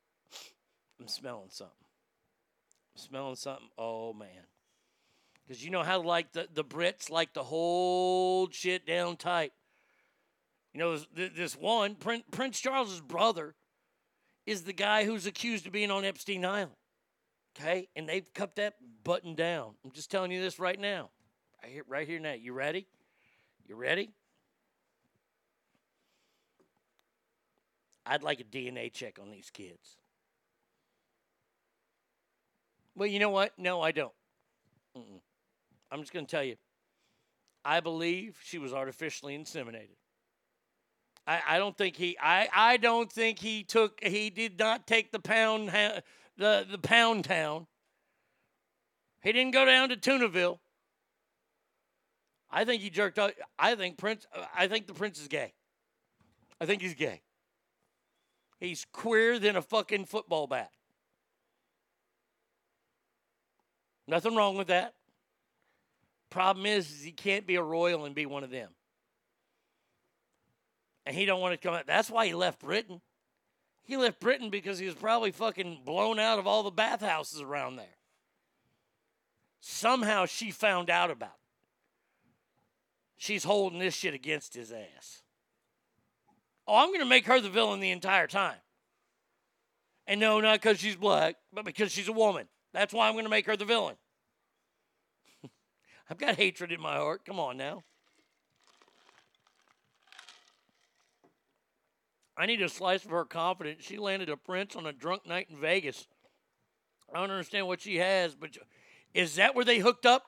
C: I'm smelling something. I'm smelling something. Oh man. Because you know how like the, the Brits like to hold shit down tight. You know, this, this one, Prince, Prince Charles's brother, is the guy who's accused of being on Epstein Island. Okay? And they've kept that button down. I'm just telling you this right now. Right here, right here now. You ready? You ready? I'd like a DNA check on these kids. Well, you know what? No, I don't. Mm-mm. I'm just going to tell you. I believe she was artificially inseminated. I, I don't think he I, I don't think he took he did not take the pound the the pound town. He didn't go down to Tunaville. I think he jerked out. I think Prince. I think the Prince is gay. I think he's gay. He's queer than a fucking football bat. Nothing wrong with that. Problem is, is he can't be a royal and be one of them. And he don't want to come out. That's why he left Britain. He left Britain because he was probably fucking blown out of all the bathhouses around there. Somehow she found out about it. She's holding this shit against his ass. Oh, I'm going to make her the villain the entire time. And no, not because she's black, but because she's a woman. That's why I'm going to make her the villain. I've got hatred in my heart. Come on now. I need a slice of her confidence. She landed a prince on a drunk night in Vegas. I don't understand what she has, but is that where they hooked up?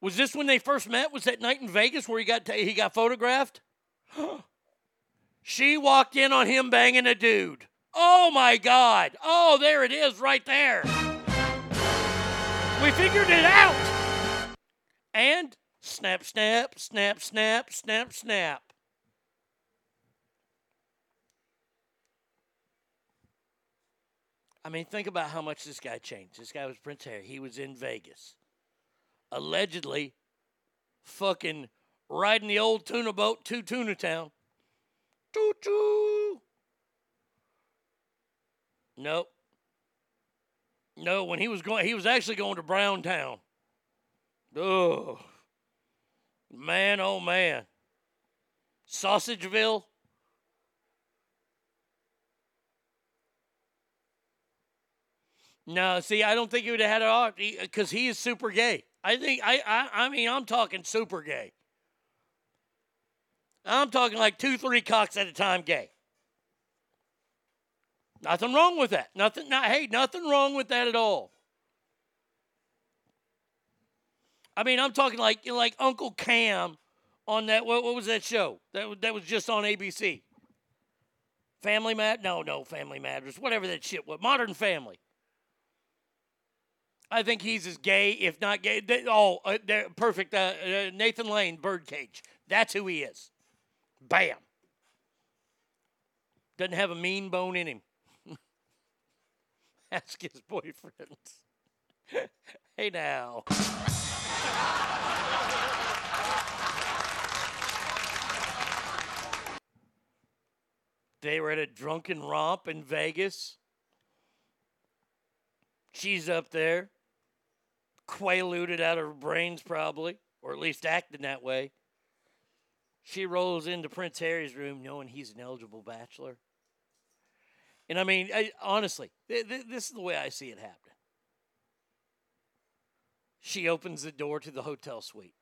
C: Was this when they first met? Was that night in Vegas where he got he got photographed? she walked in on him banging a dude. Oh my God! Oh, there it is, right there. We figured it out. And snap, snap, snap, snap, snap, snap. I mean, think about how much this guy changed. This guy was Prince Harry. He was in Vegas. Allegedly fucking riding the old tuna boat to Tuna Town. Choo choo. Nope. No, when he was going, he was actually going to Browntown. Oh, man, oh man. Sausageville. No, see, I don't think he would have had it off because he is super gay. I think I, I I mean I'm talking super gay. I'm talking like two, three cocks at a time gay. Nothing wrong with that. Nothing. Not, hey, nothing wrong with that at all. I mean, I'm talking like like Uncle Cam on that. What, what was that show? That that was just on ABC. Family Mat? No, no, Family Matters. Whatever that shit was. Modern Family. I think he's as gay, if not gay. they- oh, uh, perfect. Uh, uh, Nathan Lane, Birdcage. That's who he is. Bam. Doesn't have a mean bone in him. Ask his boyfriends. hey now. They were at a drunken romp in Vegas. She's up there, quaaluded out of her brains, probably, or at least acting that way. She rolls into Prince Harry's room knowing he's an eligible bachelor. And I mean, I, honestly, th- th- this is the way I see it happening. She opens the door to the hotel suite.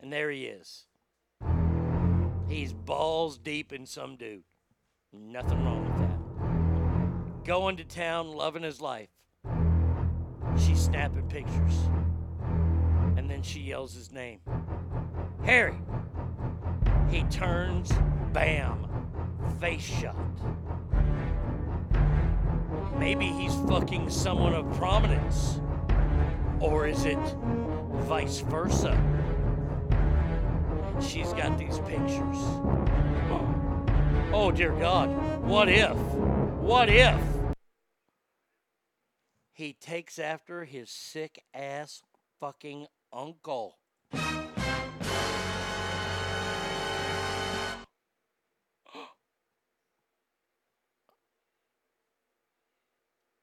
C: And there he is. He's balls deep in some dude. Nothing wrong with that. Going to town, loving his life. She's snapping pictures. And she yells his name Harry. He turns, bam, face shot. Maybe he's fucking someone of prominence. Or is it vice versa? She's got these pictures. Oh, dear God. What if? What if? He takes after his sick ass fucking uncle.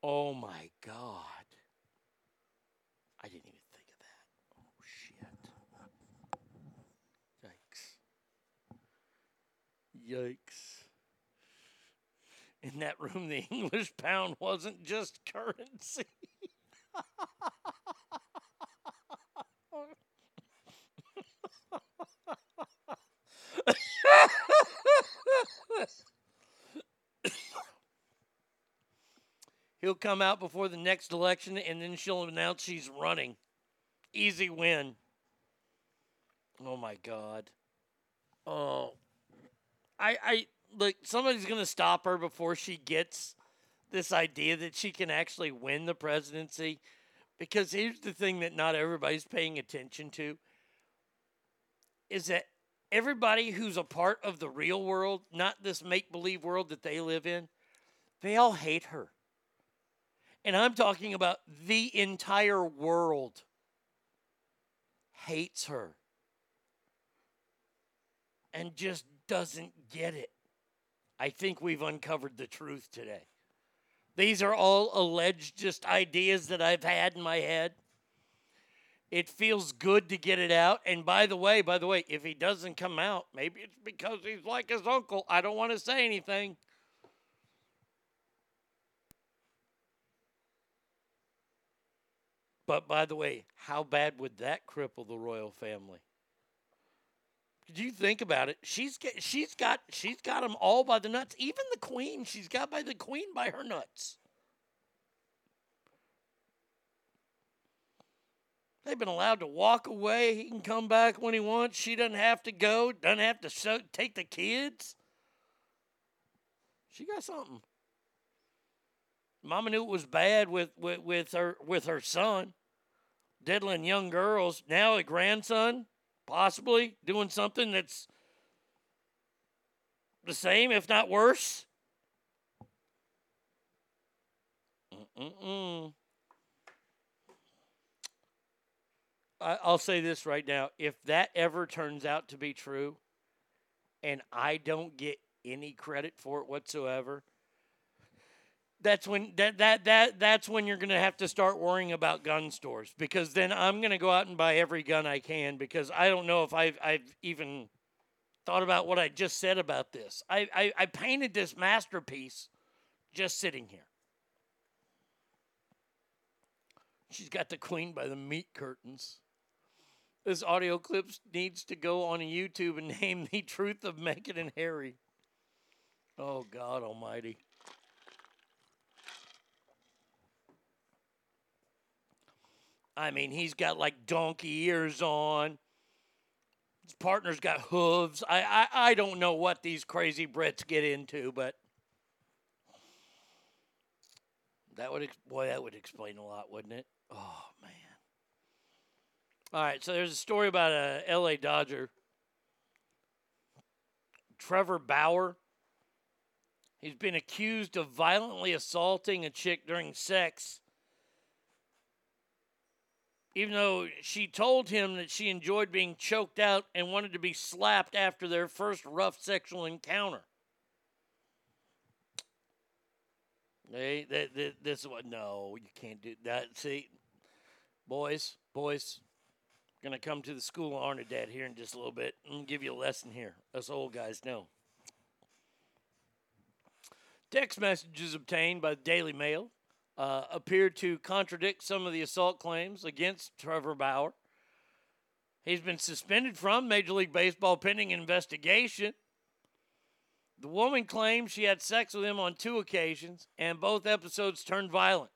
C: Oh my God. I didn't even think of that. Oh shit. Yikes. Yikes. In that room, the English pound wasn't just currency. He'll come out before the next election and then she'll announce she's running. Easy win. Oh my God. Oh. I I look somebody's gonna stop her before she gets this idea that she can actually win the presidency. Because here's the thing that not everybody's paying attention to is that everybody who's a part of the real world, not this make believe world that they live in, they all hate her. And I'm talking about the entire world hates her and just doesn't get it. I think we've uncovered the truth today. These are all alleged just ideas that I've had in my head. It feels good to get it out. And by the way, by the way, if he doesn't come out, maybe it's because he's like his uncle. I don't want to say anything. But by the way, how bad would that cripple the royal family? Did you think about it? She's she's got she's got them all by the nuts. Even the queen, she's got by the queen by her nuts. They've been allowed to walk away. He can come back when he wants. She doesn't have to go. Doesn't have to so, take the kids. She got something. Mama knew it was bad with, with, with her with her son, diddling young girls. Now a grandson, possibly doing something that's the same, if not worse. Mm-mm. I, I'll say this right now: if that ever turns out to be true, and I don't get any credit for it whatsoever, that's when that that that that's when you're going to have to start worrying about gun stores because then I'm going to go out and buy every gun I can because I don't know if I've I've even thought about what I just said about this. I I, I painted this masterpiece just sitting here. She's got the queen by the meat curtains. This audio clip needs to go on YouTube and name the truth of Meghan and Harry. Oh God Almighty. I mean, he's got like donkey ears on. His partner's got hooves. I, I, I don't know what these crazy Brits get into, but that would boy that would explain a lot, wouldn't it? Oh man. All right, so there's a story about a LA Dodger, Trevor Bauer. He's been accused of violently assaulting a chick during sex even though she told him that she enjoyed being choked out and wanted to be slapped after their first rough sexual encounter. Hey, that, that, this is what, no, you can't do that. See, boys, boys, going to come to the school of Arnadad here in just a little bit and give you a lesson here. Us old guys know. Text messages obtained by the Daily Mail uh, appear to contradict some of the assault claims against Trevor Bauer. He's been suspended from Major League Baseball pending investigation. The woman claims she had sex with him on two occasions, and both episodes turned violent.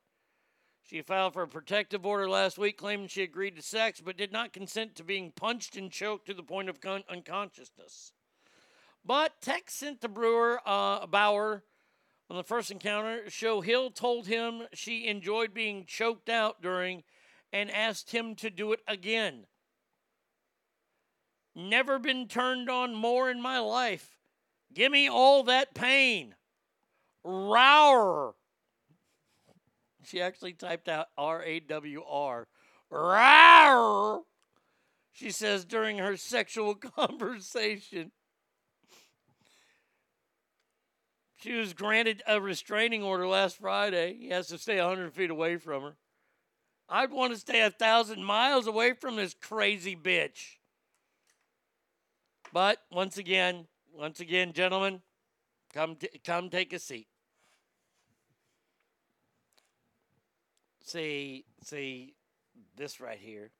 C: She filed for a protective order last week, claiming she agreed to sex but did not consent to being punched and choked to the point of con- unconsciousness. But text sent to Brewer uh, Bauer on the first encounter show Hill told him she enjoyed being choked out during and asked him to do it again. Never been turned on more in my life. Give me all that pain. Rawr. She actually typed out R A W R. Rawr. She says during her sexual conversation. She was granted a restraining order last Friday. He has to stay 100 feet away from her. I'd want to stay a thousand miles away from this crazy bitch. But once again, once again, gentlemen, come t- come take a seat. See, see this right here.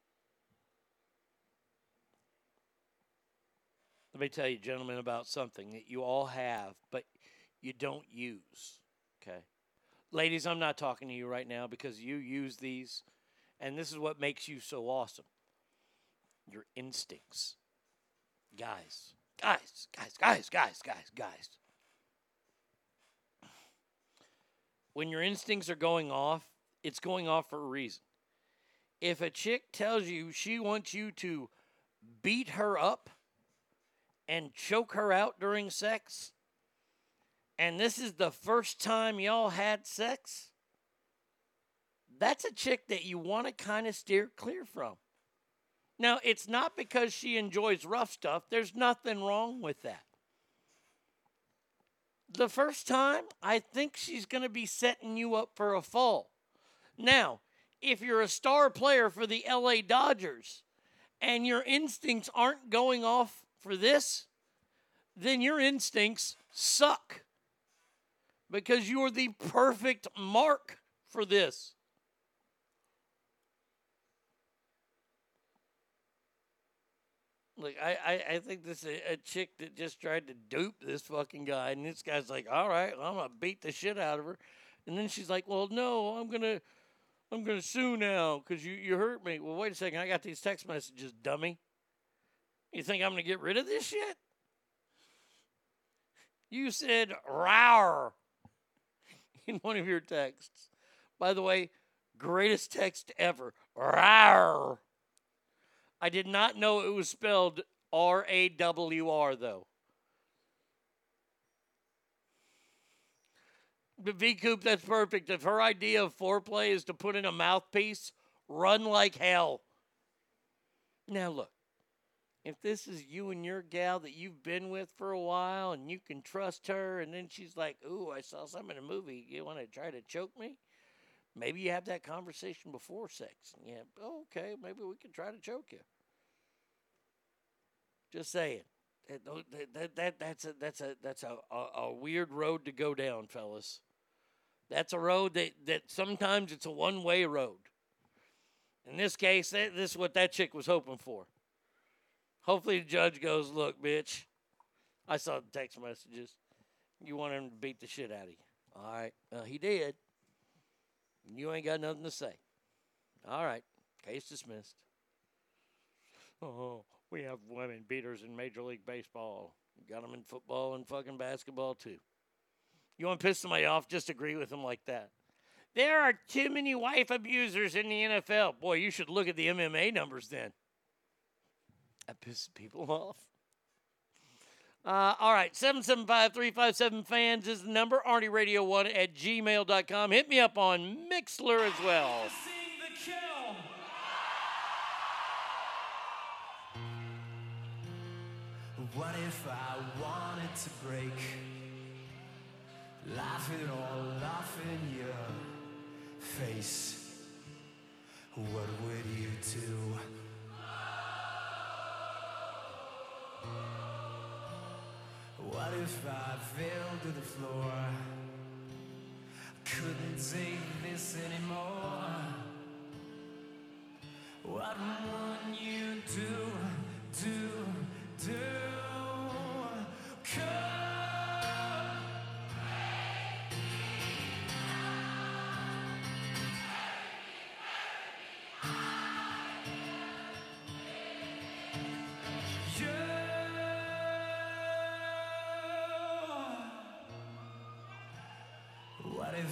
C: Let me tell you, gentlemen, about something that you all have, but you don't use. Okay. Ladies, I'm not talking to you right now because you use these, and this is what makes you so awesome your instincts. Guys, guys, guys, guys, guys, guys, guys. When your instincts are going off, it's going off for a reason. If a chick tells you she wants you to beat her up and choke her out during sex, and this is the first time y'all had sex, that's a chick that you want to kind of steer clear from. Now, it's not because she enjoys rough stuff, there's nothing wrong with that. The first time, I think she's going to be setting you up for a fall. Now, if you're a star player for the LA Dodgers and your instincts aren't going off for this, then your instincts suck because you're the perfect mark for this. Like I, I, I think this is a, chick that just tried to dupe this fucking guy, and this guy's like, "All right, I'm gonna beat the shit out of her," and then she's like, "Well, no, I'm gonna, I'm gonna sue now because you, you hurt me." Well, wait a second, I got these text messages, dummy. You think I'm gonna get rid of this shit? You said "rawr" in one of your texts. By the way, greatest text ever. "Rawr." I did not know it was spelled R A W R, though. But V Coop, that's perfect. If her idea of foreplay is to put in a mouthpiece, run like hell. Now, look, if this is you and your gal that you've been with for a while and you can trust her, and then she's like, Ooh, I saw something in a movie. You want to try to choke me? Maybe you have that conversation before sex. Yeah, okay, maybe we can try to choke you. Just saying. That, that, that, that's a that's a that's a, a, a weird road to go down, fellas. That's a road that, that sometimes it's a one way road. In this case, that, this is what that chick was hoping for. Hopefully, the judge goes, "Look, bitch, I saw the text messages. You want him to beat the shit out of you. All right, uh, he did. You ain't got nothing to say. All right, case dismissed. Oh, we have women beaters in Major League Baseball. Got them in football and fucking basketball too. You want to piss somebody off? Just agree with them like that. There are too many wife abusers in the NFL. Boy, you should look at the MMA numbers then. That pisses people off. Uh, all right, 775 fans is the number. ArnieRadio1 at gmail.com. Hit me up on Mixlr as well.
P: What if I wanted to break? Laughing all off in your face. What would you do? What if I fell to the floor? couldn't take this anymore. What would you do, do, do? Come.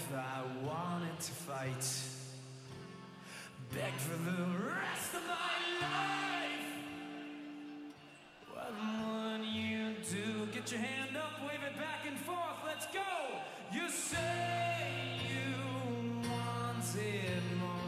P: If I wanted to fight? Beg for the rest of my life. What would you do? Get your hand up, wave it back and forth. Let's go. You say you wanted more.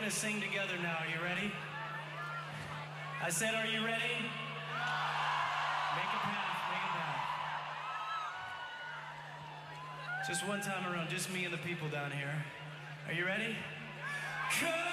P: We're gonna sing together now. Are you ready? I said, are you ready? Make a path, make a path. Just one time around, just me and the people down here. Are you ready? Come,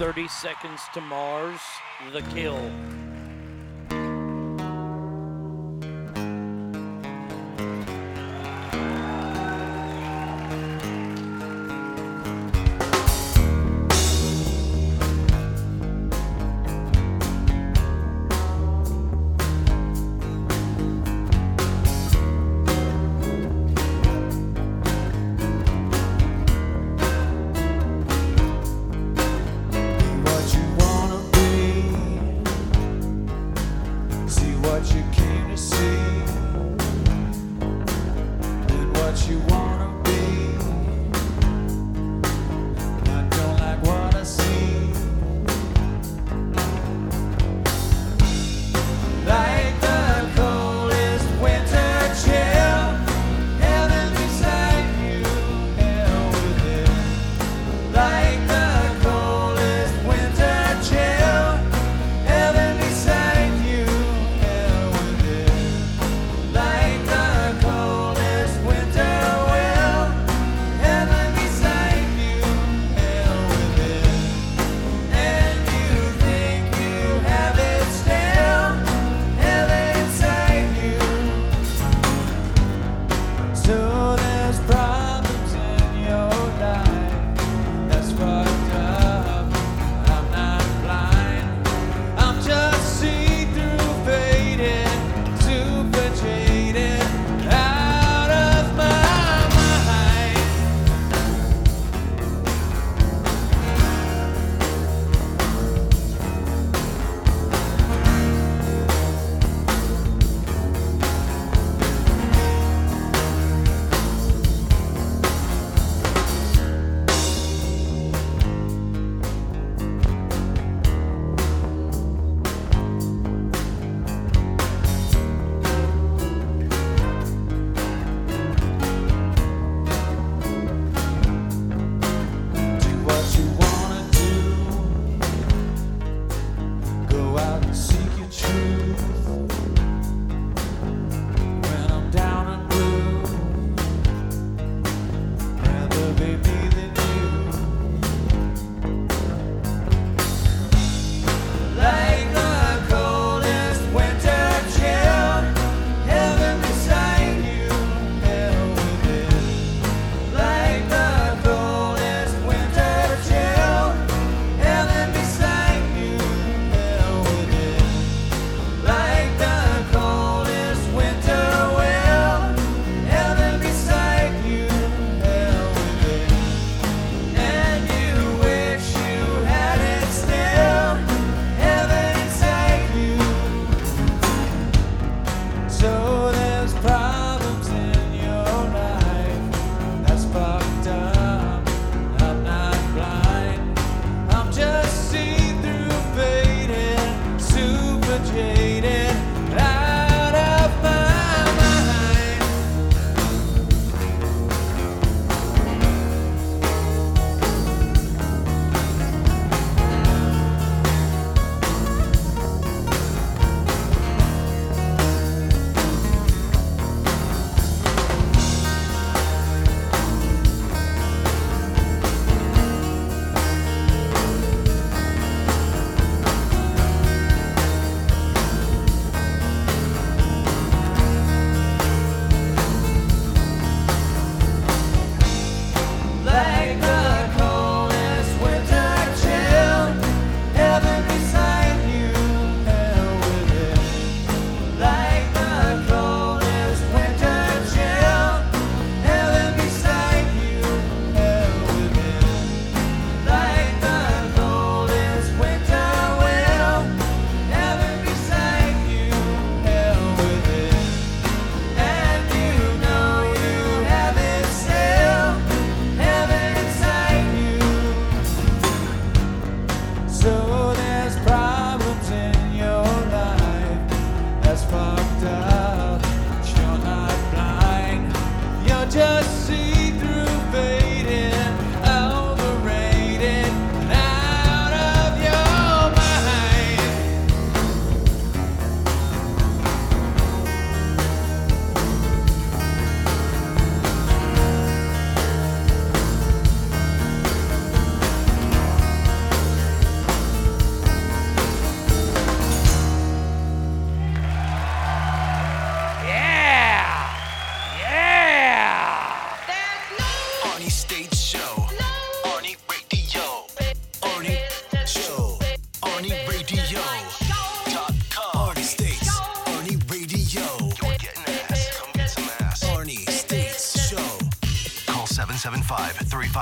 C: 30 Seconds to Mars, The Kill.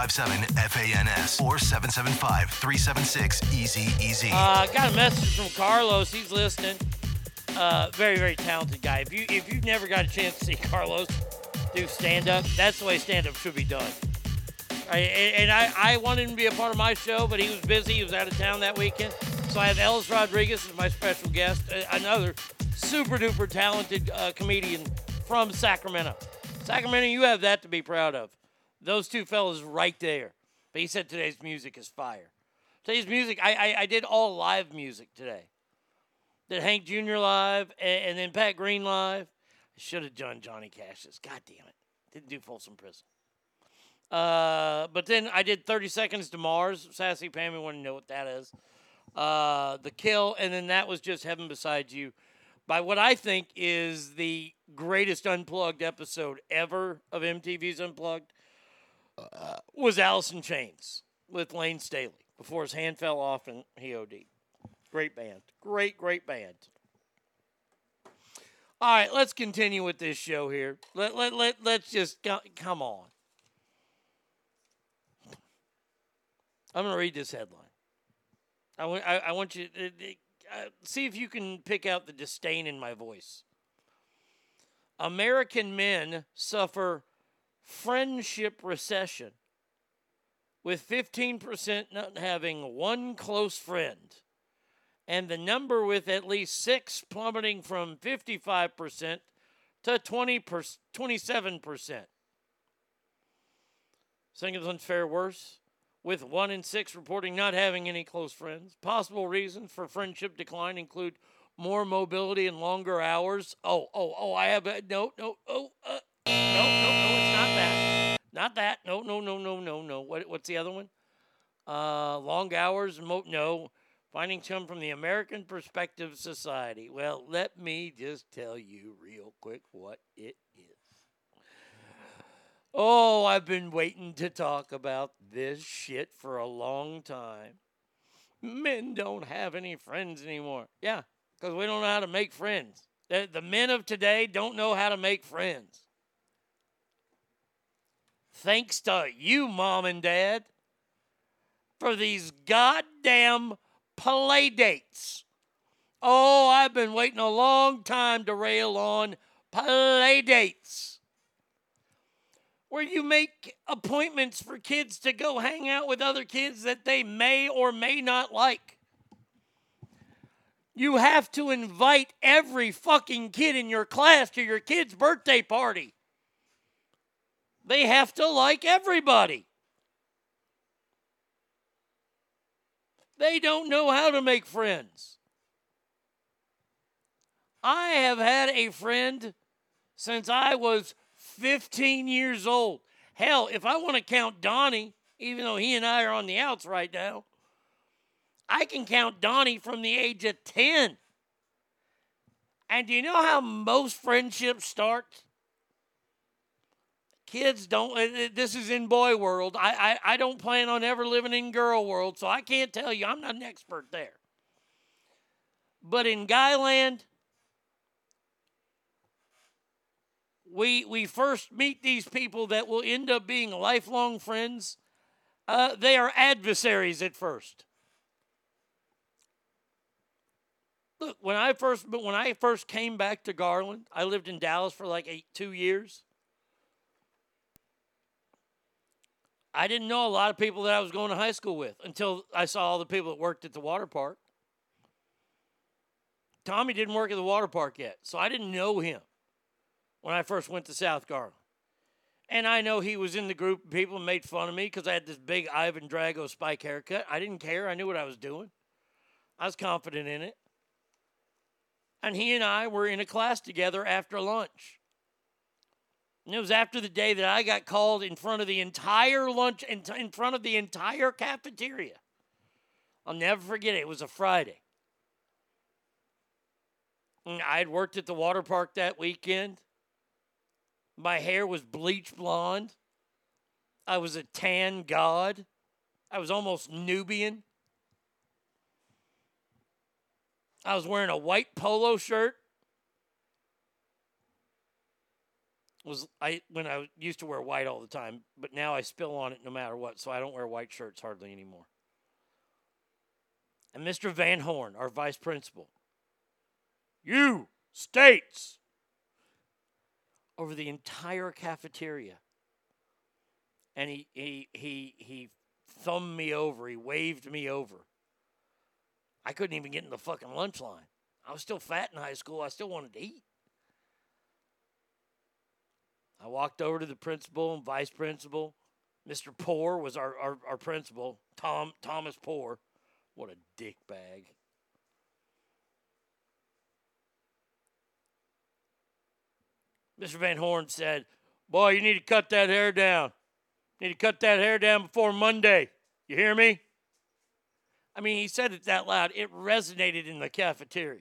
B: 775-357-FANS or 775-376-EASY-EASY.
C: Uh, got a message from Carlos. He's listening. Uh, very, very talented guy. If you if you've never got a chance to see Carlos do stand up, that's the way stand up should be done. I, and I, I wanted him to be a part of my show, but he was busy. He was out of town that weekend. So I have Ellis Rodriguez as my special guest, another super duper talented uh, comedian from Sacramento. Sacramento, you have that to be proud of. Those two fellas right there. But he said today's music is fire. Today's music, I, I, I did all live music today. Did Hank Jr. live and, and then Pat Green live. I should have done Johnny Cash's. God damn it. Didn't do Folsom Prison. Uh, but then I did 30 Seconds to Mars. Sassy Pammy to know what that is. Uh, the Kill, and then that was just Heaven Beside You by what I think is the greatest unplugged episode ever of MTV's Unplugged uh, was Alice in Chains with Layne Staley before his hand fell off and he OD'd. Great band. Great, great band. All right, let's continue with this show here. Let, let, let, let's just come on. I'm going to read this headline. I want, I, I want you to uh, see if you can pick out the disdain in my voice. American men suffer friendship recession, with 15% not having one close friend, and the number with at least six plummeting from 55% to 20 27%. Singleton's fare worse, with one in six reporting not having any close friends. Possible reasons for friendship decline include more mobility and longer hours. Oh, oh, oh, I have a no, no, oh, uh, Not that. No, no, no, no, no, no. What, what's the other one? Uh, long hours. Mo- no. Finding some from the American Perspective Society. Well, let me just tell you real quick what it is. Oh, I've been waiting to talk about this shit for a long time. Men don't have any friends anymore. Yeah, because we don't know how to make friends. The, the men of today don't know how to make friends. Thanks to you, mom and dad, for these goddamn play dates. Oh, I've been waiting a long time to rail on play dates. Where you make appointments for kids to go hang out with other kids that they may or may not like. You have to invite every fucking kid in your class to your kid's birthday party. They have to like everybody. They don't know how to make friends. I have had a friend since I was 15 years old. Hell, if I want to count Donnie, even though he and I are on the outs right now, I can count Donnie from the age of 10. And do you know how most friendships start? Kids don't, this is in boy world. I, I, I don't plan on ever living in girl world, so I can't tell you. I'm not an expert there. But in guy land, we, we first meet these people that will end up being lifelong friends. Uh, they are adversaries at first. Look, when I first but when I first came back to Garland, I lived in Dallas for like eight two years. I didn't know a lot of people that I was going to high school with until I saw all the people that worked at the water park. Tommy didn't work at the water park yet, so I didn't know him when I first went to South Garland. And I know he was in the group of people and made fun of me because I had this big Ivan Drago spike haircut. I didn't care. I knew what I was doing. I was confident in it. And he and I were in a class together after lunch. And it was after the day that I got called in front of the entire lunch, in, in front of the entire cafeteria. I'll never forget it. It was a Friday. And I had worked at the water park that weekend. My hair was bleach blonde. I was a tan god. I was almost Nubian. I was wearing a white polo shirt. Was I when I used to wear white all the time, but now I spill on it no matter what, so I don't wear white shirts hardly anymore. And Mr. Van Horn, our vice principal, you states over the entire cafeteria. And he he he he thumbed me over, he waved me over. I couldn't even get in the fucking lunch line. I was still fat in high school. I still wanted to eat. I walked over to the principal and vice principal. Mr. Poor was our, our, our principal. Tom Thomas Poor. What a dick bag. Mr. Van Horn said, Boy, you need to cut that hair down. You need to cut that hair down before Monday. You hear me? I mean, he said it that loud, it resonated in the cafeteria.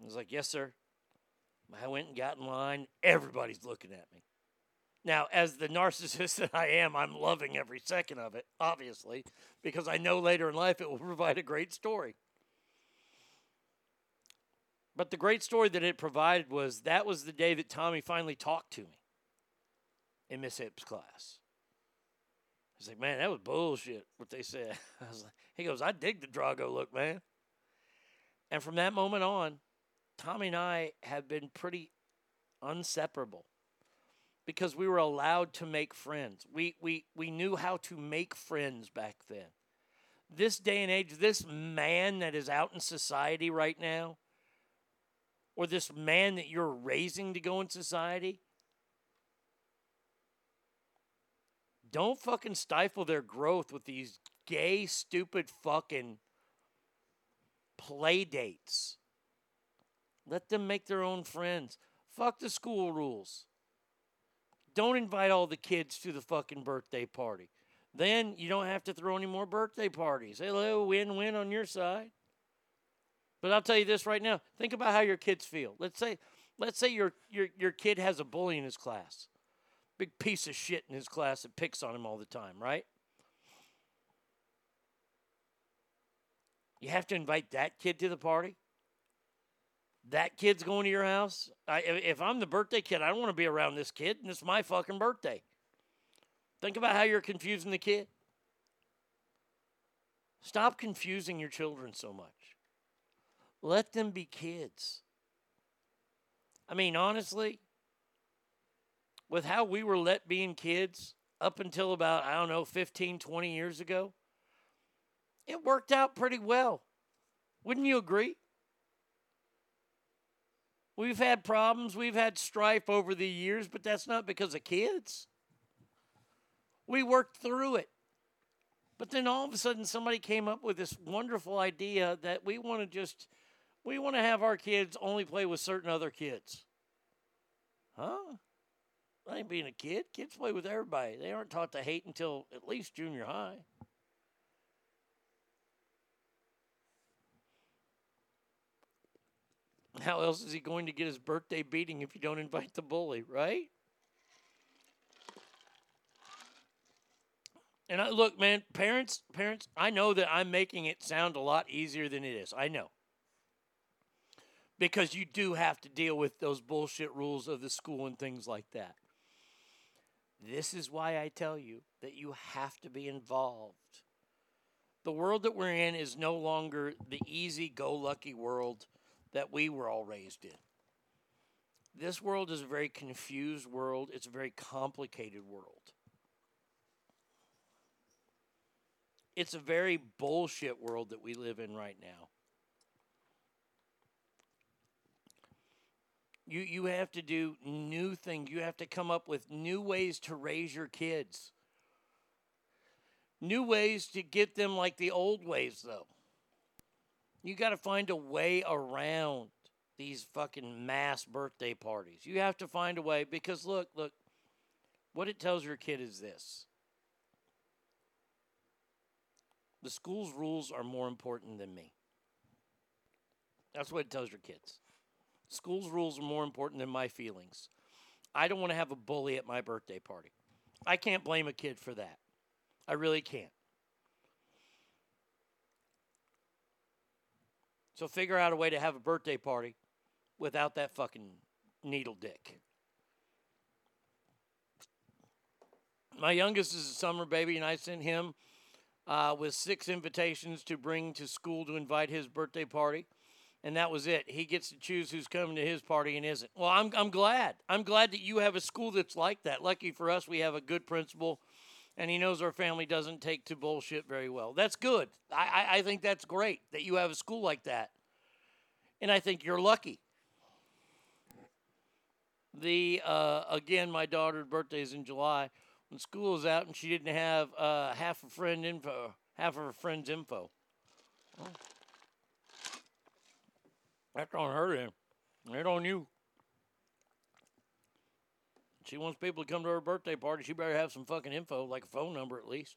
C: I was like, Yes, sir. I went and got in line. Everybody's looking at me. Now, as the narcissist that I am, I'm loving every second of it, obviously, because I know later in life it will provide a great story. But the great story that it provided was that was the day that Tommy finally talked to me in Miss Hipp's class. He's like, man, that was bullshit, what they said. I was like, he goes, I dig the Drago look, man. And from that moment on, Tommy and I have been pretty inseparable because we were allowed to make friends. We, we, we knew how to make friends back then. This day and age, this man that is out in society right now, or this man that you're raising to go in society, don't fucking stifle their growth with these gay, stupid fucking play dates. Let them make their own friends. Fuck the school rules. Don't invite all the kids to the fucking birthday party. Then you don't have to throw any more birthday parties. Hello, win win on your side. But I'll tell you this right now. Think about how your kids feel. Let's say let's say your your your kid has a bully in his class. Big piece of shit in his class that picks on him all the time, right? You have to invite that kid to the party. That kid's going to your house. I, if I'm the birthday kid, I don't want to be around this kid, and it's my fucking birthday. Think about how you're confusing the kid. Stop confusing your children so much. Let them be kids. I mean, honestly, with how we were let being kids up until about, I don't know, 15, 20 years ago, it worked out pretty well. Wouldn't you agree? We've had problems, we've had strife over the years, but that's not because of kids. We worked through it. But then all of a sudden, somebody came up with this wonderful idea that we want to just, we want to have our kids only play with certain other kids. Huh? That ain't being a kid. Kids play with everybody. They aren't taught to hate until at least junior high. How else is he going to get his birthday beating if you don't invite the bully, right? And I look, man, parents, parents, I know that I'm making it sound a lot easier than it is. I know. Because you do have to deal with those bullshit rules of the school and things like that. This is why I tell you that you have to be involved. The world that we're in is no longer the easy go lucky world that we were all raised in. This world is a very confused world, it's a very complicated world. It's a very bullshit world that we live in right now. You, you have to do new things. You have to come up with new ways to raise your kids. New ways to get them like the old ways, though. You got to find a way around these fucking mass birthday parties. You have to find a way because look, look, what it tells your kid is this. The school's rules are more important than me. That's what it tells your kids. School's rules are more important than my feelings. I don't want to have a bully at my birthday party. I can't blame a kid for that. I really can't. So figure out a way to have a birthday party without that fucking needle dick. My youngest is a summer baby, and I sent him uh, with six invitations to bring to school to invite his birthday party. And that was it. He gets to choose who's coming to his party and isn't. Well, I'm, I'm glad. I'm glad that you have a school that's like that. Lucky for us, we have a good principal, and he knows our family doesn't take to bullshit very well. That's good. I, I, I think that's great that you have a school like that. And I think you're lucky. The uh, again, my daughter's birthday is in July. When school is out and she didn't have uh, half a friend info, half of her friend's info. Well, that's on her then. It on you. She wants people to come to her birthday party. She better have some fucking info, like a phone number at least.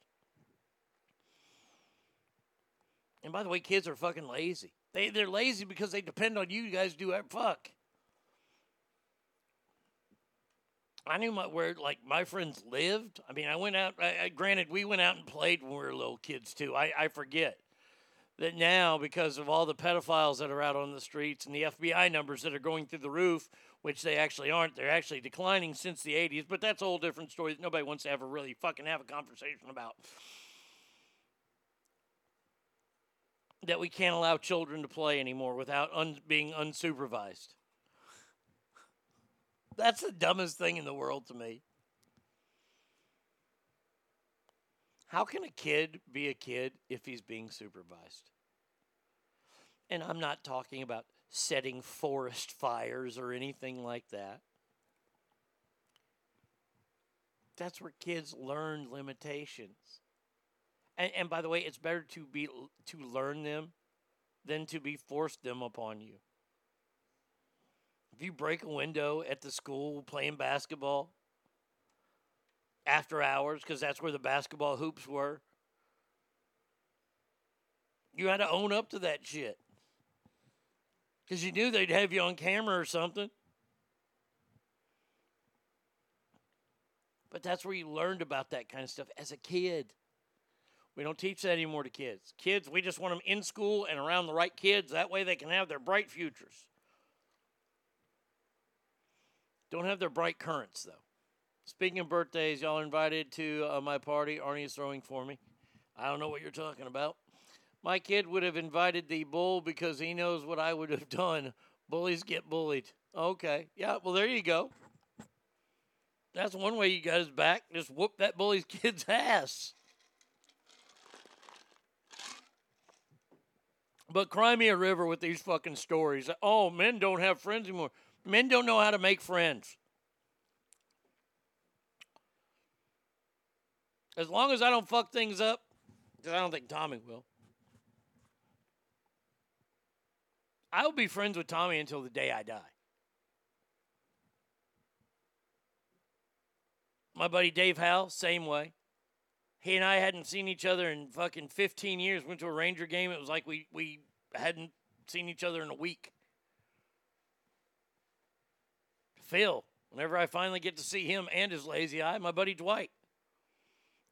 C: And by the way, kids are fucking lazy. They they're lazy because they depend on you guys to do that fuck. I knew my where like my friends lived. I mean, I went out. I, I, granted, we went out and played when we were little kids too. I, I forget that now because of all the pedophiles that are out on the streets and the FBI numbers that are going through the roof, which they actually aren't. They're actually declining since the 80s, but that's a whole different story that nobody wants to ever really fucking have a conversation about. That we can't allow children to play anymore without un- being unsupervised. That's the dumbest thing in the world to me. How can a kid be a kid if he's being supervised? And I'm not talking about setting forest fires or anything like that. That's where kids learn limitations. And, and by the way, it's better to be to learn them than to be forced them upon you. If you break a window at the school playing basketball after hours, because that's where the basketball hoops were, you had to own up to that shit. Because you knew they'd have you on camera or something. But that's where you learned about that kind of stuff as a kid. We don't teach that anymore to kids. Kids, we just want them in school and around the right kids. That way they can have their bright futures. Don't have their bright currents, though. Speaking of birthdays, y'all are invited to uh, my party. Arnie is throwing for me. I don't know what you're talking about. My kid would have invited the bull because he knows what I would have done. Bullies get bullied. Okay. Yeah, well, there you go. That's one way you got his back. Just whoop that bully's kid's ass. But cry me a river with these fucking stories. Oh, men don't have friends anymore. Men don't know how to make friends. As long as I don't fuck things up, 'cause I don't think Tommy will. I will be friends with Tommy until the day I die. My buddy Dave Howe, same way. He and I hadn't seen each other in fucking 15 years. Went to a Ranger game. It was like we, we hadn't seen each other in a week. Phil, whenever I finally get to see him and his lazy eye, my buddy Dwight.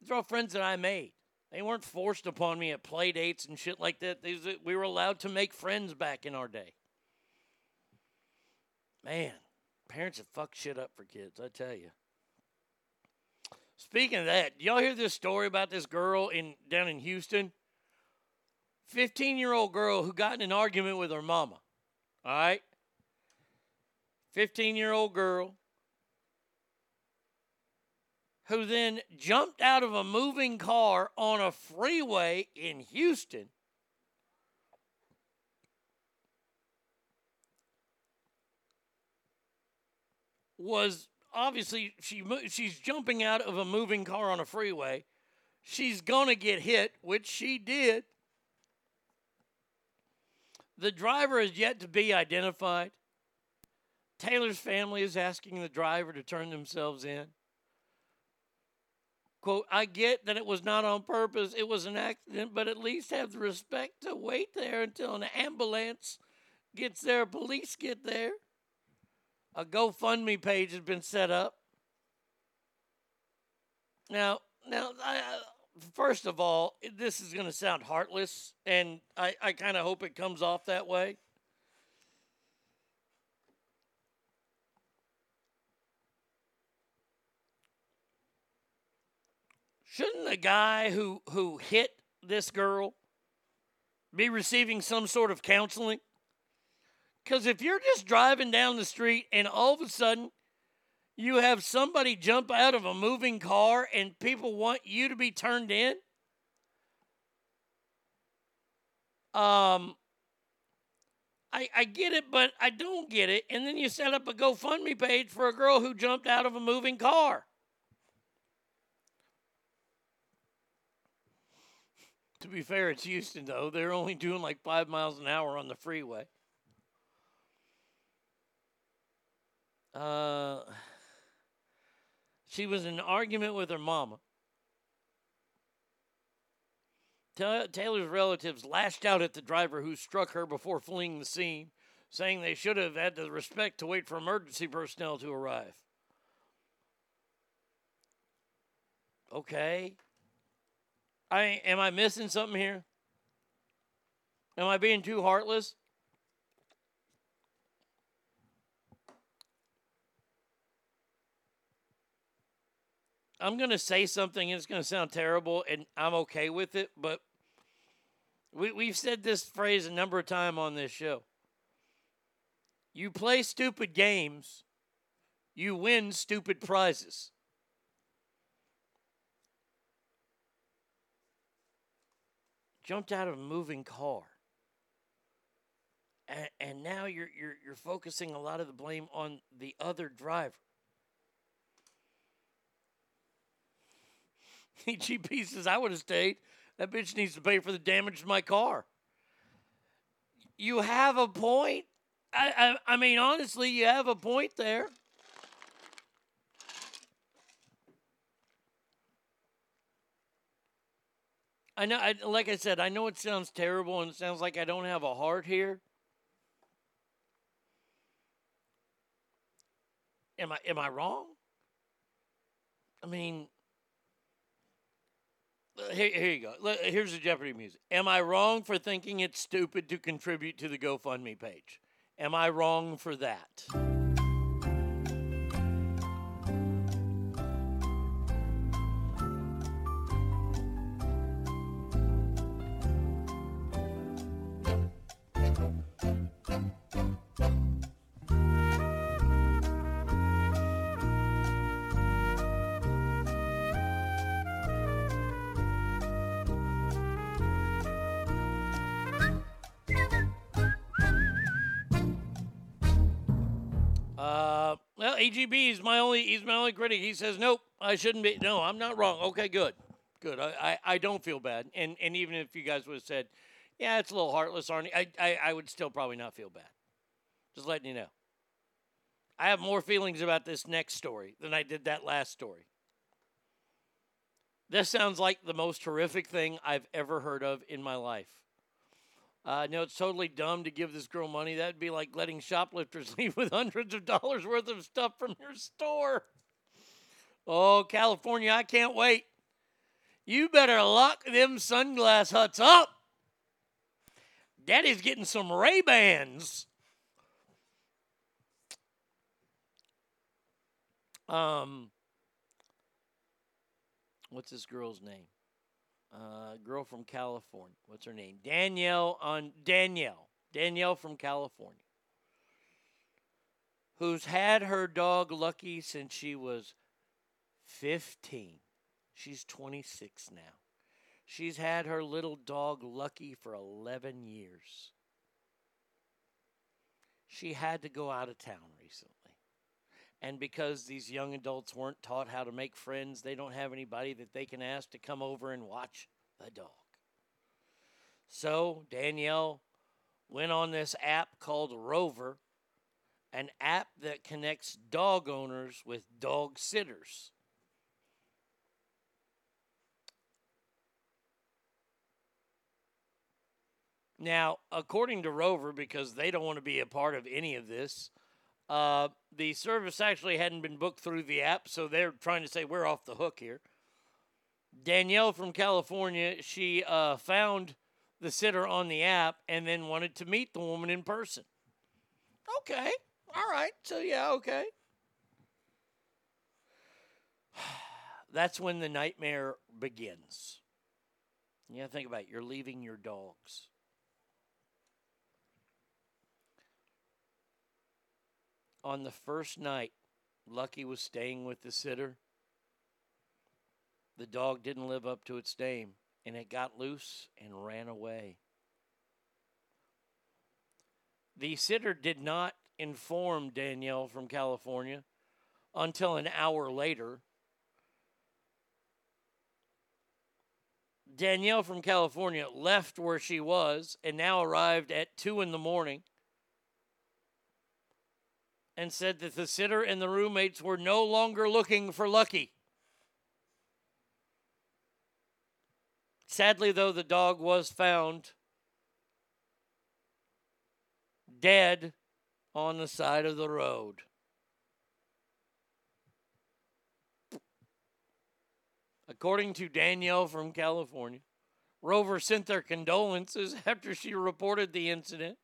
C: These are all friends that I made. They weren't forced upon me at play dates and shit like that. These, uh, we were allowed to make friends back in our day. Man, parents have fucked shit up for kids, I tell you. Speaking of that, y'all hear this story about this girl in down in Houston? 15 year old girl who got in an argument with her mama. All right? 15 year old girl who then jumped out of a moving car on a freeway in Houston. Was obviously she she's jumping out of a moving car on a freeway. She's gonna get hit, which she did. The driver is yet to be identified. Taylor's family is asking the driver to turn themselves in. Quote, I get that it was not on purpose, it was an accident, but at least have the respect to wait there until an ambulance gets there, police get there. A GoFundMe page has been set up. Now, now, I, first of all, this is going to sound heartless, and I, I kind of hope it comes off that way. Shouldn't the guy who who hit this girl be receiving some sort of counseling? Because if you're just driving down the street and all of a sudden you have somebody jump out of a moving car and people want you to be turned in, um, I, I get it, but I don't get it. And then you set up a GoFundMe page for a girl who jumped out of a moving car. To be fair, it's Houston, though. They're only doing like five miles an hour on the freeway. Uh, she was in an argument with her mama. Taylor's relatives lashed out at the driver who struck her before fleeing the scene, saying they should have had the respect to wait for emergency personnel to arrive. Okay. I am I missing something here? Am I being too heartless? I'm going to say something and it's going to sound terrible and I'm okay with it, but we, we've said this phrase a number of times on this show. You play stupid games, you win stupid prizes. Jumped out of a moving car. And, and now you're, you're, you're focusing a lot of the blame on the other driver. GP says, I would have stayed. That bitch needs to pay for the damage to my car. You have a point. I, I, I mean, honestly, you have a point there. I know, I, like I said, I know it sounds terrible and it sounds like I don't have a heart here. Am I am I wrong? I mean, uh, here, here you go. Here's the Jeopardy music. Am I wrong for thinking it's stupid to contribute to the GoFundMe page? Am I wrong for that? AGB is my only he's my only critic. He says, Nope, I shouldn't be no, I'm not wrong. Okay, good. Good. I, I, I don't feel bad. And and even if you guys would have said, Yeah, it's a little heartless, Arnie, I, I, I would still probably not feel bad. Just letting you know. I have more feelings about this next story than I did that last story. This sounds like the most horrific thing I've ever heard of in my life. Uh, no, it's totally dumb to give this girl money. That'd be like letting shoplifters leave with hundreds of dollars worth of stuff from your store. Oh, California, I can't wait. You better lock them sunglass huts up. Daddy's getting some Ray Bans. Um, what's this girl's name? Uh, girl from California. What's her name? Danielle on Danielle. Danielle from California. Who's had her dog Lucky since she was 15. She's 26 now. She's had her little dog Lucky for 11 years. She had to go out of town recently. And because these young adults weren't taught how to make friends, they don't have anybody that they can ask to come over and watch the dog. So Danielle went on this app called Rover, an app that connects dog owners with dog sitters. Now, according to Rover, because they don't want to be a part of any of this, uh, the service actually hadn't been booked through the app, so they're trying to say we're off the hook here. Danielle from California, she uh, found the sitter on the app and then wanted to meet the woman in person. Okay, all right, so yeah, okay. That's when the nightmare begins. Yeah, think about it. You're leaving your dogs. On the first night, Lucky was staying with the sitter. The dog didn't live up to its name and it got loose and ran away. The sitter did not inform Danielle from California until an hour later. Danielle from California left where she was and now arrived at 2 in the morning and said that the sitter and the roommates were no longer looking for Lucky. Sadly, though, the dog was found dead on the side of the road. According to Danielle from California, Rover sent their condolences after she reported the incident.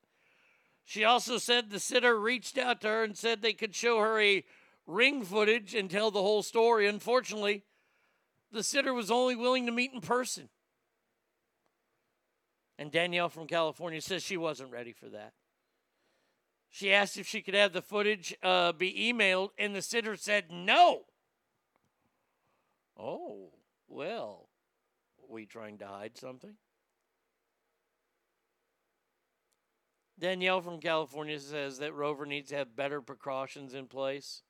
C: She also said the sitter reached out to her and said they could show her a ring footage and tell the whole story. Unfortunately, the sitter was only willing to meet in person. And Danielle from California says she wasn't ready for that. She asked if she could have the footage uh, be emailed, and the sitter said no. Oh, well, we trying to hide something? Danielle from California says that Rover needs to have better precautions in place.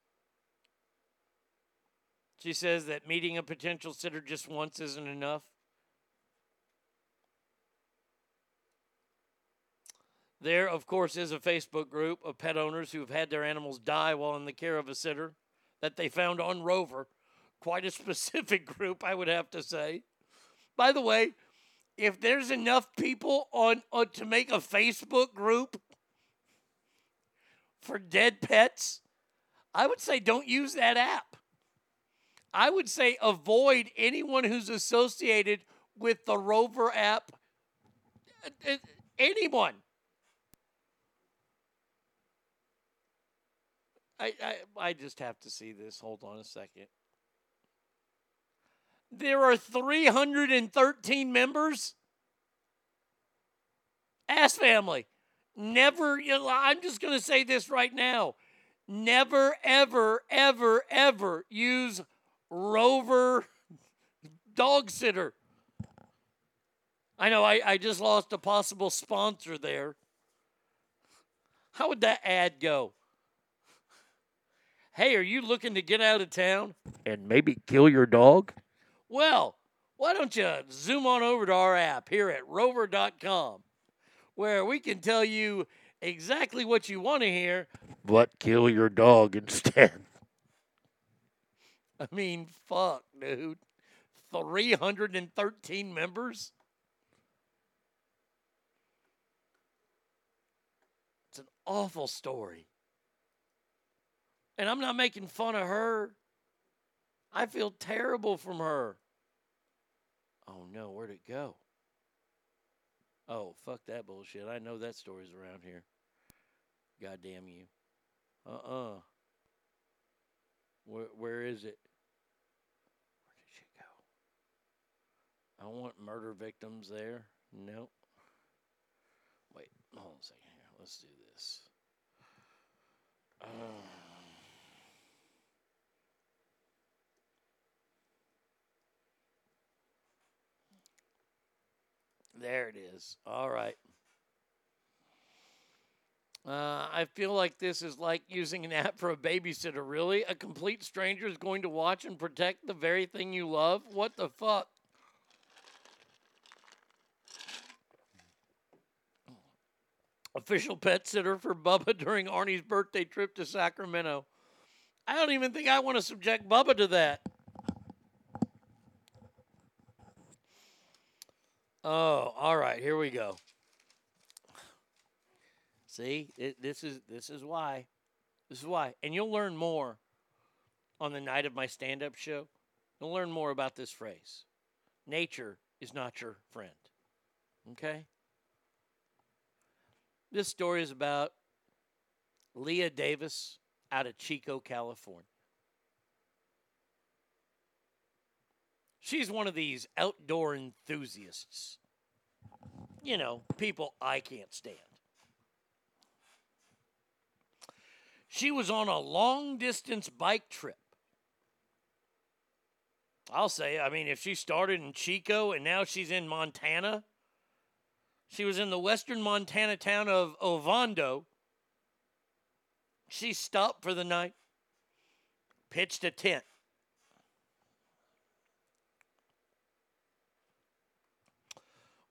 C: She says that meeting a potential sitter just once isn't enough. There, of course, is a Facebook group of pet owners who have had their animals die while in the care of a sitter that they found on Rover. Quite a specific group, I would have to say. By the way, if there's enough people on, on to make a Facebook group for dead pets, I would say don't use that app. I would say avoid anyone who's associated with the Rover app. Anyone. I, I I just have to see this. Hold on a second. There are 313 members. Ass family. Never, you know, I'm just going to say this right now. Never, ever, ever, ever use Rover dog sitter. I know I, I just lost a possible sponsor there. How would that ad go? Hey, are you looking to get out of town and maybe kill your dog? Well, why don't you zoom on over to our app here at rover.com where we can tell you exactly what you want to hear, but kill your dog instead. I mean, fuck, dude. 313 members? It's an awful story. And I'm not making fun of her. I feel terrible from her. Oh no, where'd it go? Oh, fuck that bullshit. I know that story's around here. God damn you. Uh uh Where, where is it? Where did she go? I want murder victims there. Nope. Wait, hold on a second here. Let's do this. Uh, There it is. All right. Uh, I feel like this is like using an app for a babysitter. Really? A complete stranger is going to watch and protect the very thing you love? What the fuck? Official pet sitter for Bubba during Arnie's birthday trip to Sacramento. I don't even think I want to subject Bubba to that. Oh, all right. Here we go. See, it, this is this is why, this is why, and you'll learn more on the night of my stand-up show. You'll learn more about this phrase. Nature is not your friend. Okay. This story is about Leah Davis out of Chico, California. She's one of these outdoor enthusiasts. You know, people I can't stand. She was on a long distance bike trip. I'll say, I mean, if she started in Chico and now she's in Montana, she was in the western Montana town of Ovando. She stopped for the night, pitched a tent.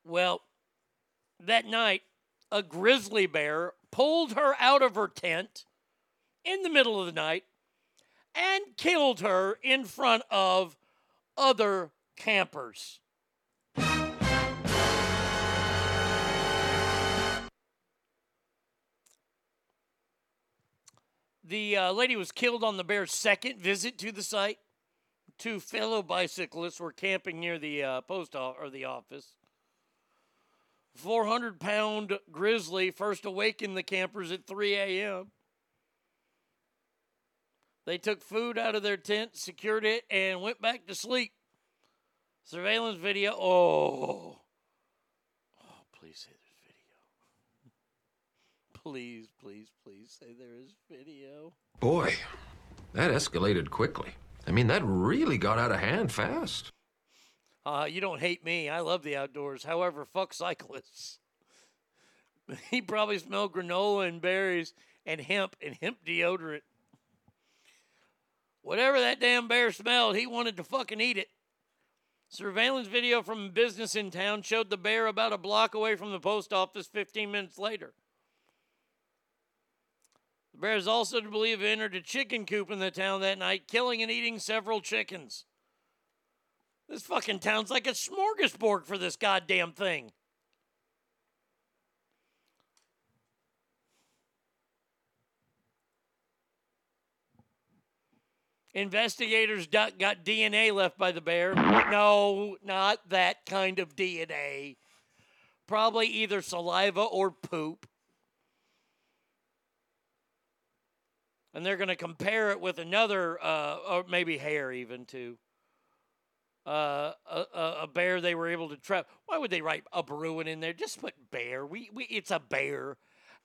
C: Well, that night, a grizzly bear pulled her out of her tent in the middle of the night and killed her in front of other campers. The uh, lady was killed on the bear's second visit to the site. Two fellow bicyclists were camping near the uh, post o- or the office. 400 pound grizzly first awakened the campers at 3 a.m. They took food out of their tent, secured it, and went back to sleep. Surveillance video. Oh. Oh, please say there's video. Please, please, please say there is video.
Q: Boy, that escalated quickly. I mean, that really got out of hand fast.
C: Uh, you don't hate me. I love the outdoors. However, fuck cyclists. he probably smelled granola and berries and hemp and hemp deodorant. Whatever that damn bear smelled, he wanted to fucking eat it. Surveillance video from a business in town showed the bear about a block away from the post office 15 minutes later. The bear is also to believe entered a chicken coop in the town that night, killing and eating several chickens. This fucking town's like a smorgasbord for this goddamn thing. Investigators got DNA left by the bear. No, not that kind of DNA. Probably either saliva or poop. And they're going to compare it with another, uh, or maybe hair even too. Uh, a, a, a bear they were able to trap. Why would they write a Bruin in there? Just put bear. We, we it's a bear.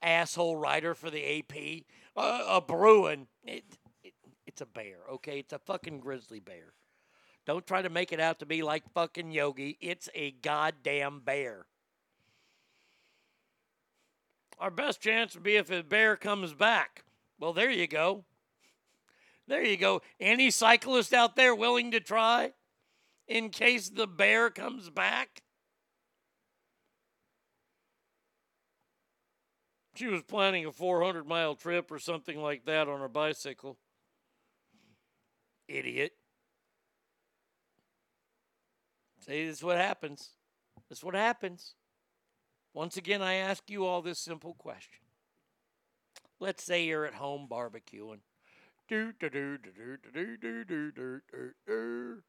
C: Asshole writer for the AP. Uh, a Bruin. It, it, it's a bear, okay? It's a fucking grizzly bear. Don't try to make it out to be like fucking Yogi. It's a goddamn bear. Our best chance would be if a bear comes back. Well, there you go. There you go. Any cyclist out there willing to try in case the bear comes back? She was planning a 400 mile trip or something like that on her bicycle. Idiot. See, this is what happens. This is what happens. Once again, I ask you all this simple question. Let's say you're at home barbecuing. Do, do, do, do, do, do, do, do, do, do, do.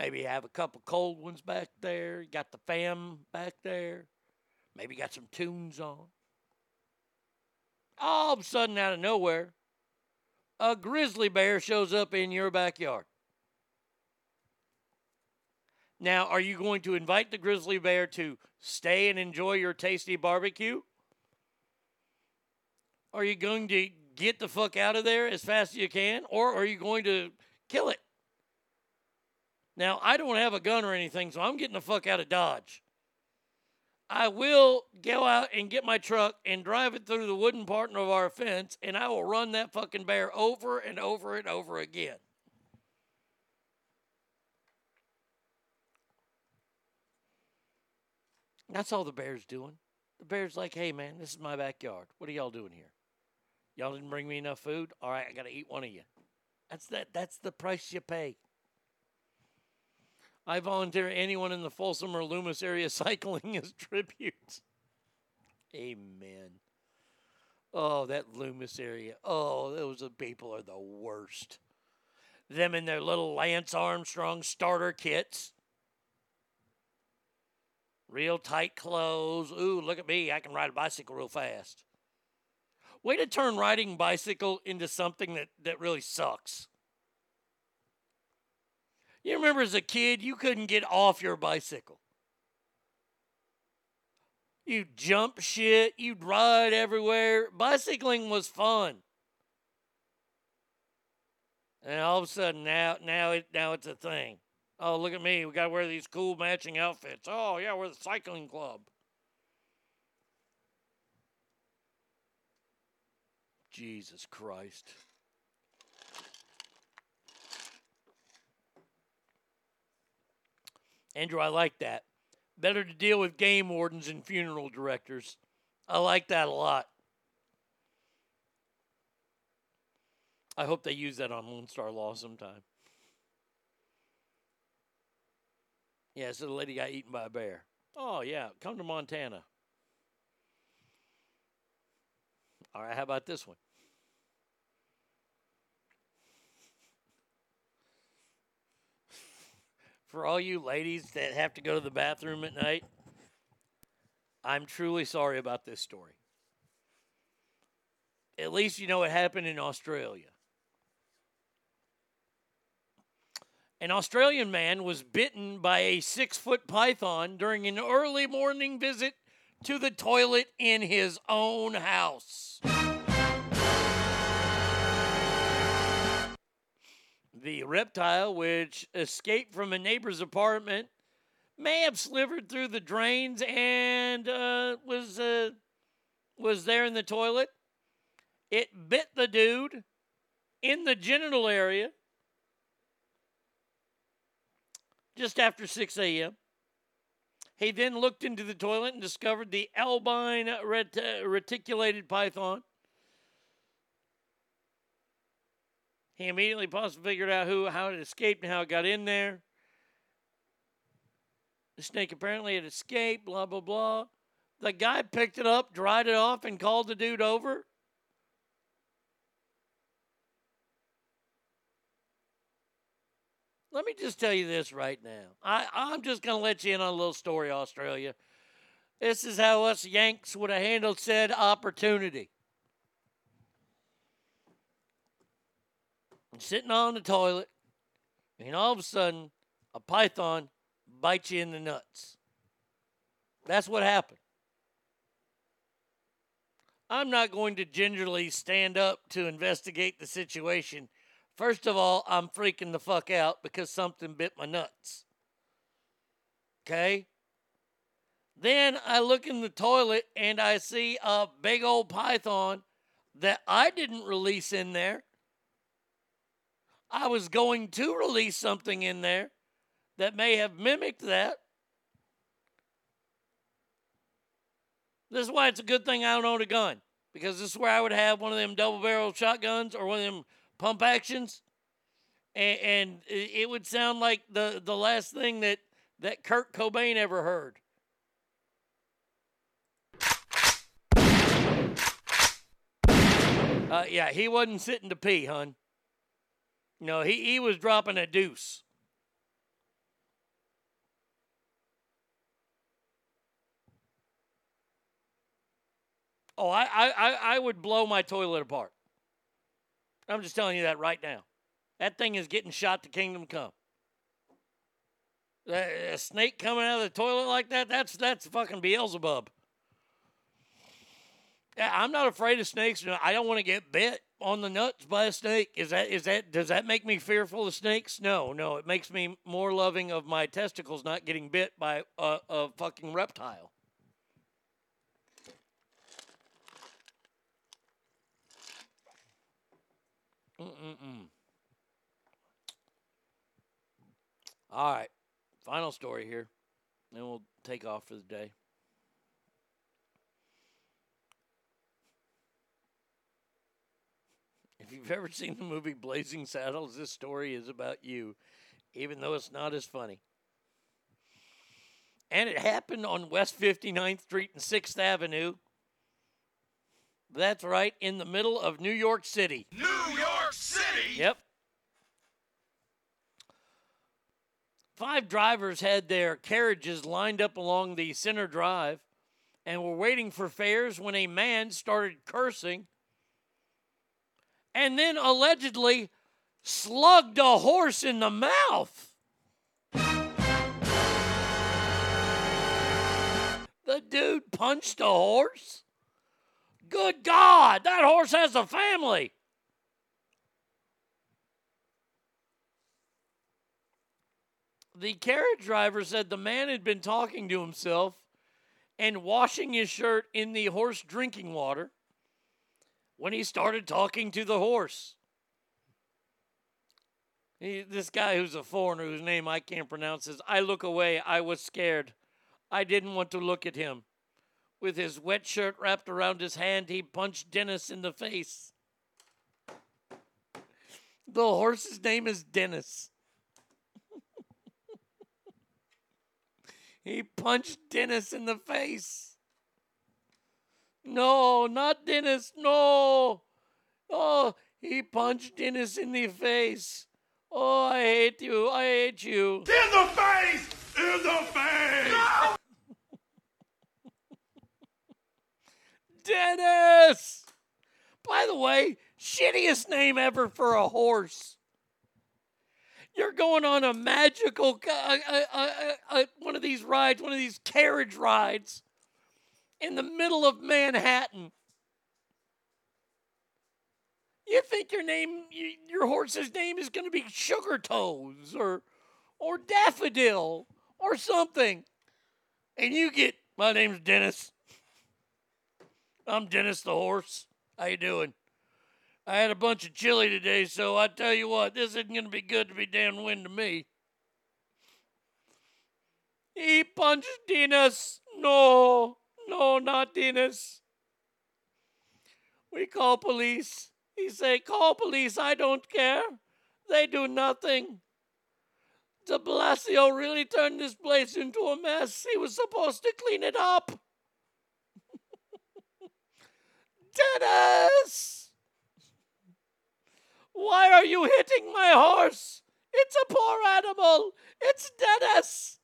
C: Maybe have a couple cold ones back there. You got the fam back there. Maybe got some tunes on. All of a sudden, out of nowhere, a grizzly bear shows up in your backyard. Now, are you going to invite the grizzly bear to stay and enjoy your tasty barbecue? Are you going to get the fuck out of there as fast as you can? Or are you going to kill it? Now, I don't have a gun or anything, so I'm getting the fuck out of Dodge. I will go out and get my truck and drive it through the wooden part of our fence, and I will run that fucking bear over and over and over again. That's all the bear's doing. The bear's like, hey, man, this is my backyard. What are y'all doing here? Y'all didn't bring me enough food? All right, I got to eat one of you. That's that. That's the price you pay. I volunteer anyone in the Folsom or Loomis area cycling as tributes. Amen. Oh, that Loomis area. Oh, those people are the worst. Them in their little Lance Armstrong starter kits. Real tight clothes. Ooh, look at me. I can ride a bicycle real fast. Way to turn riding bicycle into something that, that really sucks. You remember as a kid, you couldn't get off your bicycle. You'd jump shit, you'd ride everywhere. Bicycling was fun. And all of a sudden now now it now it's a thing. Oh, look at me. We got to wear these cool matching outfits. Oh, yeah, we're the cycling club. Jesus Christ. Andrew, I like that. Better to deal with game wardens and funeral directors. I like that a lot. I hope they use that on Lone Star Law sometime. Yeah, so the lady got eaten by a bear. Oh, yeah, come to Montana. All right, how about this one? For all you ladies that have to go to the bathroom at night, I'm truly sorry about this story. At least you know it happened in Australia. An Australian man was bitten by a six foot python during an early morning visit to the toilet in his own house. The reptile, which escaped from a neighbor's apartment, may have slivered through the drains and uh, was uh, was there in the toilet. It bit the dude in the genital area just after 6 a.m. He then looked into the toilet and discovered the albine ret- reticulated python. He immediately possibly figured out who, how it escaped and how it got in there. The snake apparently had escaped, blah, blah, blah. The guy picked it up, dried it off, and called the dude over. Let me just tell you this right now. I, I'm just going to let you in on a little story, Australia. This is how us Yanks would have handled said opportunity. Sitting on the toilet, and all of a sudden, a python bites you in the nuts. That's what happened. I'm not going to gingerly stand up to investigate the situation. First of all, I'm freaking the fuck out because something bit my nuts. Okay? Then I look in the toilet and I see a big old python that I didn't release in there. I was going to release something in there that may have mimicked that. This is why it's a good thing I don't own a gun because this is where I would have one of them double barrel shotguns or one of them pump actions, and, and it would sound like the the last thing that that Kurt Cobain ever heard. Uh, yeah, he wasn't sitting to pee, hun. No, he, he was dropping a deuce. Oh, I, I, I- would blow my toilet apart. I'm just telling you that right now. That thing is getting shot to kingdom come. A a snake coming out of the toilet like that, that's that's fucking Beelzebub. I'm not afraid of snakes. I don't want to get bit on the nuts by a snake. Is that is that does that make me fearful of snakes? No, no. It makes me more loving of my testicles not getting bit by a, a fucking reptile. Mm-mm-mm. All right, final story here, then we'll take off for the day. If you've ever seen the movie Blazing Saddles, this story is about you, even though it's not as funny. And it happened on West 59th Street and 6th Avenue. That's right, in the middle of New York City.
B: New York City.
C: Yep. Five drivers had their carriages lined up along the center drive and were waiting for fares when a man started cursing and then allegedly slugged a horse in the mouth. The dude punched a horse? Good God, that horse has a family. The carriage driver said the man had been talking to himself and washing his shirt in the horse drinking water when he started talking to the horse. He, this guy who's a foreigner whose name I can't pronounce says, I look away. I was scared. I didn't want to look at him. With his wet shirt wrapped around his hand, he punched Dennis in the face. The horse's name is Dennis. he punched Dennis in the face. No, not Dennis. No. Oh, he punched Dennis in the face. Oh, I hate you. I hate you.
B: In the face! In the face!
C: Dennis! By the way, shittiest name ever for a horse. You're going on a magical, uh, uh, uh, one of these rides, one of these carriage rides in the middle of Manhattan. You think your name, your horse's name is going to be Sugar Toes or, or Daffodil or something, and you get, my name's Dennis. I'm Dennis the horse. How you doing? I had a bunch of chili today, so I tell you what, this isn't going to be good to be downwind to me. He punched Dennis. No, no, not Dennis. We call police. He say, call police. I don't care. They do nothing. De Blasio really turned this place into a mess. He was supposed to clean it up. Dennis! Why are you hitting my horse? It's a poor animal. It's Dennis.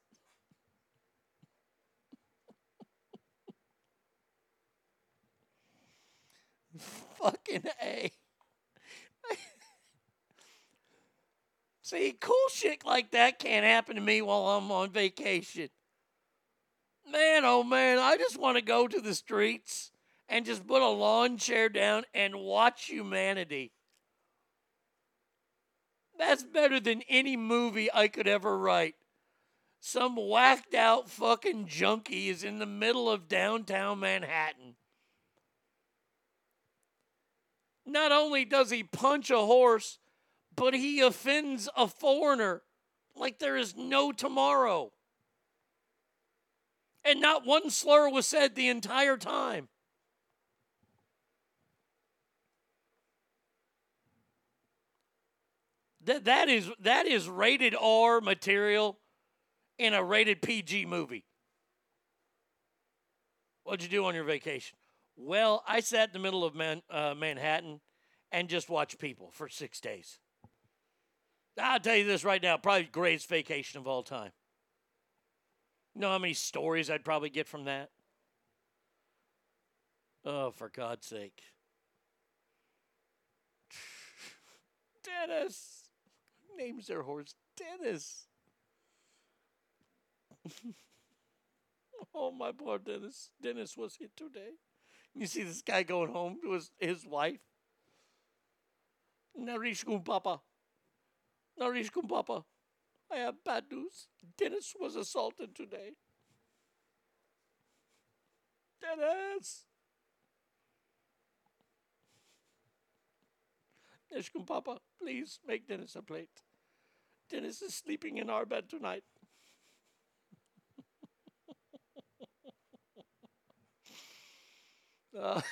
C: Fucking A. See, cool shit like that can't happen to me while I'm on vacation. Man, oh man, I just want to go to the streets and just put a lawn chair down and watch humanity. That's better than any movie I could ever write. Some whacked out fucking junkie is in the middle of downtown Manhattan. Not only does he punch a horse, but he offends a foreigner like there is no tomorrow. And not one slur was said the entire time. That that is that is rated R material in a rated PG movie. What'd you do on your vacation? Well, I sat in the middle of Man, uh, Manhattan and just watched people for six days. I'll tell you this right now, probably greatest vacation of all time. You know how many stories I'd probably get from that? Oh, for God's sake. Dennis. Names their horse Dennis. oh, my poor Dennis. Dennis was hit today. You see this guy going home to his, his wife. Narish papa. Narish papa. I have bad news. Dennis was assaulted today. Dennis! Nishkum Papa, please make Dennis a plate. Dennis is sleeping in our bed tonight. Uh,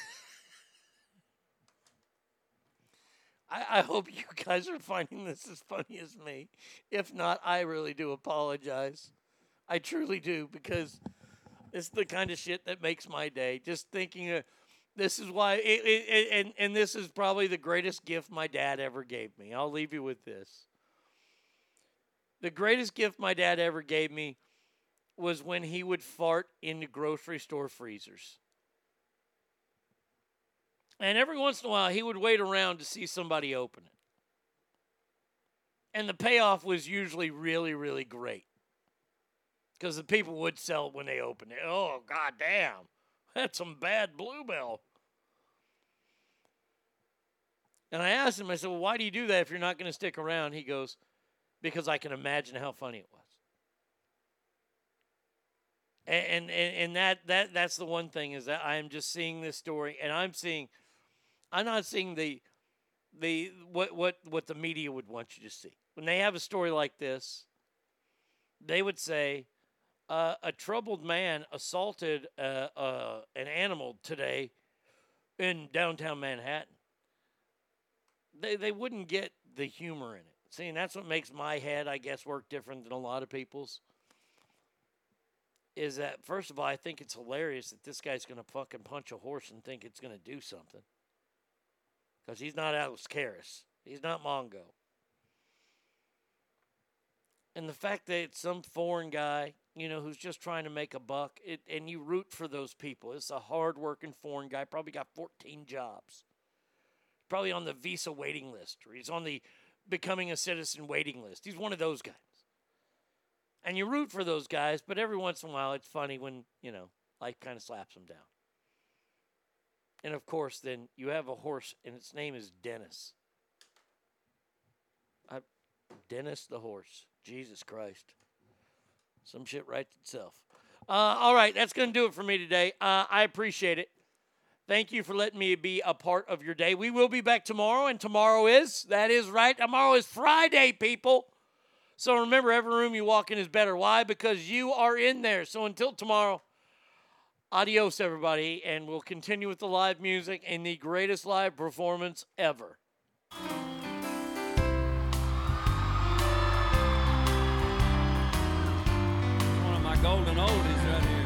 C: I, hope you guys are finding this as funny as me. If not, I really do apologize. I truly do because it's the kind of shit that makes my day. Just thinking of this is why, it, it, it- and and this is probably the greatest gift my dad ever gave me. I'll leave you with this. The greatest gift my dad ever gave me was when he would fart into grocery store freezers. And every once in a while, he would wait around to see somebody open it. And the payoff was usually really, really great. Because the people would sell it when they opened it. Oh, god damn. That's some bad Blue Bell. And I asked him, I said, Well, why do you do that if you're not going to stick around? He goes, Because I can imagine how funny it was. And, and and that that that's the one thing is that I am just seeing this story and I'm seeing I'm not seeing the the what what what the media would want you to see. When they have a story like this, they would say uh, a troubled man assaulted uh, uh, an animal today in downtown Manhattan. They they wouldn't get the humor in it. See, and that's what makes my head, I guess, work different than a lot of people's. Is that first of all, I think it's hilarious that this guy's going to fucking punch a horse and think it's going to do something. Because he's not Alex Karras. He's not Mongo. And the fact that it's some foreign guy, you know, who's just trying to make a buck, it, and you root for those people. It's a hard-working foreign guy, probably got 14 jobs. Probably on the visa waiting list, or he's on the becoming a citizen waiting list. He's one of those guys. And you root for those guys, but every once in a while it's funny when, you know, life kind of slaps them down. And of course, then you have a horse, and its name is Dennis. I, Dennis the horse. Jesus Christ. Some shit writes itself. Uh, all right, that's going to do it for me today. Uh, I appreciate it. Thank you for letting me be a part of your day. We will be back tomorrow, and tomorrow is, that is right, tomorrow is Friday, people. So remember, every room you walk in is better. Why? Because you are in there. So until tomorrow, adios, everybody, and we'll continue with the live music and the greatest live performance ever.
P: One of my golden oldies right here.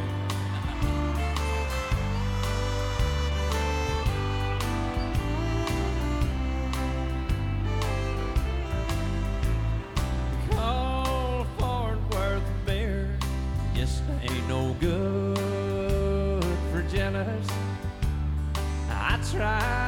P: Call Fort Worth beer just ain't no good I